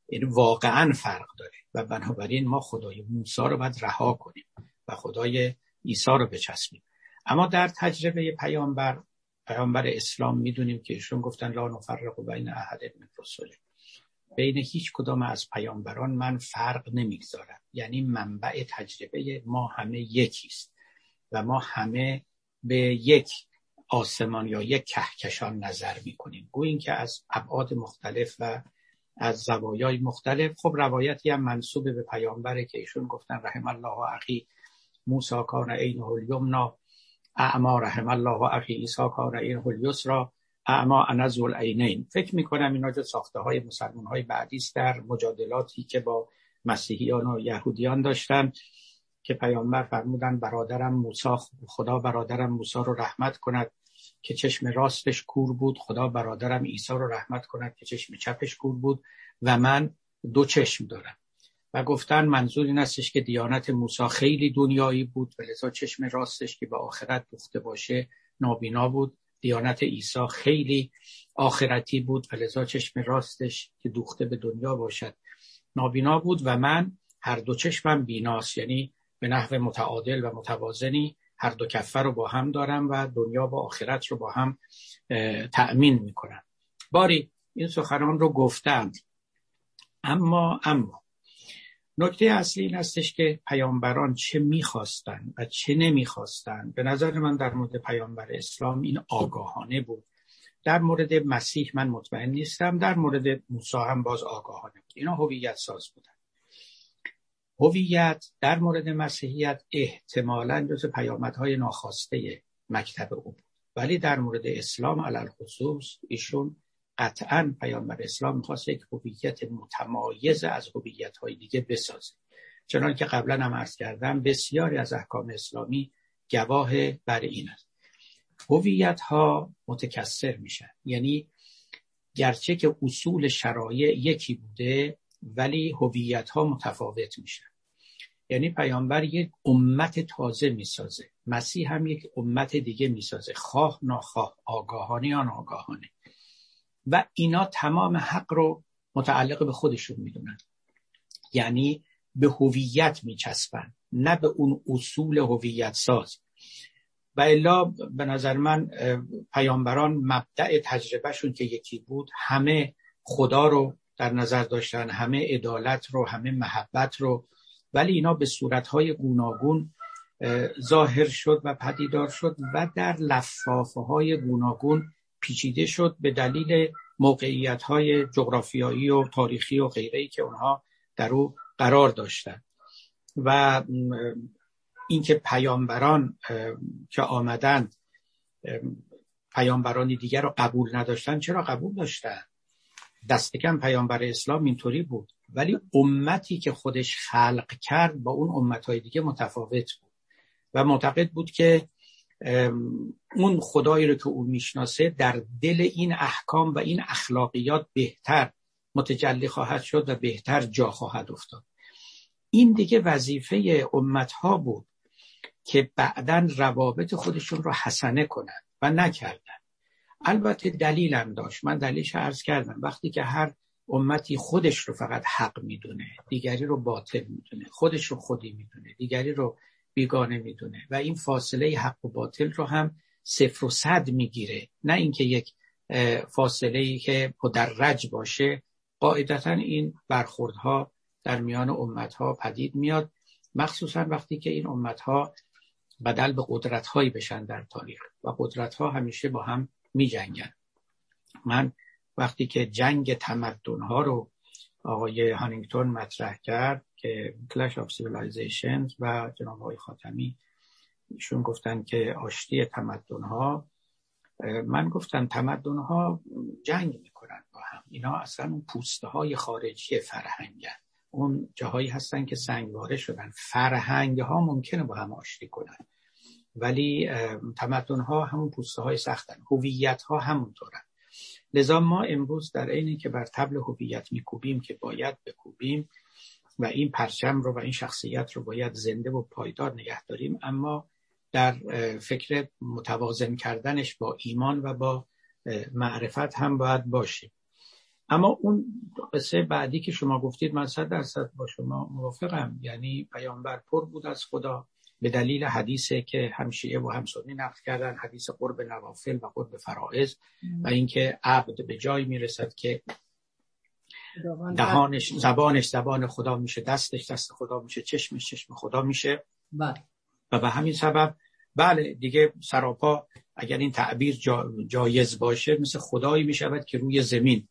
یعنی واقعا فرق داره. و بنابراین ما خدای موسی رو باید رها کنیم و خدای عیسی رو بچسبیم. اما در تجربه پیامبر پیامبر اسلام می‌دونیم که ایشون گفتن لا نفرق بین احد من رسوله بین هیچ کدام از پیامبران من فرق نمی‌گذارم یعنی منبع تجربه ما همه یکیست و ما همه به یک آسمان یا یک کهکشان نظر می‌کنیم. گوییم که از ابعاد مختلف و از زوایای مختلف خب روایتی هم منصوب به پیامبره که ایشون گفتن رحم الله اخی موسی کان عین الیمنا اعما رحم الله اخی عیسی کان عین الیسرا اعما انزل العینین. فکر می‌کنم اینا جو ساخته های مسلمان های بعدی است در مجادلاتی که با مسیحیان و یهودیان داشتن. که پیامبر فرمودن برادرم موسی خدا برادرم موسی رو رحمت کند که چشم راستش کور بود. خدا برادرم عیسی رو رحمت کند که چشم چپش کور بود و من دو چشم دارم. و گفتن منظور این استش که دیانت موسی خیلی دنیایی بود و لذا چشم راستش که به آخرت دوخته باشه نابینا بود. دیانت عیسی خیلی آخرتی بود و لذا چشم راستش که دوخته به دنیا باشد نابینا بود و من هر دو چشمم بیناست. یعنی به نحو متعادل و متوازنی هر دو کفه رو با هم دارم و دنیا و آخرت رو با هم تأمین می‌کنم باری این سخنان رو گفتند. اما اما نکته اصلی این استش که پیامبران چه می‌خواستند و چه نمی‌خواستند به نظر من در مورد پیامبر اسلام این آگاهانه بود. در مورد مسیح من مطمئن نیستم در مورد موسی هم باز آگاهانه بود. اینا هویت ساز بودن. هویت در مورد مسیحیت احتمالا جز پیامدهای ناخواسته مکتب او بود. ولی در مورد اسلام علل خصوص ایشون قطعا پیامبر اسلام می‌خواست یک هویت متمایز از هویت های دیگه بسازه. چنان که قبلا هم عرض کردم بسیاری از احکام اسلامی گواه بر این است. هویت ها متکثر میشن. یعنی گرچه که اصول شرایع یکی بوده ولی هویت ها متفاوت میشن. یعنی پیامبر یک امت تازه می‌سازه. مسیح هم یک امت دیگه می‌سازه. خواه ناخواه آگاهانه یا ناگاهانه. و اینا تمام حق رو متعلق به خودشون می‌دونن. یعنی به هویت میچسبن نه به اون اصول هویت ساز. و الا به نظر من پیامبران مبدع تجربهشون که یکی بود همه خدا رو در نظر داشتن همه عدالت رو همه محبت رو ولی اینا به صورتهای گوناگون ظاهر شد و پدیدار شد و در لفافه های گوناگون پیچیده شد به دلیل موقعیت های جغرافیایی و تاریخی و غیره که اونها در او قرار داشتند و اینکه پیامبران که آمدند پیامبرانی دیگر رو قبول نداشتن چرا قبول داشتن؟ دست کم پیامبر اسلام اینطوری بود. ولی امتی که خودش خلق کرد با اون امتهای دیگه متفاوت بود. و معتقد بود که اون خدایی رو که او می‌شناسه در دل این احکام و این اخلاقیات بهتر متجلی خواهد شد و بهتر جا خواهد افتاد. این دیگه وظیفه امتها بود که بعدا روابط خودشون رو حسنه کنند و نکردن البته دلیلم داشت. من دلیلش عرض کردم. وقتی که هر امتی خودش رو فقط حق می‌دونه دیگری رو باطل می‌دونه خودش رو خودی می‌دونه دیگری رو بیگانه می‌دونه و این فاصله حق و باطل رو هم صفر و صد می‌گیره نه اینکه یک فاصله ای که رج باشه قاعدتا این برخوردها در میان امتها پدید میاد مخصوصا وقتی که این امتها بدل به قدرت هایی بشن در تاریخ و قدرت ها همیشه با هم می جنگن. من وقتی که جنگ تمدن ها رو آقای هانینگتون مطرح کرد که Clash of Civilizations و جناب آقای خاتمی ایشون گفتن که آشتی تمدن ها من گفتم تمدن ها جنگ می‌کنن با هم. اینا اصلا اون پوسته های خارجی فرهنگن. اون جاهایی هستن که سنگواره شدن. فرهنگ ها ممکنه با هم آشتی کنن. ولی تمدن ها همون پوسته های سختن. هویت ها همونطورن. لذا ما امروز در عینی که بر تبل هویت میکوبیم که باید بکوبیم و این پرچم رو و این شخصیت رو باید زنده و پایدار نگه داریم اما در فکر متوازن کردنش با ایمان و با معرفت هم باید باشیم. اما اون قصه بعدی که شما گفتید من صد درصد با شما موافقم یعنی پیامبر پر بود از خدا. به دلیل حدیثی که همشیعه و همسنی نقل کردن حدیث قرب نوافل و قرب فرائض و اینکه عبد به جای می‌رسد که دهانش زبانش زبان خدا میشه دستش دست خدا میشه چشمش چشم خدا میشه. بله. و به همین سبب بله دیگه سراپا اگر این تعبیر جایز باشه مثل خدایی می‌شود که روی زمین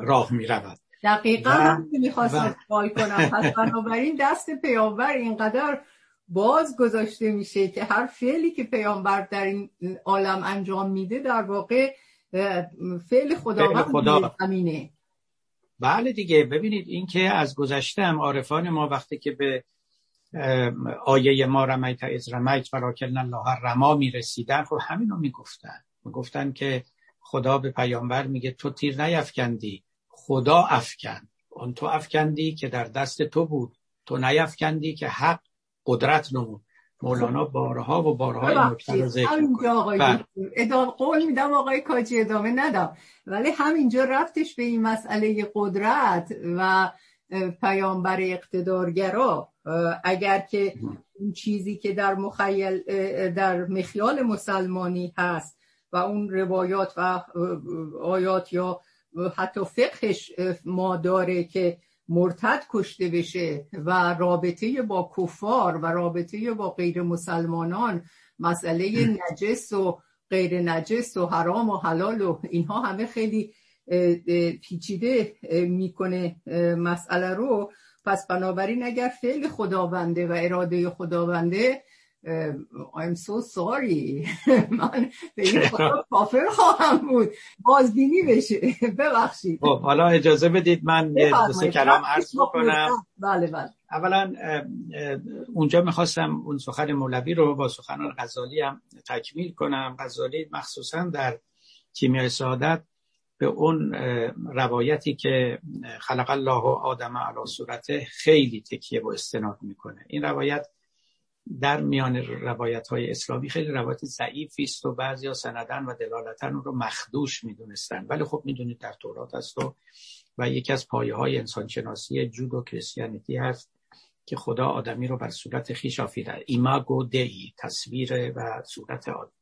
راه می‌رود. دقیقا هم می‌خواستم و... کنم. پس بنابراین دست پیامبر اینقدر باز گذاشته میشه که هر فعلی که پیامبر در این عالم انجام میده در واقع فعل خداوند خدا. زمینه. بله دیگه. ببینید این که از گذشته هم عارفان ما وقتی که به آیه ما رمیت از رمیت ولاکن الله رما می‌رسیدن خب همین رو می‌گفتن. می‌گفتن که خدا به پیامبر میگه تو تیر نیفکندی خدا افکن. اون تو افکندی که در دست تو بود. تو نیفکندی که حق قدرت نمود مولانا بارها و بارها این نکته رو ذکر بله. ادامه قول میدم آقای کاجی ادامه ندم. ولی همینجا رفتش به این مسئله قدرت و پیامبر اقتدارگرا. اگر که اون چیزی که در مخیل در مخیال مسلمانی هست و اون روایات و آیات یا حتی فقهش ما داره که مرتد کشته بشه و رابطه با کفار و رابطه با غیر مسلمانان مسئله نجس و غیر نجس و حرام و حلال و اینها همه خیلی پیچیده می‌کنه مسئله رو. پس بنابراین اگر فعل خداونده و اراده خداونده I'm so sorry. من به این کافر خواهم بود. بازبینی بشه. ببخشید. خب حالا اجازه بدید من یه دو کلام عرض بکنم. بله بله. اولا اونجا می‌خواستم اون سخن مولوی رو با سخنان غزالی هم تکمیل کنم. غزالی مخصوصا در کیمیای سعادت به اون روایتی که خلق الله آدم علی صورته خیلی تکیه و استناد می‌کنه. این روایت در میان روایت های اسلامی خیلی روایت ضعیفی است و بعضی ها سندن و دلالتن اون رو مخدوش می‌دونستن. ولی خب می‌دونید در تورات است و و یکی از پایه های انسانشناسی جود و کریستیانیتی هست که خدا آدمی رو بر صورت خیش آفیده. ایماگو دی تصویر و صورت آدم.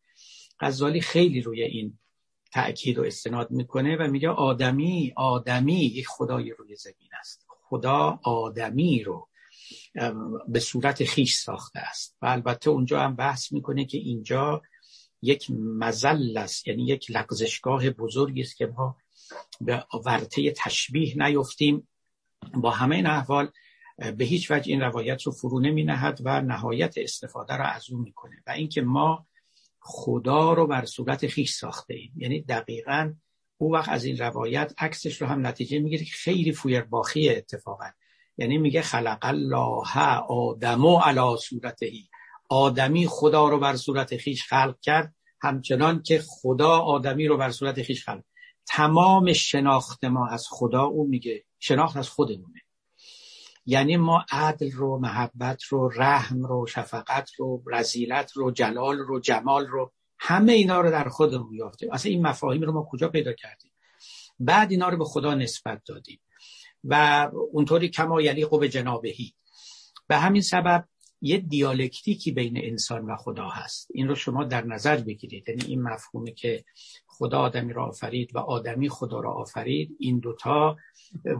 غزالی خیلی روی این تأکید و استناد می‌کنه و میگه آدمی آدمی یک خدای روی زمین است. خدا آدمی رو به صورت خیش ساخته است. و البته اونجا هم بحث می‌کنه که اینجا یک مزل است یعنی یک لغزشگاه بزرگی است که ما به ورطه تشبیه نیفتیم. با همه این احوال به هیچ وجه این روایت رو فرو نمی نهد و نهایت استفاده را از اون می‌کنه. و اینکه ما خدا رو بر صورت خیش ساخته ایم. یعنی دقیقا او وقت از این روایت عکسش رو هم نتیجه می‌گیره که خیلی فویرباخی اتفاقا. یعنی میگه خلق الله آدمو علی صورتهی آدمی خدا رو بر صورت خیش خلق کرد همچنان که خدا آدمی رو بر صورت خیش خلق. تمام شناخت ما از خدا او میگه شناخت از خودمونه. یعنی ما عدل رو محبت رو رحم رو شفقت رو رزیلت رو جلال رو جمال رو همه اینا رو در خودمون یافتیم. اصلا این مفاهیم رو ما کجا پیدا کردیم؟ بعد اینا رو به خدا نسبت دادیم. و اونطوری کما یلیق به جنابهی. به همین سبب یه دیالکتیکی بین انسان و خدا هست. این رو شما در نظر بگیرید. یعنی این مفهومه که خدا آدمی را آفرید و آدمی خدا را آفرید این دوتا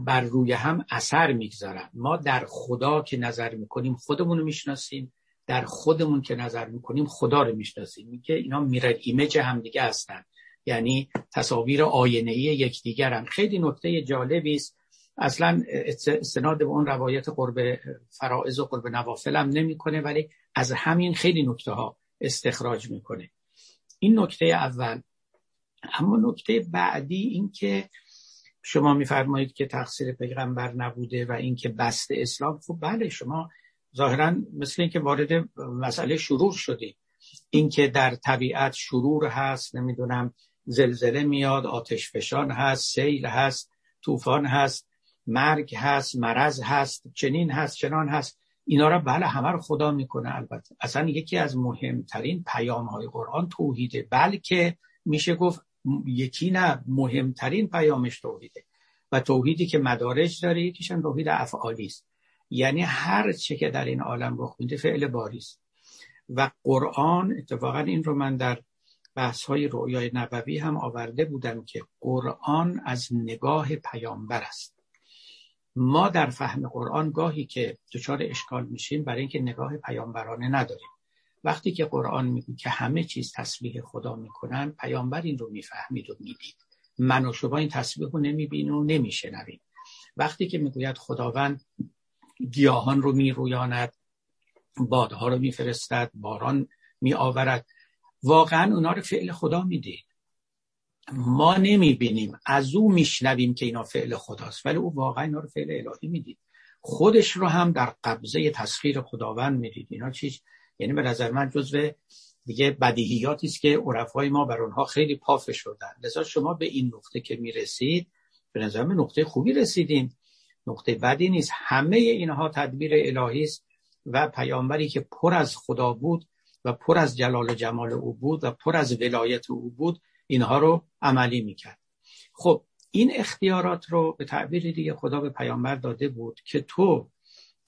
بر روی هم اثر می‌گذارن. ما در خدا که نظر می‌کنیم خودمون رو می‌شناسیم در خودمون که نظر می‌کنیم خدا رو می‌شناسیم. میگه اینا میرر ایمیج همدیگه هستن. یعنی تصاویر آینه یکدیگرن. خیلی نکته جالبی است اصلا استناد به اون روایت قرب فرائض و قرب نوافل هم نمی‌کنه ولی از همین خیلی نکته ها استخراج می‌کنه. این نکته اول. اما نکته بعدی این که شما میفرمایید که تقصیر پیغمبر نبوده و اینکه بست اسلام. خب بله شما ظاهرا مثل اینکه وارد مسئله شرور شدید اینکه در طبیعت شرور هست نمی‌دونم زلزله میاد آتش فشان هست سیل هست طوفان هست. مرگ هست مرض هست چنین هست چنان هست. اینا را بله همه رو خدا می‌کنه البته. اصلا یکی از مهمترین پیام های قرآن توحیده. بلکه میشه گفت یکی نه مهمترین پیامش توحیده. و توحیدی که مدارج داره یکیش هم توحید افعالی است. یعنی هر چه که در این عالم رخ میده فعل باری است. و قرآن اتفاقا این رو من در بحث های رویای نبوی هم آورده بودم که قرآن از نگاه پیامبر است. ما در فهم قرآن گاهی که دچار اشکال میشیم برای اینکه نگاه پیامبرانه نداریم. وقتی که قرآن میگه که همه چیز تسبیح خدا می‌کنن پیامبر این رو می‌فهمید و می‌دید. من و شما این تسبیح رو نمی‌بینیم و نمیشنویم وقتی که می‌گوید خداوند گیاهان رو میرویاند بادها رو میفرستد باران میآورد واقعا اونا رو فعل خدا می‌دید. ما نمی‌بینیم. از او میشنویم که اینا فعل خداست ولی او واقعا اینا رو فعل الهی می‌دید. خودش رو هم در قبضه تسخیر خداوند می‌دید. اینا چیز یعنی به نظر من جزو دیگه بدیهیاتی است که عرفای ما بر اونها خیلی پافه شدن لذا شما به این نقطه که می‌رسید به نظر من نقطه خوبی رسیدین. نقطه بدی نیست. همه اینها تدبیر الهی است و پیامبری که پر از خدا بود و پر از جلال و جمال او بود و پر از ولایت او بود اینها رو عملی می‌کرد. خب این اختیارات رو به تعبیر دیگه خدا به پیامبر داده بود که تو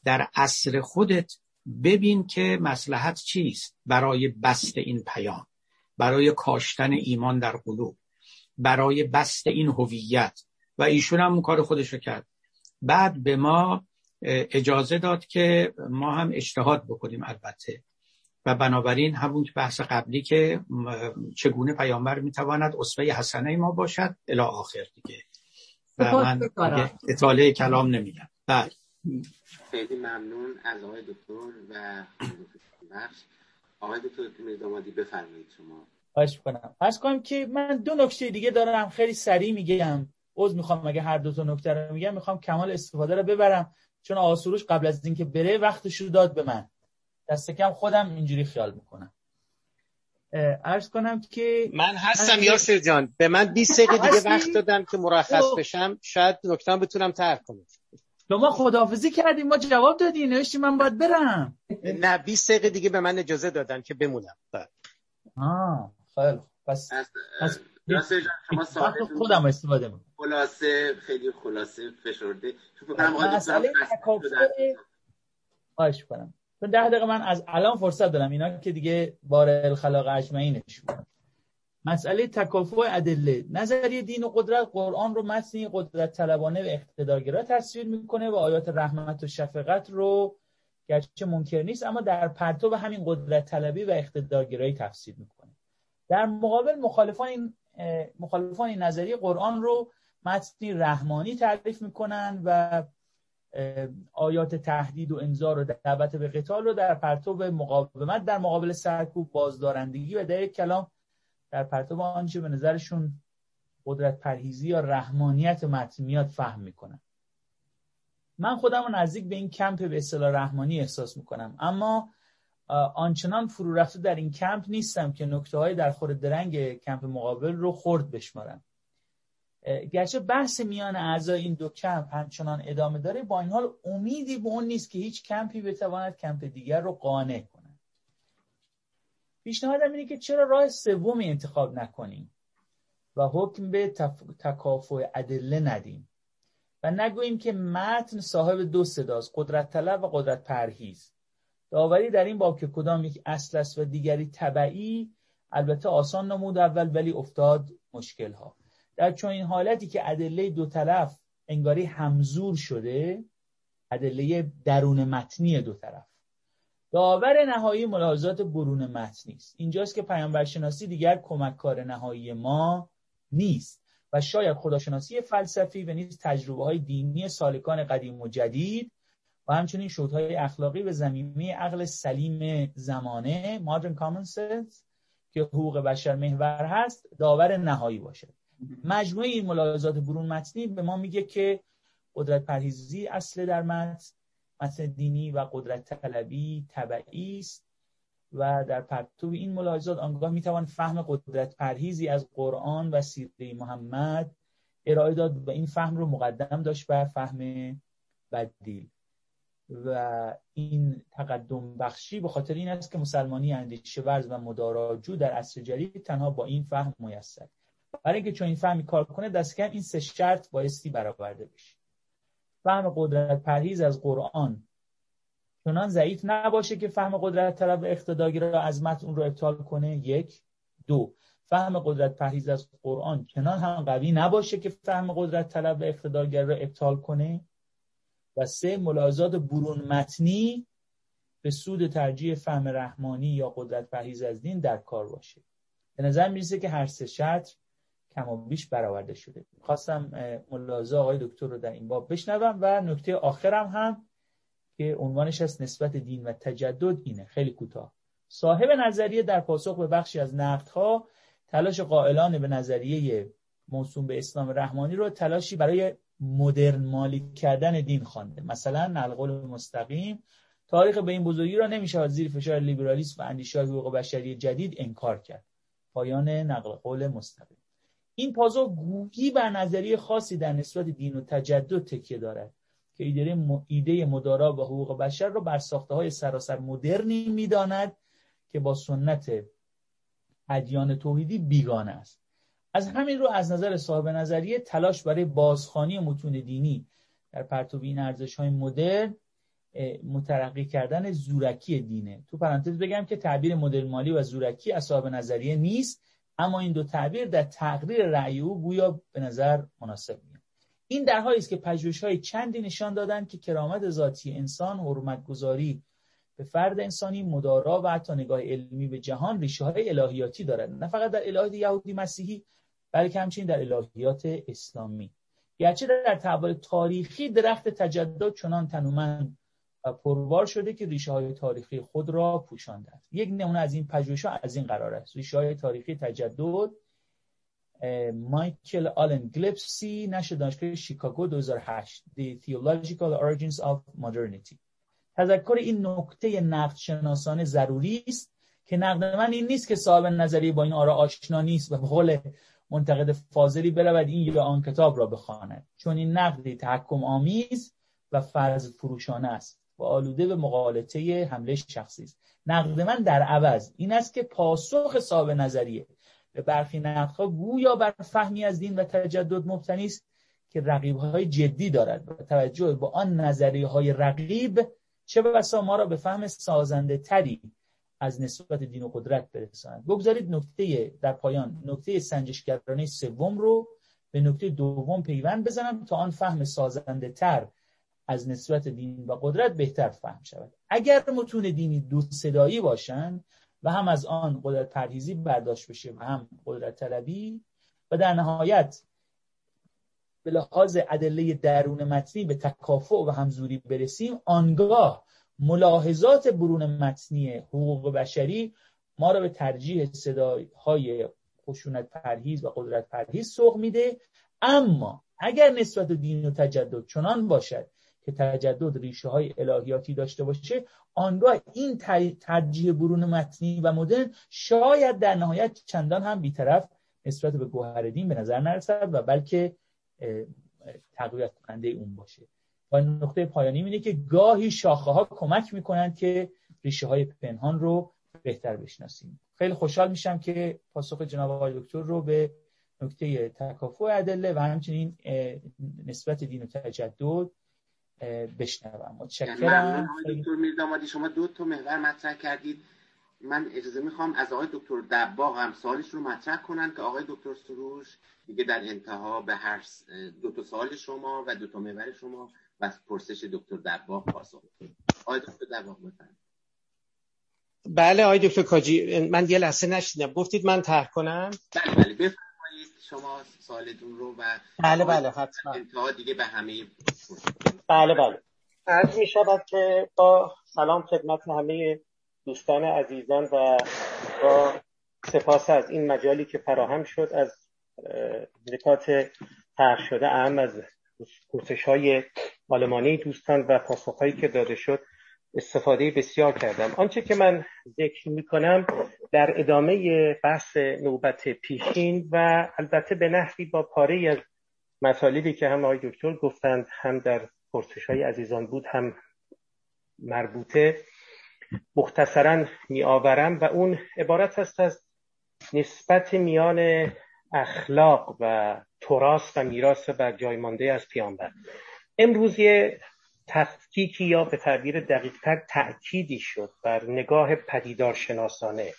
در عصر خودت ببین که مسلحت چیست برای بست این پیام برای کاشتن ایمان در قلوب برای بست این هویت. و ایشون هم کار خودش رو کرد. بعد به ما اجازه داد که ما هم اجتهاد بکنیم البته. و بنابراین همون بحث قبلی که چگونه پیامبر می‌تواند اصفه حسنه ما باشد الی آخر دیگه. و من اطاله کلام نمیدم. بله. خیلی ممنون از آقای دکتر و بخش. آقای دکتر دامادی بفرمایید شما. خواهش کنم از کنم که من دو نکته دیگه دارم خیلی سریع میگم. عذر می‌خوام اگه هر دو تا نکته رو میگم می‌خوام کمال استفاده رو ببرم. چون آسوروش قبل از اینکه بره وقتش رو داد به من. دست کم خودم اینجوری خیال می‌کنم. عرض کنم که من هستم یاسر جان. به من 20 دقیقه دیگه وقت دادن که مرخص خب. بشم. شاید نکتم بتونم ترک کنم. شما خداحافظی کردیم. ما جواب دادی نوشتی من باید برم. نه 20 دقیقه دیگه به من اجازه دادن که بمونم. بله. آه خیلی پس پس شما خودم استفاده می‌کنم. خلاصه خیلی خلاصه فشرده. مسئله خواهش کنم ده دقیقه من از الان فرصت دارم. اینا که دیگه بار الخلاق اجمعینش بود مسئله تکافع ادله. نظریه دین و قدرت قرآن رو متنی قدرت طلبانه و اقتدارگرا تصویر می‌کنه و آیات رحمت و شفقت رو گرچه منکر نیست اما در پرتو همین قدرت طلبی و اقتدارگرایی تفسیر می‌کنه. در مقابل مخالفان این مخالفان این نظریه قرآن رو متنی رحمانی تعریف می‌کنن و آیات تهدید و انذار و دعوت به قتال رو در پرتو مقاومت در مقابل سرکوب بازدارندگی و در یک کلام در پرتو آنچه به نظرشون قدرت پرهیزی یا رحمانیت متن میاد فهم می‌کنن. من خودم رو نزدیک به این کمپ به اصطلاح رحمانی احساس می‌کنم. اما آنچنان فرو رفته در این کمپ نیستم که نکته های در خور درنگ کمپ مقابل رو خرد بشمارم. گرچه بحث میان اعضای این دو کمپ همچنان ادامه داره با این حال امیدی به اون نیست که هیچ کمپی بتواند کمپ دیگر رو قانع کنه پیشنهادم اینه که چرا راه سومی انتخاب نکنیم و حکم به تف... تکافع ادله ندیم و نگوییم که متن صاحب دو صداست قدرت طلب و قدرت پرهیز. داوری در این باب که کدام یک اصل است و دیگری تبعی البته آسان نمود اول ولی افتاد مشکل ها در چنین حالتی که ادله دو طرف انگاری همزور شده ادله درون متنی دو طرف. داور نهایی ملاحظات برون متنی است. اینجاست که پیامبرشناسی دیگر کمککار نهایی ما نیست و شاید خداشناسی فلسفی و نیز تجربه های دینی سالکان قدیم و جدید و همچنین شهودهای اخلاقی و زمینه عقل سلیم زمانه modern common sense که حقوق بشر محور هست داور نهایی باشد. مجموعه این ملاحظات برون متنی به ما میگه که قدرت پرهیزی اصل در متن متن دینی و قدرت طلبی تبعی است و در پرتو این ملاحظات آنگاه می‌توان فهم قدرت پرهیزی از قرآن و سیره محمد ارائه داد و این فهم رو مقدم داشت بر فهم بدیل. و این تقدم بخشی به خاطر این است که مسلمانی اندیشه ورز و مداراجو در عصر جدید تنها با این فهم میسر. برای اینکه چون این فهمی کار کنه دست کم این سه شرط بایستی برآورده بشه. فهم قدرت پرهیز از قرآن. چنان ضعیف نباشه که فهم قدرت طلب اقتداگی را از متن اون رو ابطال کنه. یک. دو. فهم قدرت پرهیز از قرآن چنان هم قوی نباشه که فهم قدرت طلب اقتدارگر را ابطال کنه. و سه. ملاحظات برون متنی به سود ترجیح فهم رحمانی یا قدرت پرهیز از دین در کار باشه. به نظر می‌رسه که هر سه شرط کم و بیش برآورده شده. خواستم ملاحظه آقای دکتر رو در این باب بشنوم و نکته آخرم هم که عنوانش از نسبت دین و تجدد اینه. خیلی کوتاه. صاحب نظریه در پاسخ به بخشی از نقدها تلاش قائلان به نظریه موسوم به اسلام رحمانی رو تلاشی برای مدرن مالی کردن دین خوانده. مثلا نقل مستقیم تاریخ به این بزرگی را نمیشه زیر فشار لیبرالیسم و اندیشه حقوق بشری جدید انکار کرد. پایان نقل قول مستقیم. این پاسخ گویی بر نظریه خاصی در نسبت دین و تجدد تکیه دارد که ایده, ایده مدارا و حقوق بشر را بر ساخته های سراسر مدرنی می‌داند که با سنت ادیان توحیدی بیگانه است. از همین رو از نظر صاحب نظریه تلاش برای بازخانی متون دینی در پرتو این ارزش های مدرن مترقی کردن زورکی دینه. تو پرانتز بگم که تعبیر مدل مالی و زورکی از صاحب نظریه نیست. اما این دو تعبیر در تقریر رأی او گویا به نظر مناسب میاد. این در حالی است که های چندی نشان دادند که کرامت ذاتی انسان حرمت گذاری به فرد انسانی مدارا و حتی نگاه علمی به جهان ریشه های الهیاتی دارد نه فقط در الهیات یهودی مسیحی بلکه همچنین در الهیات اسلامی. گرچه در تحول تاریخی درخت تجدد چنان تنومند پروار شده که ریشه های تاریخی خود را پوشانده یک نمونه از این پژوهش از این قرار است. ریشه های تاریخی تجدد مایکل آلن گلپسی نشر دانشگاه شیکاگو 2008 The Theological Origins of Modernity. تذکر این نکته نقد شناسانه ضروری است که نقد من این نیست که صاحب نظری با این آرا آشنا نیست و به قول منتقد فاضلی برود این یا آن کتاب را بخواند. چون این نقدی تحکم آمیز و فرض فروشانه است. و آلوده به مقالطه حمله شخصی است. نقد من در عوض این است که پاسخ صاحب نظریه به برخی نقدها گویا بر فهمی از دین و تجدد مبتنی است که رقیب های جدی دارد و توجه با آن نظریه های رقیب چه بسا ما را به فهم سازنده تری از نسبت دین و قدرت برساند. بگذارید نکته در پایان نکته سنجشگرانه سوم رو به نکته دوم پیوند بزنم تا آن فهم سازنده تر از نسبت دین و قدرت بهتر فهم شود. اگر متون دینی دو صدایی باشند و هم از آن قدرت پرهیزی برداشت بشه و هم قدرت طلبی و در نهایت به لحاظ ادله درون متنی به تکافع و همزوری برسیم آنگاه ملاحظات برون متنی حقوق بشری ما را به ترجیح صداهای خشونت پرهیز و قدرت پرهیز سوق میده. اما اگر نسبت دین و تجدد چنان باشد که تجدد ریشه های الهیاتی داشته باشه آنگاه این ترجیح برون متنی و مدرن شاید در نهایت چندان هم بیطرف نسبت به گوهر دین به نظر نرسد و بلکه تقویت کننده اون باشه. و نقطه پایانی اینه که گاهی شاخه ها کمک می‌کنند که ریشه های پنهان رو بهتر بشناسیم. خیلی خوشحال میشم که پاسخ جناب آقای دکتر رو به نکته تکافع ادله و همچنین نسبت دین و تجدد بشنوم. متشکرم. دکتر میردامادی شما دو تا محور مطرح کردید. من اجازه می‌خوام از آقای دکتر دباغ هم سوالش رو مطرح کنن که آقای دکتر سروش دیگه در انتها به هر دو تا سوال شما و دو تا محور شما و پرسش دکتر دباغ پاسخ آقای دکتر دباغ بفرمایید. بله آقای دکتر کاجی من یه لحظه نشیدم گفتید من طرح کنم؟ بله بله بفرمایید. شما سوالتون رو و بله بله حتما. انتها دیگه به همه بله بله. عرض می شود که با سلام خدمت همه دوستان عزیزان و با سپاس از این مجالی که فراهم شد از نکات طرح شده اهم از پرسش های آلمانی دوستان و پاسخ هایی که داده شد. استفاده بسیار کردم. آنچه که من ذکر می کنم در ادامه بحث نوبت پیشین و البته به نحوی با پاره از مطالبی که هم آقای دکتر گفتند هم در پرسش های عزیزان بود هم مربوطه مختصرا می آورم و اون عبارت است از نسبت میان اخلاق و تراس و میراث و جای مانده از پیامبر. امروز یه تفکیکی یا به تعبیر دقیقتر تأکیدی شد بر نگاه پدیدار شناسانه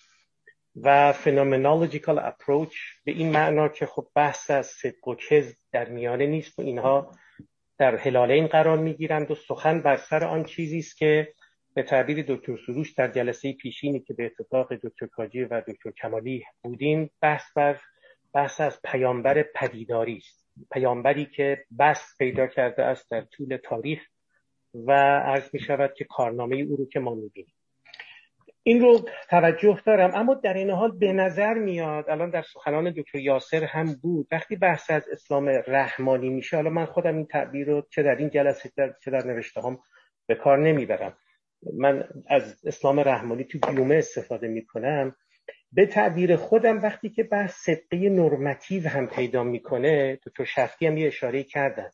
و فنومنولوژیکال اپروچ به این معنا که خب بحث از صدق و کذب در میانه نیست و اینها در حلالین قرار می‌گیرند و سخن بر سر آن چیزی است که به تعبیر دکتر سروش در جلسه پیشینی که به اتفاق دکتر کاجی و دکتر کمالی بودیم بحث بر بحث از پیامبر پدیداری است. پیامبری که بس پیدا کرده است در طول تاریخ و عرض می شود که کارنامه او رو که ما می‌بینیم. این رو توجه دارم اما در این حال به نظر میاد الان در سخنان دکتر یاسر هم بود وقتی بحث از اسلام رحمانی میشه حالا من خودم این تعبیر رو چه در این جلسه چه در نوشته هم به کار نمی‌برم. من از اسلام رحمانی تو گیومه استفاده می‌کنم. به تعبیر خودم وقتی که بحث صدقه نرمتیو هم پیدا می‌کنه تو شفتی هم یه اشاره کردن.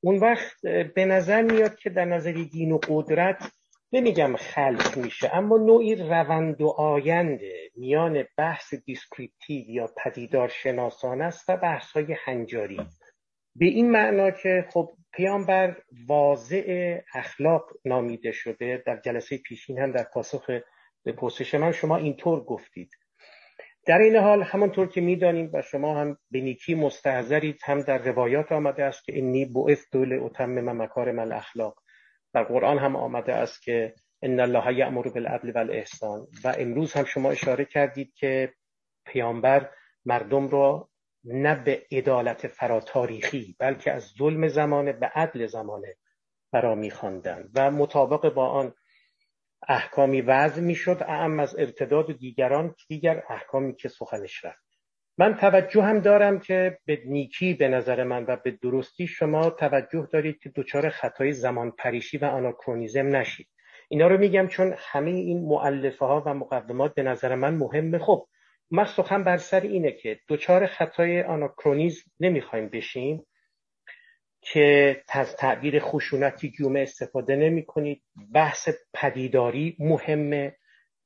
اون وقت به نظر میاد که در نظر دین و قدرت نمیگم خلق میشه اما نوعی رونده و آینده میان بحث descriptive یا پدیدار شناسان است و بحث های هنجاری. به این معنا که خب پیامبر واضع اخلاق نامیده شده در جلسه پیشین هم در پاسخ به پرسش من شما اینطور گفتید. در این حال همانطور که می‌دانیم و شما هم به نیکی مستحضرید هم در روایات آمده است که انی بعثت لاتمم مکارم الاخلاق در قرآن هم آمده است که ان الله یأمر بالعدل والاحسان و امروز هم شما اشاره کردید که پیامبر مردم را نه به عدالت فراتاریخی بلکه از ظلم زمانه به عدل زمانه فرا میخواندند. و مطابق با آن احکامی وضع می‌شد اعم از ارتداد دیگران دیگر احکامی که سخنش رفت. من توجه هم دارم که به نیکی به نظر من و به درستی شما توجه دارید که دچار خطای زمان پریشی و آناکرونیزم نشید. اینا رو میگم چون همه این معلفه ها و مقدمات به نظر من مهمه. خب من سخن بر سر اینه که دچار خطای آناکرونیزم نمی‌خوایم بشیم. که از تعبیر خشونتی گیومه استفاده نمی کنید. بحث پدیداری مهمه.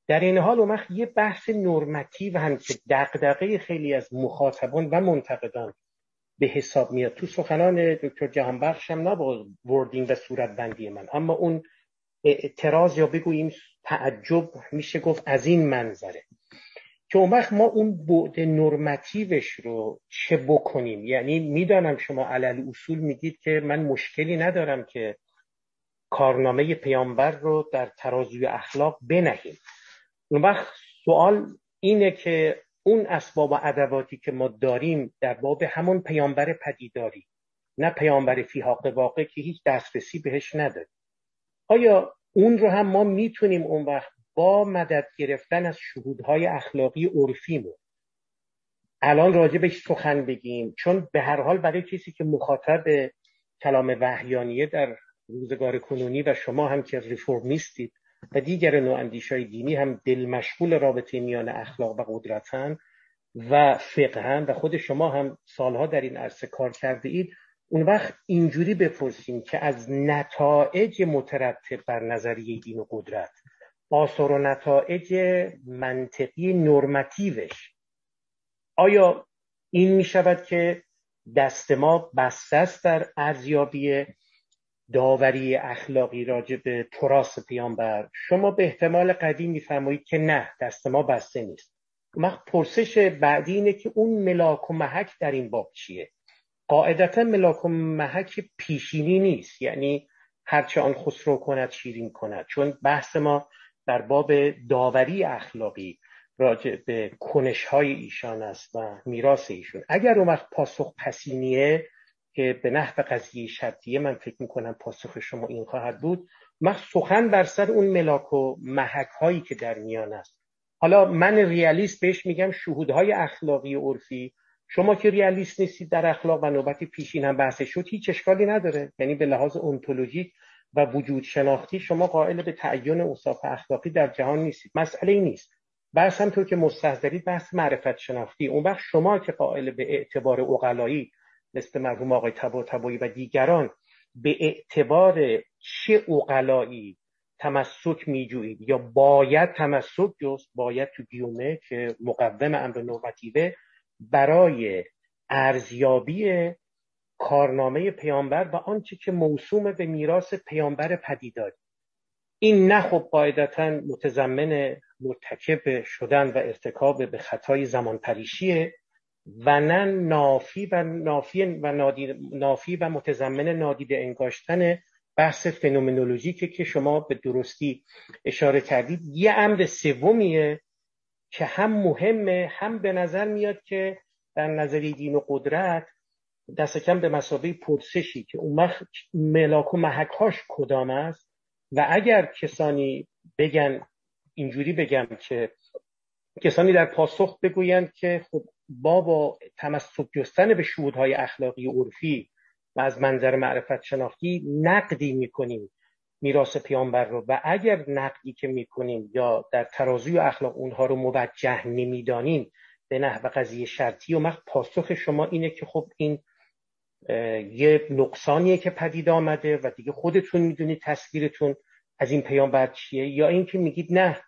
در این حال اون یه بحث نرمتیو هم که دقدقه خیلی از مخاطبان و منتقدان به حساب میاد. تو سخنان دکتر جهانبخش هم وردین و صورت بندی من. اما اون اعتراض یا بگوییم تعجب میشه گفت از این منظره. که اون وقت ما اون بعد نرمتیوش رو چه بکنیم؟ یعنی می‌دانم شما علل اصول میگید که من مشکلی ندارم که کارنامه پیامبر رو در ترازوی اخلاق بنهیم. اون وقت سوال اینه که اون اسباب و ادواتی که ما داریم در باب همون پیامبر پدیداری نه پیامبر فیحاق واقع که هیچ دسترسی بهش نداریم. آیا اون رو هم ما می‌تونیم اون وقت با مدد گرفتن از شهودهای اخلاقی عرفیمون الان راجبش سخن بگیم چون به هر حال برای کسی که مخاطب کلام وحیانیه در روزگار کنونی و شما هم که ریفورمیستید و دیگر نواندیشای دینی هم دل مشغول رابطه میان اخلاق و قدرتن و فقهن و خود شما هم سالها در این عرصه کار کرده اید اون وقت اینجوری بپرسیم که از نتایج مترتب بر نظریه دین و قدرت آثار و نتایج منطقی نرمتیوش آیا این می شود که دست ما بسته است در ارزیابی داوری اخلاقی راجع به تراس پیامبر؟ شما به احتمال قدیم میفرمایید که نه دست ما بسته نیست. ما پرسش بعدی اینه که اون ملاک و محک در این باب چیه؟ قاعدتا ملاک و محک پیشینی نیست. یعنی هرچه آن خسرو کند شیرین کند. چون بحث ما در باب داوری اخلاقی راجع به کنش های ایشان است و میراث ایشون. اگر اون وقت پاسخ پسینیه که به نحو قضیه شرطیه من فکر می‌کنم پاسخ شما این خواهد بود من سخن بر سر اون ملاک و محک هایی که در میان است. حالا من ریالیست بهش میگم شهودهای اخلاقی عرفی. شما که ریالیست نیستید در اخلاق و نوبتی پیشین هم بحث شد هیچ اشکالی نداره. یعنی به لحاظ اونتولوژیک و وجود شناختی شما قائل به تعین اوصاف اخلاقی در جهان نیستید. مسئله ای نیست. بحث همطور که مستحضرید بحث معرفت شناختی. اون وقت شما که قائل به اعتبار اقلایی مثل مرحوم آقای تبا تبایی و دیگران به اعتبار چه اقلایی تمسک میجویید یا باید تمسک جست باید تو گیومه که مقوم امر نورمتیوه برای ارزیابی کارنامه پیامبر و آنچه که موسوم به میراث پیامبر پدیداری. این نه خب قاعدتا متضمن مرتکب شدن و ارتکاب به خطای زمان پریشیه و نه نافی و نافی و نافی و متضمن نادیده انگاشتن بحث فنومنولوژیکه که شما به درستی اشاره کردید. یه امر سومیه که هم مهمه هم به نظر میاد که در نظری دین و قدرت دست کم به مسابقه پرسشی که اون وقت ملاک و محکاش کدام است و اگر کسانی بگن اینجوری بگم که کسانی در پاسخ بگویند که خب با با تمسک جستن به شهودهای اخلاقی عرفی و از منظر معرفت شناختی نقدی می‌کنیم میراث پیامبر رو و اگر نقدی که می‌کنیم یا در ترازوی اخلاق اونها رو موجه نمی‌دانیم به نحو قضیه شرطی و مخ پاسخ شما اینه که خب این یه نقصانیه که پدید آمده و دیگه خودتون می‌دونید تصویرتون از این پیامبر چیه. یا اینکه میگید نه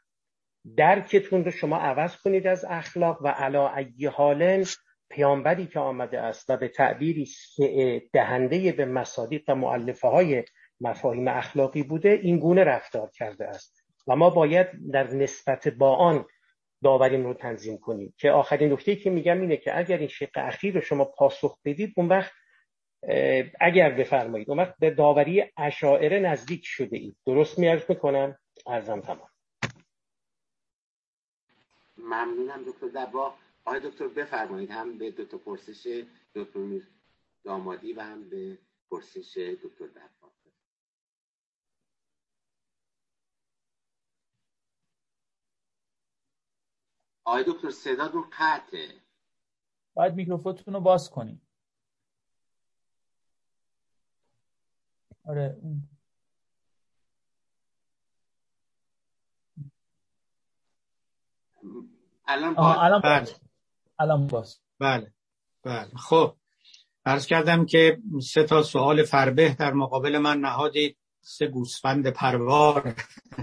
درکتون رو شما عوض کنید از اخلاق و علا ای حالن پیامبری که آمده است و به تعبیری دهنده به مصادیق و معلفه های مفاهیم اخلاقی بوده این گونه رفتار کرده است. و ما باید در نسبت با آن داوریم رو تنظیم کنیم. که آخرین نکته که میگم اینه که اگر این شق اخیر رو شما پاسخ بدید اون وقت اگر بفرمایید. اون وقت به داوری اشاعره نزدیک شده اید. درست میارز می‌کنم؟ ارزم تمام. ممنونم دکتر دبا. آقای دکتر بفرمایید. هم به دو تا پرسش دکتر دامادی و هم به پرسش دکتر دبا. آقای دکتر صداتون قطعه. باید میکروفونتون رو باز کنید آره الان باز. الان بله. باز الان باز. بله بله. خب عرض کردم که سه تا سوال فربه در مقابل من. نهادید سه گوسفند پروار.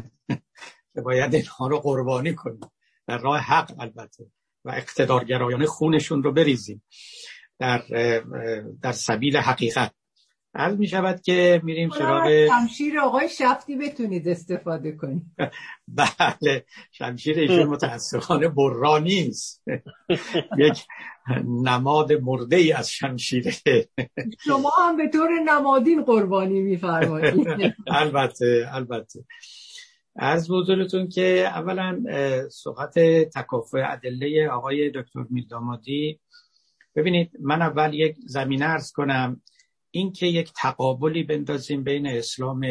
که باید اینها رو قربانی کنیم. در راه حق البته. و اقتدارگرایانه خونشون رو بریزیم. در در سبیل حقیقت. عرض می شود که میریم سراغ شمشیر آقای شفتی بتونید استفاده کنید. بله شمشیر ایشون متاسفانه برا نیست. یک نماد مرده ای از شمشیره شما هم به طور نمادین قربانی میفرمایید. البته البته. از بزرگتون که اولا صحبت تکافع ادله آقای دکتر میردامادی ببینید من اول یک زمینه ارز کنم. اینکه یک تقابلی بندازیم بین اسلام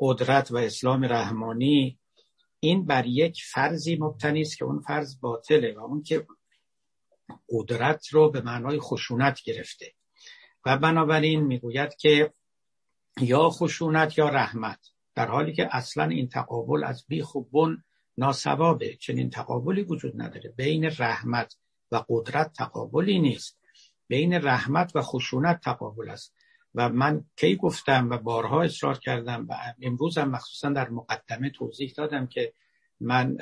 قدرت و اسلام رحمانی این بر یک فرضی مبتنی است که اون فرض باطله و اون که قدرت رو به معنای خشونت گرفته. و بنابراین می‌گوید که یا خشونت یا رحمت در حالی که اصلا این تقابل از بیخ و بن ناسوابه چنین تقابلی وجود نداره. بین رحمت و قدرت تقابلی نیست. بین رحمت و خشونت تقابل است. و من کی گفتم و بارها اصرار کردم و امروز هم مخصوصا در مقدمه توضیح دادم که من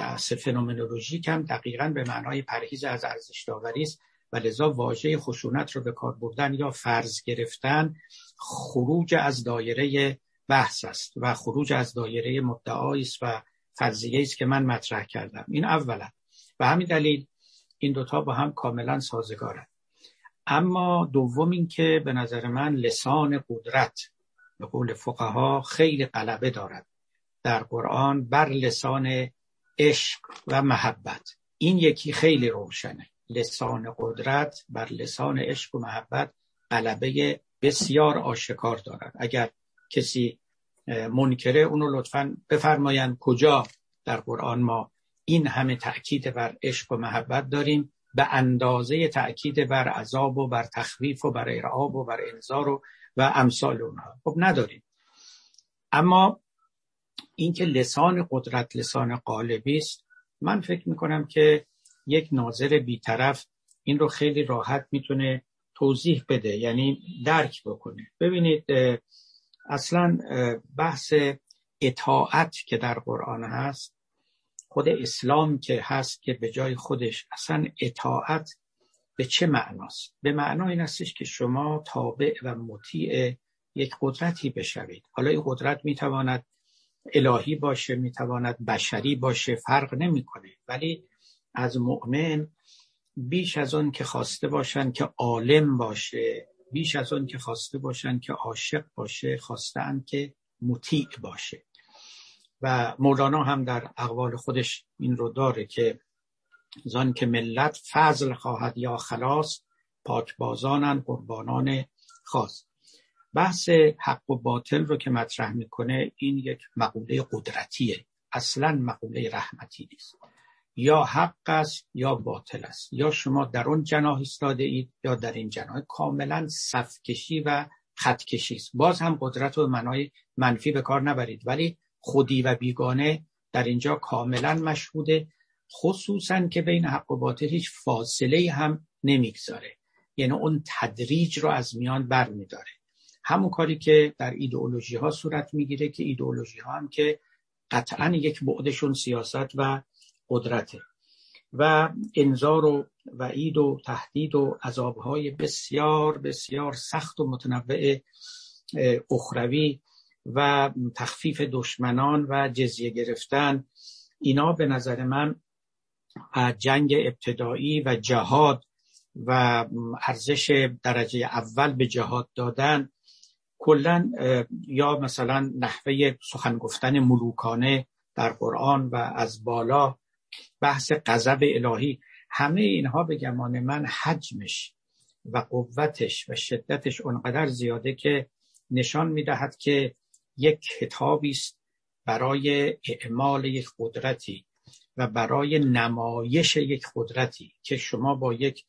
از فنومنولوژیکم دقیقا به معنای پرهیز از ارزش داوری است و لذا واژه خشونت رو به کار بردن یا فرض گرفتن خروج از دایره بحث است و خروج از دایره مدعایی است و فرضیه است که من مطرح کردم. این اولا. و همین دلیل این دوتا با هم کاملا سازگارند اما دوم این که به نظر من لسان قدرت به قول فقها خیلی غلبه دارد در قرآن بر لسان عشق و محبت. این یکی خیلی روشنه. لسان قدرت بر لسان عشق و محبت غلبه بسیار آشکار دارد. اگر کسی منکره اونو لطفا بفرمایند کجا در قرآن ما این همه تاکید بر عشق و محبت داریم. به اندازه تأکید بر عذاب و بر تخویف و بر ارعاب و بر انذار و, و امثال اونها. خب نداریم. اما اینکه لسان قدرت لسان قالبی است من فکر می‌کنم که یک ناظر بیطرف این رو خیلی راحت می‌تونه توضیح بده یعنی درک بکنه. ببینید اصلا بحث اطاعت که در قرآن هست خود اسلام که هست که به جای خودش اصلا اطاعت به چه معناست؟ به معنا این هستش که شما تابع و مطیع یک قدرتی بشوید. حالا این قدرت می‌تواند الهی باشه می‌تواند بشری باشه فرق نمی‌کنه. ولی از مؤمن بیش از اون که خواسته باشن که عالم باشه بیش از اون که خواسته باشن که عاشق باشه خواستن که مطیع باشه. و مولانا هم در اقوال خودش این رو داره که زان که ملت فضل خواهد یا خلاص پاکبازانن قربانان خاص. بحث حق و باطل رو که مطرح می‌کنه این یک مقوله قدرتیه. اصلا مقوله رحمتی نیست. یا حق است یا باطل است. یا شما در اون جناح ایستاده اید یا در این جناح. کاملا صفکشی و خطکشی است. باز هم قدرت و منای منفی به کار نبرید. ولی خودی و بیگانه در اینجا کاملا مشهوده خصوصا که بین حق و باطل هیچ فاصله هم نمی‌گذاره. یعنی اون تدریج رو از میان بر میداره. همون کاری که در ایدئولوژی ها صورت می‌گیره که ایدئولوژی ها هم که قطعا یک بعدشون سیاست و قدرته. و انذار و وعید و تهدید و عذابهای بسیار بسیار سخت و متنوع اخروی و تخفیف دشمنان و جزیه گرفتن اینا به نظر من جنگ ابتدایی و جهاد و ارزش درجه اول به جهاد دادن کلا یا مثلا نحوه سخن گفتن ملوکانه در قرآن و از بالا بحث غضب الهی همه اینها به گمان من حجمش و قوتش و شدتش اونقدر زیاده که نشان می‌دهد که یک کتابی است برای اعمال یک قدرتی و برای نمایش یک قدرتی که شما با یک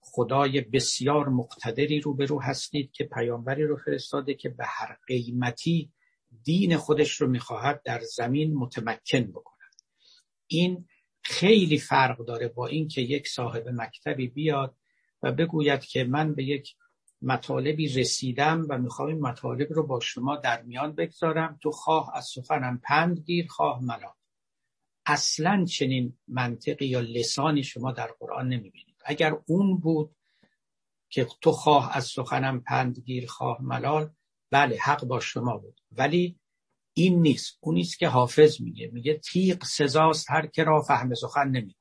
خدای بسیار مقتدری روبرو هستید که پیامبری رو فرستاده که به هر قیمتی دین خودش رو می‌خواهد در زمین متمکن بکند. این خیلی فرق داره با اینکه یک صاحب مکتبی بیاد و بگوید که من به یک مطالبی رسیدم و می‌خوام این مطالب رو با شما در میان بگذارم. تو خواه از سخنم پند گیر خواه ملال اصلا چنین منطقی یا لسانی شما در قرآن نمی‌بینید. اگر اون بود که تو خواه از سخنم پند گیر خواه ملال بله حق با شما بود. ولی این نیست. اون نیست که حافظ میگه. میگه تیغ سزاست هر که را فهم سخن نمی‌کنه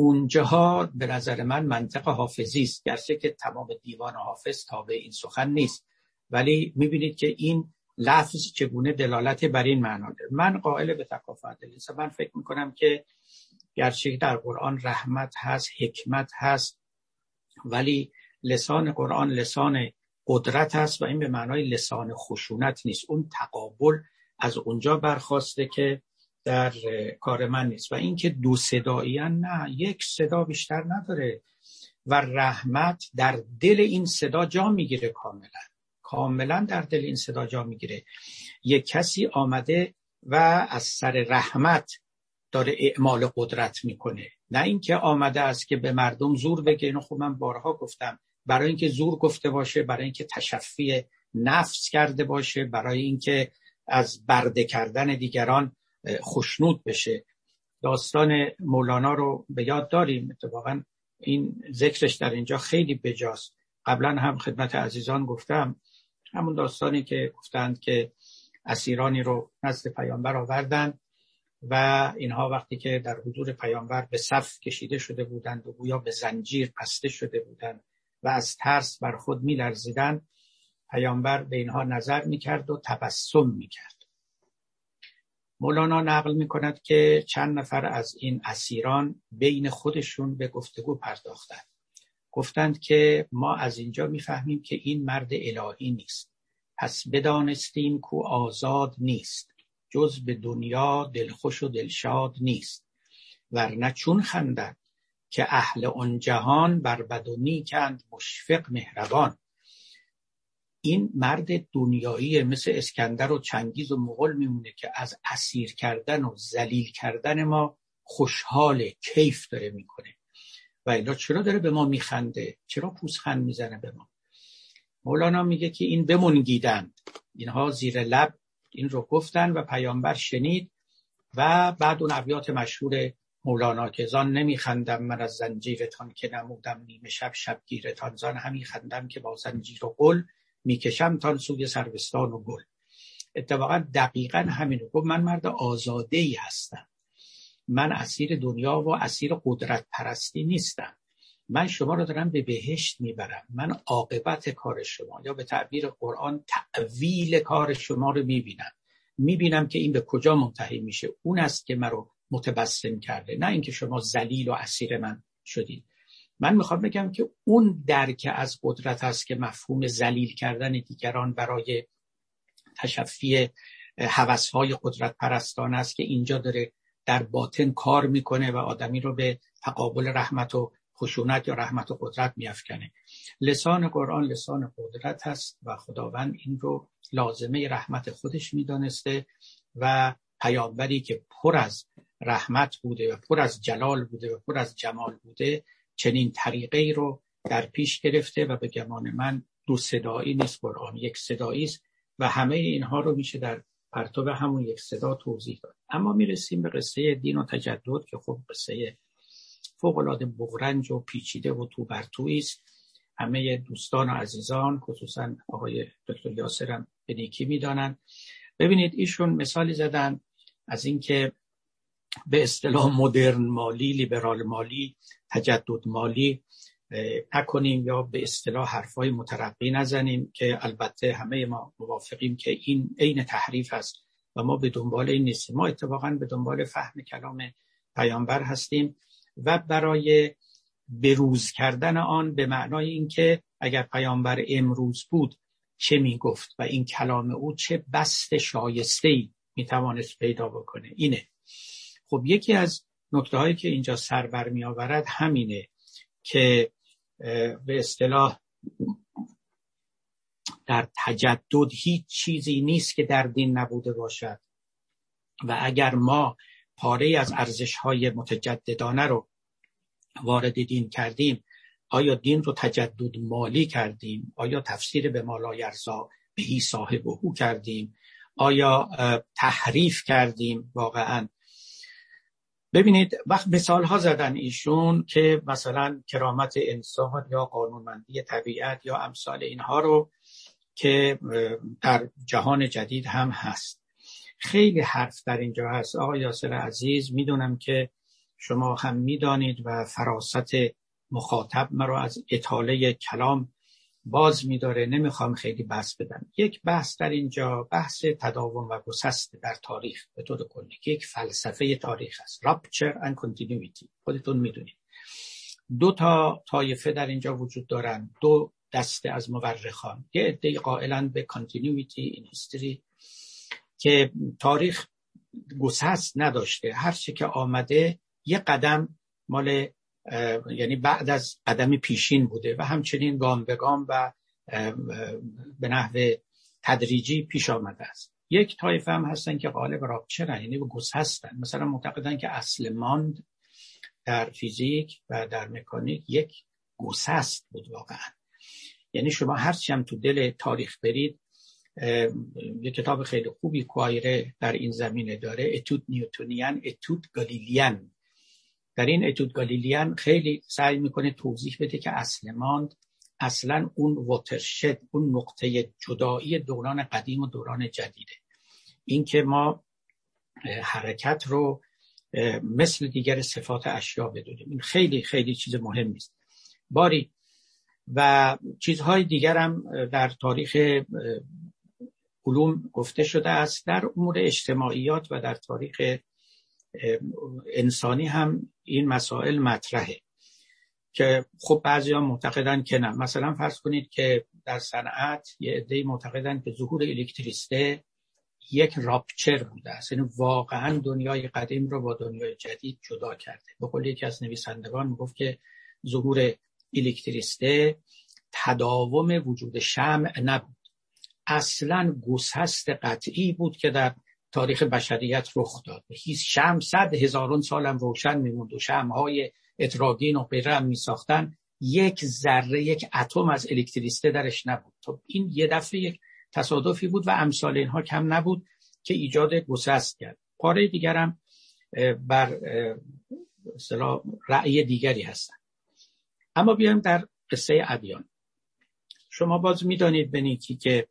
اونجاها به نظر من منطق حافظی است. گرچه که تمام دیوان حافظ تابع این سخن نیست. ولی می‌بینید که این لفظ چگونه دلالت بر این معنا داره. من قائل به تکافات من فکر می‌کنم که گرچه در قرآن رحمت هست حکمت هست ولی لسان قرآن لسان قدرت هست و این به معنای لسان خشونت نیست. اون تقابل از اونجا برخواسته که در کار من نیست. و اینکه دو صدایی نه یک صدا بیشتر نداره. و رحمت در دل این صدا جا می‌گیره کاملا. کاملا در دل این صدا جا می‌گیره. یک کسی آمده و از سر رحمت داره اعمال قدرت می‌کنه. نه اینکه آمده است که به مردم زور بگه. اینو خب من بارها گفتم. برای اینکه زور گفته باشه برای اینکه تشفی نفس کرده باشه برای اینکه از برده کردن دیگران خوشنود بشه. داستان مولانا رو به یاد داریم. اتفاقا این ذکرش در اینجا خیلی بجاست. قبلا هم خدمت عزیزان گفتم. همون داستانی که گفتند که اسیرانی رو نزد پیامبر آوردن و اینها وقتی که در حضور پیامبر به صف کشیده شده بودند و گویا به زنجیر پسته شده بودند و از ترس بر خود میلرزیدند پیامبر به اینها نظر می‌کرد و تبسم می‌کرد. مولانا نقل می کند که چند نفر از این اسیران بین خودشون به گفتگو پرداختند. گفتند که ما از اینجا می‌فهمیم که این مرد الهی نیست. پس بدانستیم کو آزاد نیست. جز به دنیا دلخوش و دلشاد نیست. ورنه چون خندد که اهل اون جهان بر بد و نیکند مشفق مهربان. این مرد دنیایی مثل اسکندر و چنگیز و مغل میمونه که از اسیر کردن و ذلیل کردن ما خوشحال کیف داره می‌کنه. و اینا چرا داره به ما میخنده؟ چرا پوزخند می‌زنه به ما؟ مولانا میگه که این بمونگیدند اینها زیر لب این رو گفتن و پیامبر شنید و بعد اون ابیات مشهور مولانا که زان نمیخندم من از زنجیرتان که نمودم نیمه شب شبگیرتان زان همی خندم که با زنجیر و قل می‌کشم تان سوی سروستان و گل. اتفاقا دقیقا همینو گفت من مرد آزاده ای هستم. من اسیر دنیا و اسیر قدرت پرستی نیستم. من شما رو دارم به بهشت می‌برم. من عاقبت کار شما یا به تعبیر قرآن تعویل کار شما رو می‌بینم. می‌بینم که این به کجا منتهی میشه. اون است که مرا متبسم کرده. نه اینکه شما ذلیل و اسیر من شدید. من می‌خوام بگم که اون درک از قدرت است که مفهوم ذلیل کردن دیگران برای تشفی حوثهای قدرت پرستان است که اینجا داره در باطن کار می‌کنه و آدمی رو به تقابل رحمت و خشونت یا رحمت و قدرت میافکنه. لسان قرآن لسان قدرت هست و خداوند این رو لازمه رحمت خودش می‌دانسته و پیامبری که پر از رحمت بوده و پر از جلال بوده و پر از جمال بوده چنین طریقه رو در پیش گرفته و به گمان من دو صدایی نیست قرآن یک صدایی است و همه اینها رو میشه در پرتو همون یک صدا توضیح داد. اما می‌رسیم به قصه دین و تجدد که خب قصه فوق العاده بغرنج و پیچیده و تو برتویی است. همه دوستان و عزیزان خصوصا آقای دکتر یاسرم به نیکی می‌دانند. ببینید ایشون مثالی زدن از اینکه به اصطلاح مدرن مالی لیبرال مالی تجدد مالی نکنیم یا به اصطلاح حرفای مترقی نزنیم که البته همه ما موافقیم که این عین تحریف است و ما به دنبال این نیستیم. ما اتفاقا به دنبال فهم کلام پیامبر هستیم و برای بروز کردن آن به معنای اینکه اگر پیامبر امروز بود چه می گفت و این کلام او چه بست شایسته ای می توانست پیدا بکنه؟ اینه. خب یکی از نکته هایی که اینجا سر بر می آورد همینه که به اصطلاح در تجدد هیچ چیزی نیست که در دین نبوده باشد. و اگر ما پاره از ارزش های متجددانه رو وارد دین کردیم آیا دین رو تجدد مالی کردیم؟ آیا تفسیر به مالایرزا بهی صاحب او کردیم؟ آیا تحریف کردیم؟ واقعا ببینید وقت مثال ها زدن ایشون که مثلا کرامت انسان یا قانونمندی طبیعت یا امثال اینها رو که در جهان جدید هم هست. خیلی حرف در اینجا هست. آقای یاسر عزیز می‌دونم که شما هم می‌دانید و فراست مخاطب مرا از اطاله کلام باز میداره نمی‌خوام خیلی بحث بدم. یک بحث در اینجا بحث تداوم و گسست در تاریخ. به طور کلی که یک فلسفه تاریخ است. رابچر and continuity. خودتون می‌دونید. دو تا طایفه در اینجا وجود دارن. دو دسته از مورخان. یه عده قائلا به continuity in history که تاریخ گسست نداشته. هر چی که آمده یه قدم مال یعنی بعد از قدم پیشین بوده و همچنین گام به گام و به نحو تدریجی پیش آمده است. یک طایفه هم هستن که قالب راپچرن یعنی گس هستن. مثلا معتقدن که اصل ماند در فیزیک و در مکانیک یک گسست بود واقعا. یعنی شما هرچی هم تو دل تاریخ برید یک کتاب خیلی خوبی کوایره در این زمینه داره اتود نیوتونیان اتود گالیلیان در این اتود گالیلیان خیلی سعی می‌کنه توضیح بده که اصل ماند. اصلا اون ووترشد اون نقطه جدایی دوران قدیم و دوران جدیده. اینکه ما حرکت رو مثل دیگر صفات اشیا بدونیم. این خیلی خیلی چیز مهمی است باری و چیزهای دیگر هم در تاریخ علوم گفته شده است. در امور اجتماعیات و در تاریخ انسانی هم این مسائل مطرحه. که خب بعضی ها معتقدن که نه. مثلا فرض کنید که در صنعت یه عده معتقدن که ظهور الکتریسته یک راپچر بوده است. یعنی واقعا دنیای قدیم رو با دنیای جدید جدا کرده. به قول یکی از نویسندگان گفت که ظهور الکتریسته تداوم وجود شمع نبود. اصلا گسست قطعی بود که در تاریخ بشریت رخ داد. هیچ شم صد هزارون سالم روشن میموند و های اتراگین و غیره هم میساختن. یک ذره یک اتم از الکتریسته درش نبود. تو این یه دفعه یک تصادفی بود و امثال اینها کم نبود که ایجاد گسست کرد. پاره دیگرم بر رأی دیگری هستن. اما بیایم در قصه ادیان. شما باز می‌دانید بنیکی که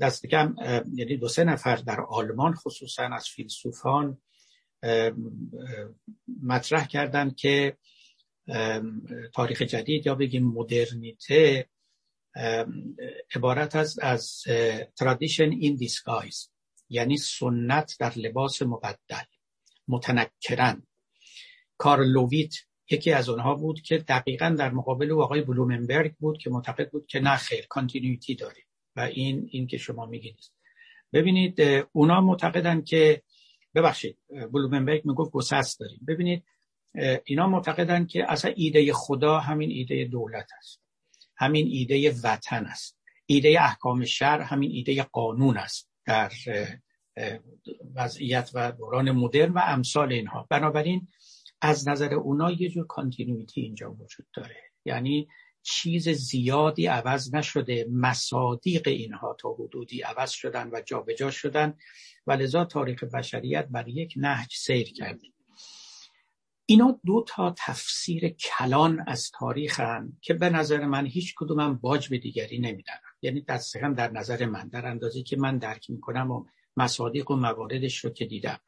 دست کم یعنی دو سه نفر در آلمان خصوصا از فیلسوفان مطرح کردند که تاریخ جدید یا بگیم مدرنیته عبارت از از tradition in disguise یعنی سنت در لباس مبدل متنکرن. کارل لوویت یکی از اونها بود که دقیقا در مقابل آقای بلومنبرگ بود که معتقد بود که نه خیر continuity داریم و این این که شما میگید ببینید اونا معتقدن که ببخشید بلومنبرگ می‌گفت گسست داریم. ببینید اینا معتقدن که اصلا ایده خدا همین ایده دولت است. همین ایده وطن است. ایده احکام شهر همین ایده قانون است در وضعیت و دوران مدرن و امثال اینها. بنابراین از نظر اونا یه جور کانتینویتی اینجا وجود داره. یعنی چیز زیادی عوض نشده. مصادیق اینها تا حدودی عوض شدن و جابجا جا شدن و لذا تاریخ بشریت بر یک نهج سیر کرده اینا دو تا تفسیر کلان از تاریخ هم که به نظر من هیچ کدومم باج به دیگری نمیدن یعنی دست هم در نظر من در اندازه که من درک می‌کنم و مصادیق و مواردش رو که دیدم.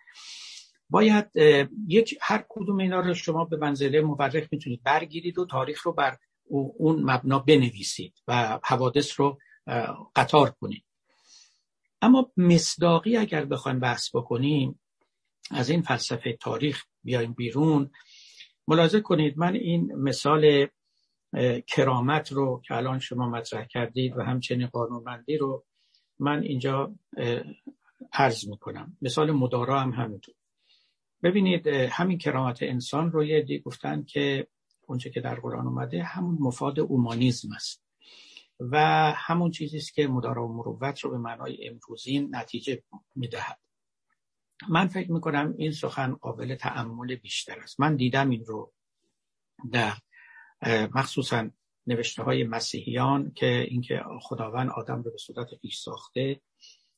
باید یک هر کدوم اینا رو شما به منزله مورخ می‌تونید برگیرید و تاریخ رو بر اون مبنا بنویسید و حوادث رو قطار کنید. اما مصداقی اگر بخوایم بحث بکنیم از این فلسفه تاریخ بیایم بیرون ملاحظه کنید من این مثال کرامت رو که الان شما مطرح کردید و همچنین قانونمندی رو من اینجا عرض می‌کنم. مثال مدارا هم همینطور. ببینید همین کرامت انسان رو یه دی گفتن که اونچه که در قرآن اومده همون مفاد اومانیزم است. و همون چیزی است که مدارا و مروت رو به معنای امروزین نتیجه می‌دهد. من فکر می‌کنم این سخن قابل تعمل بیشتر است. من دیدم این رو در مخصوصا نوشته های مسیحیان که اینکه خداوند آدم رو به صورت پیش ساخته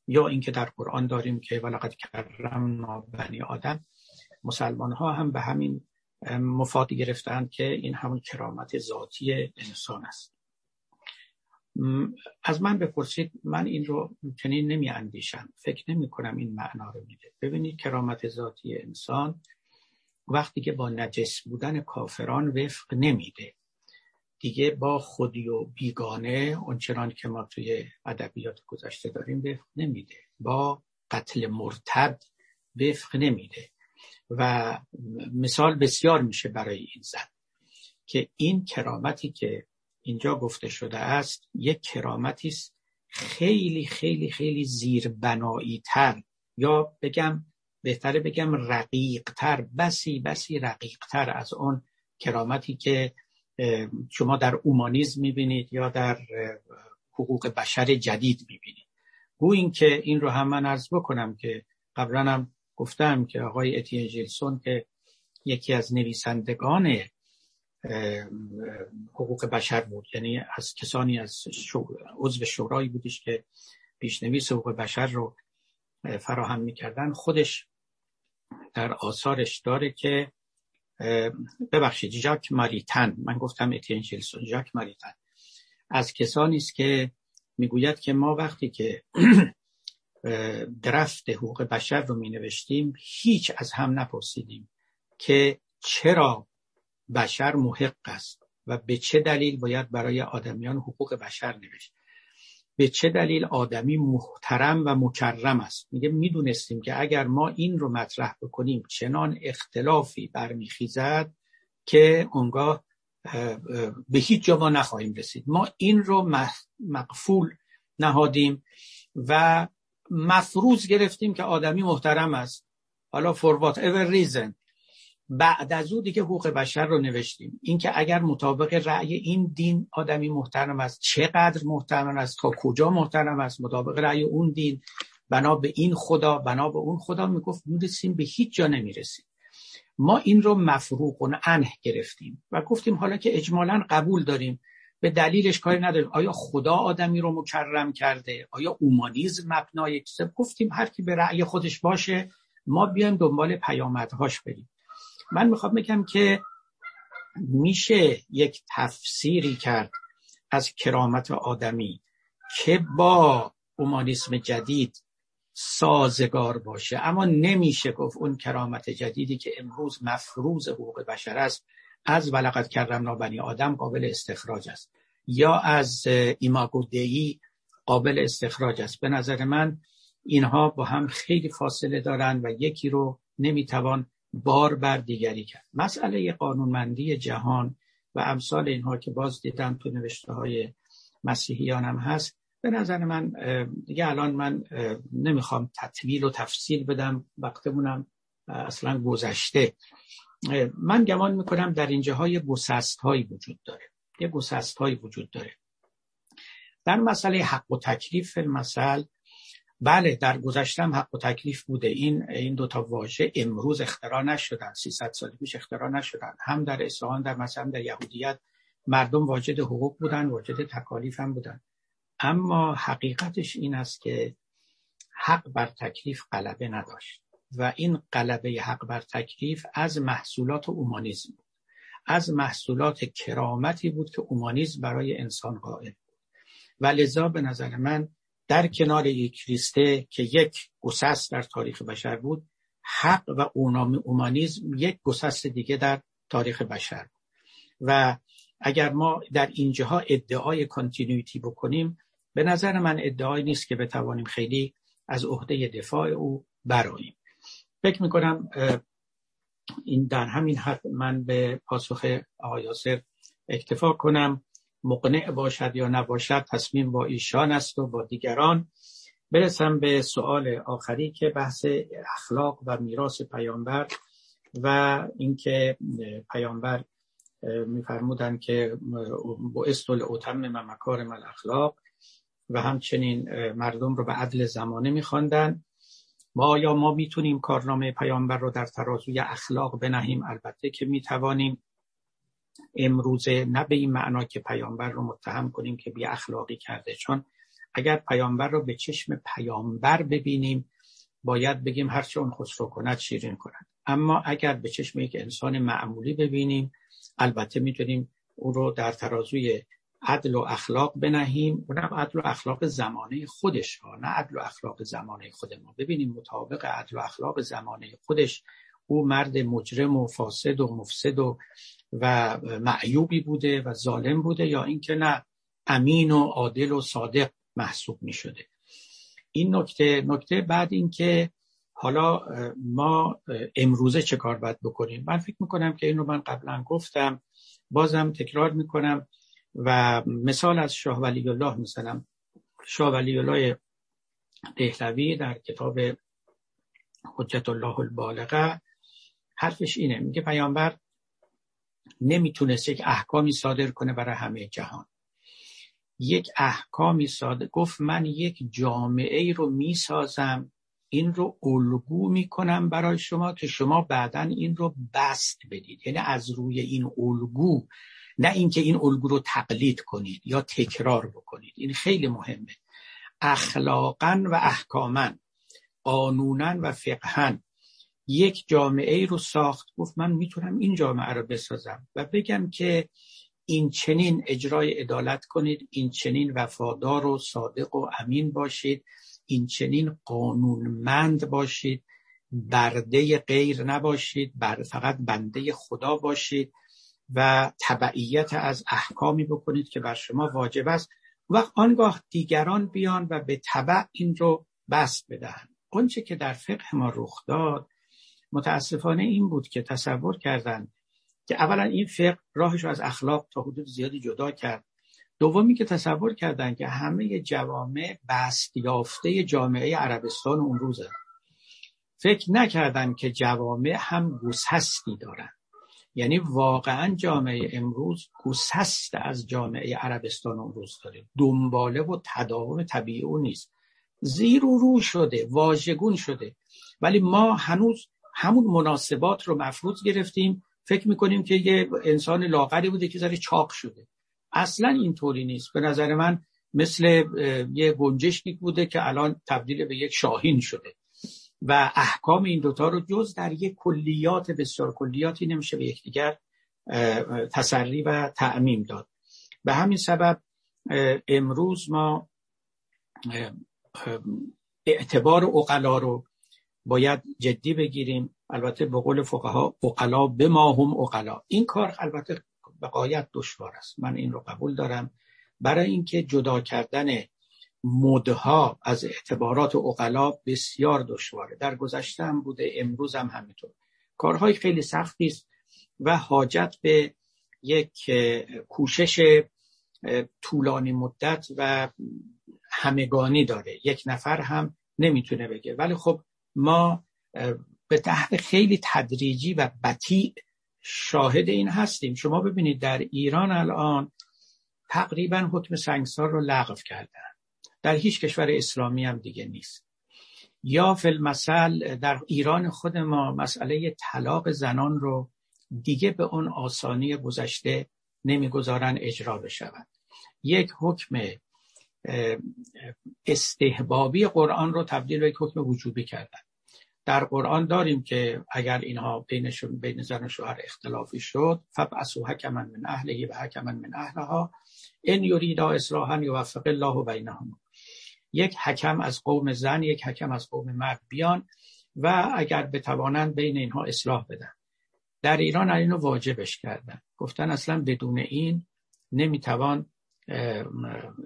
یا اینکه در قرآن داریم که ولقد کرم بنی آدم مسلمان ها هم به همین مفادی گرفتند که این همون کرامت ذاتی انسان است. از من بپرسید من این رو چنین نمی اندیشم. فکر نمی کنم این معنا رو میده. ببینید کرامت ذاتی انسان وقتی که با نجس بودن کافران وفق نمیده دیگه با خودی و بیگانه اونچنان که ما توی ادبیات گذشته داریم وفق نمیده با قتل مرتد وفق نمیده و مثال بسیار میشه برای این زن که این کرامتی که اینجا گفته شده است یک کرامتی است خیلی خیلی خیلی زیربنایی تر یا بگم بهتره بگم رقیق تر بسی بسی رقیق تر از اون کرامتی که شما در اومانیزم می‌بینید یا در حقوق بشر جدید می‌بینید. گو این که این رو هم من ارز بکنم که قبلا هم گفتم که آقای اتین جیلسون که یکی از نویسندگان حقوق بشر بود. یعنی از کسانی از عضو شورایی بودش که پیشنویس حقوق بشر رو فراهم می‌کردن. خودش در آثارش داره که ببخشید جاک ماریتن من گفتم اتین جیلسون جاک ماریتن از کسانی است که می‌گوید که ما وقتی که درفت حقوق بشر رو می نوشتیم هیچ از هم نپرسیدیم که چرا بشر محق است و به چه دلیل باید برای آدمیان حقوق بشر نوشت. به چه دلیل آدمی محترم و مکرم است؟ میگه می‌دونستیم که اگر ما این رو مطرح بکنیم چنان اختلافی برمیخیزد که اونگاه به هیچ جا ما نخواهیم رسید. ما این رو مقفول نهادیم و مفروض گرفتیم که آدمی محترم است. حالا for whatever reason. بعد از دیگه حقوق بشر رو نوشتیم. اینکه اگر مطابق رأی این دین آدمی محترم است چقدر محترم است تا کجا محترم است مطابق رأی اون دین. بنا به این خدا بنا به اون خدا می‌گفت می‌رسیم به هیچ جا نمی‌رسیم. ما این رو مفروق و انه گرفتیم و گفتیم حالا که اجمالا قبول داریم. به دلیلش کاری نداریم. آیا خدا آدمی رو مکرم کرده؟ آیا اومانیزم مبنای گفتیم هر کی به رأی خودش باشه ما بیایم دنبال پیامدهاش بریم. من می‌خوام بگم که میشه یک تفسیری کرد از کرامت آدمی که با اومانیسم جدید سازگار باشه. اما نمیشه گفت اون کرامت جدیدی که امروز مفروض حقوق بشر است از ولقد کرمنا بنی آدم قابل استخراج است. یا از ایماگو دی قابل استخراج است. به نظر من اینها با هم خیلی فاصله دارند و یکی رو نمی‌توان بار بر دیگری کرد. مسئله قانونمندی جهان و امثال اینها که باز دیدم تو نوشته های مسیحیان هم هست به نظر من دیگه الان من نمی‌خوام تطویل و تفصیل بدم وقتمونم اصلا گذشته. من گمان می‌کنم در اینجا های گسست هایی وجود داره. یه گسست هایی وجود داره. در مسئله حق و تکلیف مثل بله در گذشتم حق و تکلیف بوده. این این دو تا واژه امروز اختراع نشدن. 300 سال پیش اختراع نشدن. هم در اسلام در مثلا در یهودیت مردم واجد حقوق بودن واجد تکالیف هم بودن. اما حقیقتش این است که حق بر تکلیف غلبه نداشت. و این غلبه حق بر تکلیف از محصولات اومانیزم بود از محصولات کرامتی بود که اومانیزم برای انسان قائل بود. و لذا به نظر من در کنار یک کریسته که یک گسست در تاریخ بشر بود حق و اومانیزم یک گسست دیگه در تاریخ بشر بود. و اگر ما در اینجاها ادعای کانتینویتی بکنیم به نظر من ادعای نیست که بتوانیم خیلی از عهده دفاع او براییم فکر می‌کنم این در همین حد من به پاسخ آقای یاسر اکتفا کنم. مقنع باشد یا نباشد تصمیم با ایشان است و با دیگران. برسم به سوال آخری که بحث اخلاق و میراث پیامبر و اینکه پیامبر میفرمودن که با استول اوتم مکارم الاخلاق و همچنین مردم رو به عدل زمانه میخواندن ما یا ما می‌تونیم کارنامه پیامبر رو در ترازوی اخلاق بنهیم؟ البته که می‌توانیم. امروزه نه به این معنا که پیامبر رو متهم کنیم که بی اخلاقی کرده چون اگر پیامبر رو به چشم پیامبر ببینیم باید بگیم هرچه اون خسرو کند شیرین کند. اما اگر به چشم یک انسان معمولی ببینیم البته می‌تونیم او رو در ترازوی عدل و اخلاق بنهیم اونم عدل و اخلاق زمانه خودش ها نه عدل و اخلاق زمانه خود ما. ببینیم مطابق عدل و اخلاق زمانه خودش او مرد مجرم و فاسد و مفسد و و معیوبی بوده و ظالم بوده یا اینکه نه امین و عادل و صادق محسوب می شده این نکته نکته بعد اینکه حالا ما امروزه چه کار باید بکنیم؟ من فکر می‌کنم که اینو من قبلا گفتم بازم تکرار می‌کنم. و مثال از شاه ولی الله می‌زنم. شاه ولی الله دهلوی در کتاب حجت الله البالغه حرفش اینه میگه پیامبر نمی‌تونست یک احکامی صادر کنه برای همه جهان. یک احکامی صادر گفت من یک جامعه ای رو می‌سازم این رو الگو می‌کنم برای شما که شما بعدا این رو بست بدید. یعنی از روی این الگو نه اینکه این الگو رو تقلید کنید یا تکرار بکنید. این خیلی مهمه. اخلاقا و احکاما قانونا و فقها یک جامعه ای رو ساخت. گفت من می‌تونم این جامعه رو بسازم و بگم که این چنین اجرای عدالت کنید این چنین وفادار و صادق و امین باشید این چنین قانونمند باشید برده غیر نباشید بر فقط بنده خدا باشید. و تبعیت از احکامی بکنید که بر شما واجب است و آنگاه دیگران بیان و به تبع این رو بست بدهند. اونچه که در فقه ما رخ داد متاسفانه این بود که تصور کردند که اولا این فقه راهش رو از اخلاق تا حدود زیادی جدا کرد. دومی که تصور کردن که همه جوامع بست یافته جامعه عربستان اون روزه. فکر نکردن که جوامع هم گوسهستی دارن یعنی واقعا جامعه امروز گوسست از جامعه عربستان اون روز داره دنباله و تداوم طبیعی او نیست. زیر و رو شده واژگون شده. ولی ما هنوز همون مناسبات رو مفروض گرفتیم. فکر می‌کنیم که یه انسان لاغری بوده که ذره چاق شده. اصلا اینطوری نیست. به نظر من مثل یه گنجشکی بوده که الان تبدیل به یک شاهین شده. و احکام این دوتا رو جز در یک کلیات بسیار کلیاتی نمیشه به یکدیگر تسری و تعمیم داد. به همین سبب امروز ما اعتبار اقلا رو باید جدی بگیریم. البته به قول فقها اقلا به ما هم اقلا این کار البته به دشوار است. من این رو قبول دارم. برای اینکه جدا کردن مدها از اعتبارات اقلا بسیار دشواره. در گذشته هم بوده امروز هم همینطور. کارهای خیلی سختی است و حاجت به یک کوشش طولانی مدت و همگانی داره. یک نفر هم نمی‌تونه بگه. ولی خب ما به تحت خیلی تدریجی و بطیع شاهد این هستیم. شما ببینید در ایران الان تقریبا حکم سنگسار رو لغو کردن. در هیچ کشور اسلامی هم دیگه نیست. یا فی المثل در ایران خود ما مسئله طلاق زنان رو دیگه به اون آسانی گذشته نمی‌گذارن اجرا بشود. یک حکم استحبابی قرآن رو تبدیل به یک حکم وجوبی کردن. در قرآن داریم که اگر اینها بینشون بین زن و شوهر اختلافی شد فبعثوا حکما من اهله و حکما من اهلها ان یریدا اصلاحا یوفق الله بینهما یک حکم از قوم زن یک حکم از قوم مرد بیان و اگر بتوانند بین اینها اصلاح بدن. در ایران اینو واجبش کردن. گفتن اصلا بدون این نمی‌توان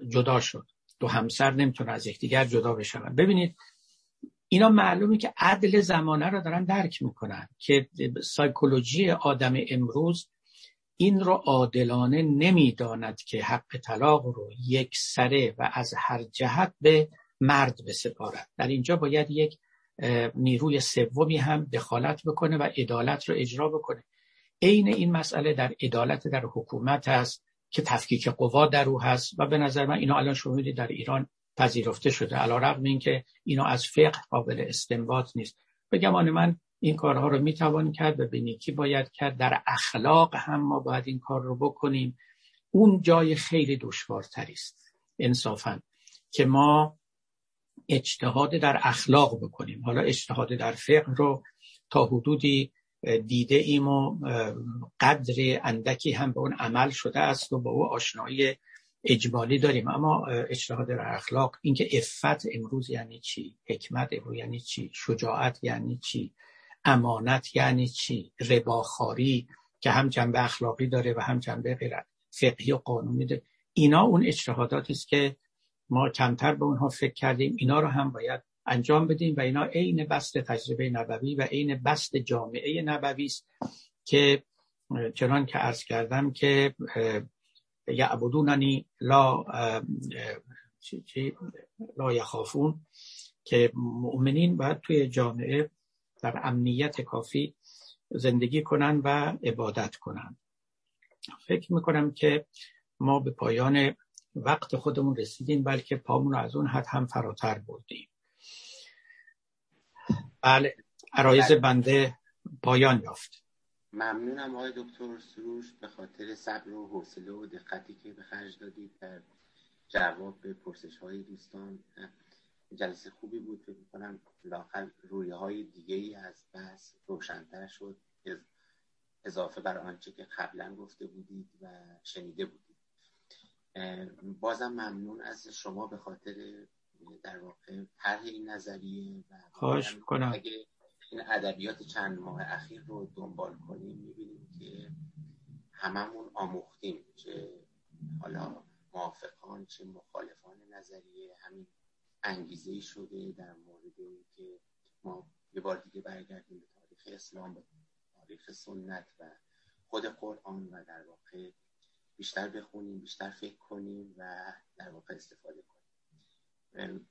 جدا شد. دو همسر نمی‌تونه از یکدیگر جدا بشن. ببینید اینا معلومه که عدل زمانه رو دارن درک می‌کنن که سایکولوژی آدم امروز این رو عادلانه نمی‌داند که حق طلاق رو یک سره و از هر جهت به مرد بسپارد. در اینجا باید یک نیروی سومی هم دخالت بکنه و عدالت رو اجرا بکنه. عین این مسئله در عدالت در حکومت هست که تفکیک قوا در او هست و به نظر من اینا الان شما در ایران پذیرفته شده علا رقم این که اینا از فقه قابل استنباط نیست. به گمان من این کارها رو می‌توان کرد و به نیکی باید کرد. در اخلاق هم ما باید این کار رو بکنیم. اون جای خیلی دشوارتری است انصافا که ما اجتهاد در اخلاق بکنیم. حالا اجتهاد در فقه رو تا حدودی دیده ایم و قدر اندکی هم به اون عمل شده است و با او آشنایی اجمالی داریم. اما اجتهاد در اخلاق اینکه افت امروز یعنی چی؟ حکمت امروز یعنی چی؟ شجاعت یعنی چی؟ امانت یعنی چی؟ رباخاری که هم جنبه اخلاقی داره و هم جنبه غیر فقهی و قانونی داره. اینا اون اجتهاداتی است که ما کمتر به اونها فکر کردیم. اینا رو هم باید انجام بدیم و اینا عین بست تجربه نبوی و عین بست جامعه نبوی است که چنان که عرض کردم که یعبدوننی لا لا یخافون که مؤمنین باید توی جامعه در امنیت کافی زندگی کنن و عبادت کنن. فکر می‌کنم که ما به پایان وقت خودمون رسیدیم بلکه پامون از اون حد هم فراتر بردیم. بله عرایز بنده پایان یافت. ممنونم آقای دکتر سروش به خاطر صبر و حوصله و دقتی که به خرج دادید در جواب به پرسش های دوستان. جلسه خوبی بود. فکر می‌کنم لاقل رویه های دیگه ای از بحث روشنتر شد. اضافه بر آنچه که قبلا گفته بودید و شنیده بودید. بازم ممنون از شما به خاطر در واقع طرح این نظریه و خواهش کنم اگه این ادبیات چند ماه اخیر رو دنبال کنیم می‌بینیم که هممون آموختیم چه حالا موافقان چه مخالفان نظریه همین انگیزه شده در مورد اینکه ما یه بار دیگه برگردیم به تاریخ اسلام به تاریخ سنت و خود قرآن و در واقع بیشتر بخونیم بیشتر فکر کنیم و در واقع استفاده کنیم.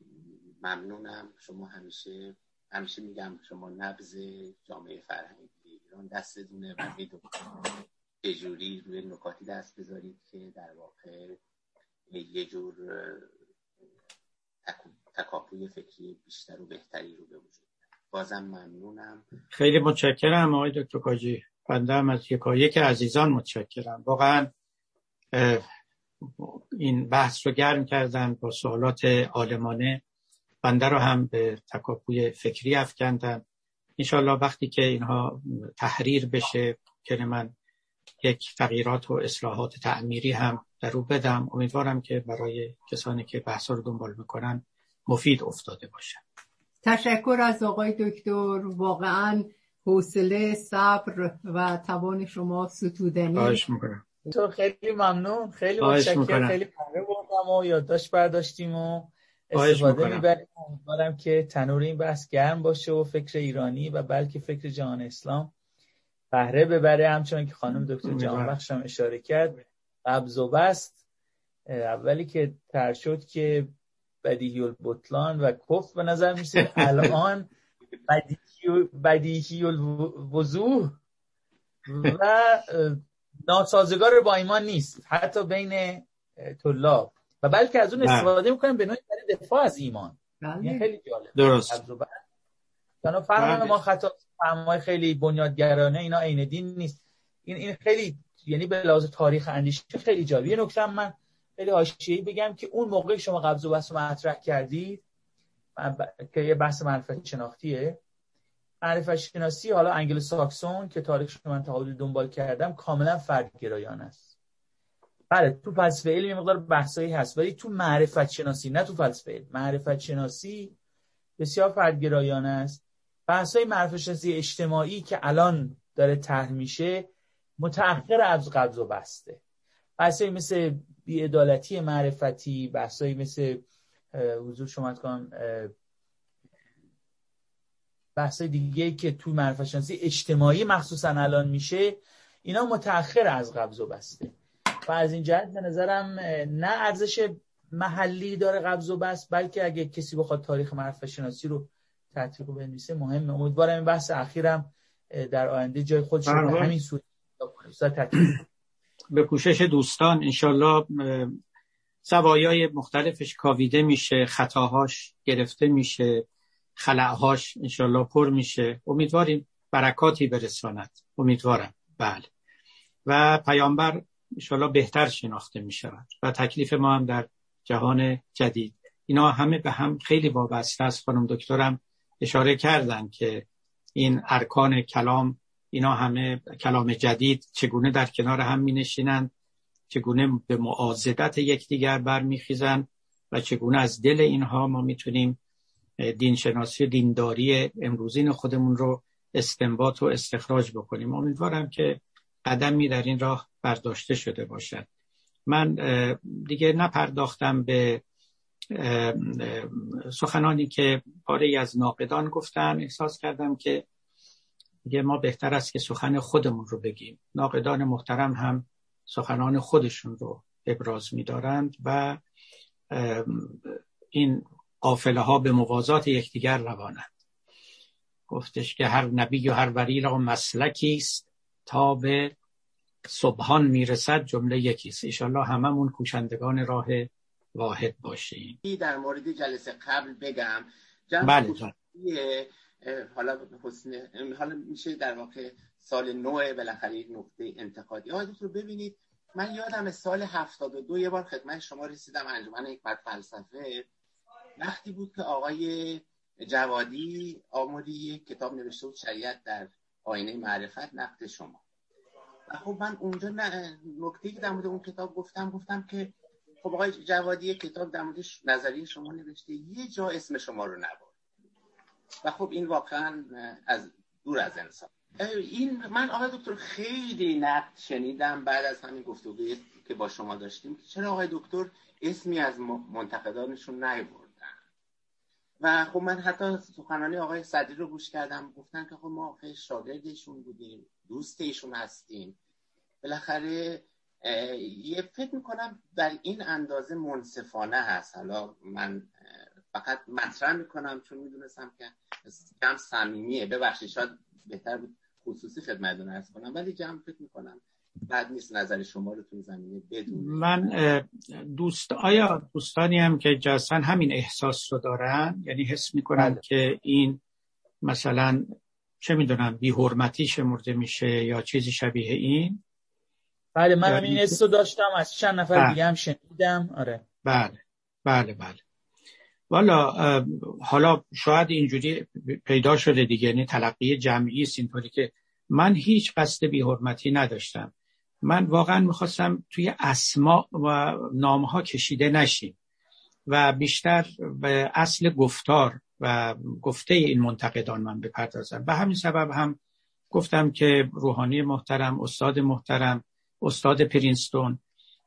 ممنونم. شما همیشه همیشه میگم شما نبز جامعه فرهنگی ایران دست دونه و چجوری روی نکاتی دست بذارید که در واقع یه جور تکاپوی فکری بیشتر و بهتری رو به وجود بازم ممنونم. خیلی متشکرم آقای دکتر کاجی. بنده هم از یکایک عزیزان متشکرم. واقعا این بحث رو گرم کردن با سوالات عالمانه. بنده رو هم به تکاپوی فکری افکندن. انشالله وقتی که اینها تحریر بشه که من یک تغییرات و اصلاحات تعمیری هم در رو بدم امیدوارم که برای کسانی که بحث رو دنبال می‌کنن مفید افتاده باشن تشکر از آقای دکتر. واقعا حوصله صبر و توان شما ستودنی. خواهش می‌کنم. تو خیلی ممنون. خیلی متشکرم. خیلی پره بردم و یادداشت برداشتیم و استفاده می‌بریم. امیدوارم که تنور این بحث گرم باشه و فکر ایرانی و بلکه فکر جهان اسلام بهره ببره. همچنان که خانم دکتر جهان بخشم اشاره کرد قبض و بست اولی که تر شد که بدیهی البطلان و کف به نظر میسه الان بدیهی الوضوح و ناسازگار با ایمان نیست. حتی بین طلاب. و بلکه از اون بله. استفاده می‌کنن به نوعی برای دفاع از ایمان. بله. این خیلی جالب. درست. فهم ما خطا فهمای خیلی بنیادگرانه اینا عین دین نیست. این این خیلی یعنی به لحاظ تاریخ اندیشه خیلی جالب. یه نکته من خیلی حاشیه‌ای بگم که اون موقع شما قبض و بحث مطرح کردید که یه بحث معرفت شناختیه. معرفت شناسی حالا انگل ساکسون که تاریخش من تا دنبال کردم کاملا فردگرایان است. بله تو فلسفه علم یه مقدار بحثایی هست ولی تو معرفت شناسی نه تو فلسفه علم. معرفت شناسی بسیار فردگرایانه است. بحثای معرفت شناسی اجتماعی که الان داره طرح میشه متأخر از قبض و بسته بحثایی مثل بیعدالتی معرفتی بحثایی مثل حضور شما کنم بحث دیگه که تو معرفت شناسی اجتماعی مخصوصا الان میشه اینا متأخر از قبض و بسته. و از این جهت به نظرم نه ارزش محلی داره قبض و بست بلکه اگه کسی بخواد تاریخ معرفت شناسی رو تحقیق بنویسه مهمه. امیدوارم این بحث اخیرم در آینده جای خودش رو همین صورت. به کوشش دوستان انشالله زوایای مختلفش کاویده میشه خطاهاش گرفته میشه خلعهاش انشالله پر میشه. امیدواریم برکاتی برساند. امیدوارم. بله. و پیامبر انشالله بهتر شناخته می‌شود و تکلیف ما هم در جهان جدید. اینا همه به هم خیلی وابسته است. خانم دکترم اشاره کردن که این ارکان کلام اینا همه کلام جدید چگونه در کنار هم می نشینند چگونه به معاضدت یکدیگر برمیخیزند و چگونه از دل اینها ما می‌تونیم دینشناسی و دینداری امروزین خودمون رو استنباط و استخراج بکنیم. امیدوارم که قدمی در این راه برداشته شده باشد. من دیگه نپرداختم به سخنانی که پاره از ناقدان گفتن. احساس کردم که دیگه ما بهتر است که سخن خودمون رو بگیم. ناقدان محترم هم سخنان خودشون رو ابراز می‌دارند و این قافله ها به موازات یکدیگر روانند. گفتش که هر نبی و هر وری را مسلکی است تا به صبحان می‌رسد جمله یکیست ایشالله هممون کوشندگان راه واحد باشیم. در مورد جلسه قبل بگم. بله حالا حسن حالا میشه در واقع سال نوع بالاخره نقطه انتقادی. آقای رو ببینید. من یادم سال 72 یه بار خدمت شما رسیدم انجمن حکمت فلسفه. وقتی بود که آقای جوادی آمودی یک کتاب نوشته بود شریعت در آینه معرفت نقد شما. و خب من اونجا نکته که در مورد اون کتاب گفتم گفتم که خب آقای جوادی کتاب در مورد نظریه شما نوشته. یه جا اسم شما رو نبرد. و خب این واقعا از دور از انسان. این من آقای دکتر خیلی نقد شنیدم بعد از همین گفتگویی که با شما داشتیم چرا آقای دکتر اسمی از منتقدانشون نیبردن و خب من حتی سخنانی آقای صدری رو گوش کردم گفتن که خب ما شاگردشون بودیم دوست ایشون هستیم. بالاخره یه فکر می‌کنم در این اندازه منصفانه هست. حالا من فقط مطرح می‌کنم چون می‌دونستم که کم صمیمیه. ببخشید شاید بهتر بود خصوصی خدمتتون ارز کنم ولی جمع فکر می‌کنم. بعد نیست نظر شما رو تو زمینه بدون من دوست آیا دوستانی هم که جاستن همین احساس رو دارن؟ یعنی حس می‌کنن بله. که این مثلا چه می‌دونم بی حرمتی شمرده میشه یا چیزی شبیه این؟ بله من این حس رو داشتم از چند نفر بله. دیگه هم شنیدم. آره. بله. بله بله. والا حالا شاید اینجوری پیدا شده دیگه یعنی تلقی جمعی است اینطوری که من هیچ قصد بیحرمتی نداشتم. من واقعا می‌خواستم توی اسما و نامها کشیده نشیم و بیشتر به اصل گفتار و گفته این منتقدان من بپردازم. به همین سبب هم گفتم که روحانی محترم استاد محترم استاد پرینستون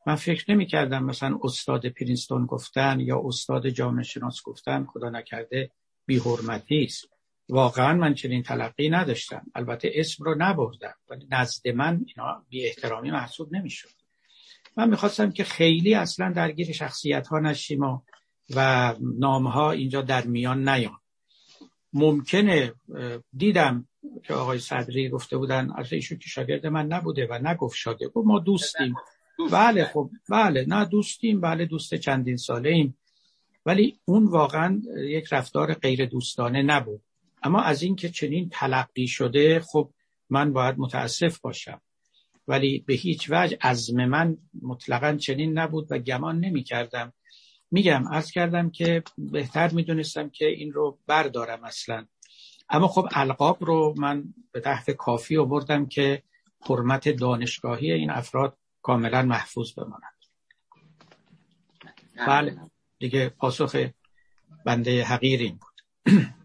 من فکر نمی کردم مثلا استاد پرینستون گفتن یا استاد جامعه شناس گفتن خدا نکرده بی حرمتی است. واقعا من چنین تلقی نداشتم. البته اسم رو نبردم. ولی نزد من اینا بی احترامی محسوب نمی‌شد. من می‌خواستم که خیلی اصلا درگیر شخصیت ها نشیم و, و نام ها اینجا در میان نیان. ممکنه دیدم که آقای صدری گفته بودن از ایشون که شاگرد من نبوده و نگفت شاگرد. ما دوستیم. بله خب بله. نه دوستیم. بله دوست چندین ساله ایم. ولی اون واقعا یک رفتار غیر دوستانه نبود. اما از اینکه چنین تلقی شده خب من باید متاسف باشم. ولی به هیچ وجه عزم من مطلقا چنین نبود و گمان نمی کردم میگم از کردم که بهتر می‌دونستم که این رو بردارم اصلا. اما خب القاب رو من به تحت کافی آوردم که حرمت دانشگاهی این افراد کاملا محفوظ بماند. بله. دیگه پاسخ بنده حقیر این بود.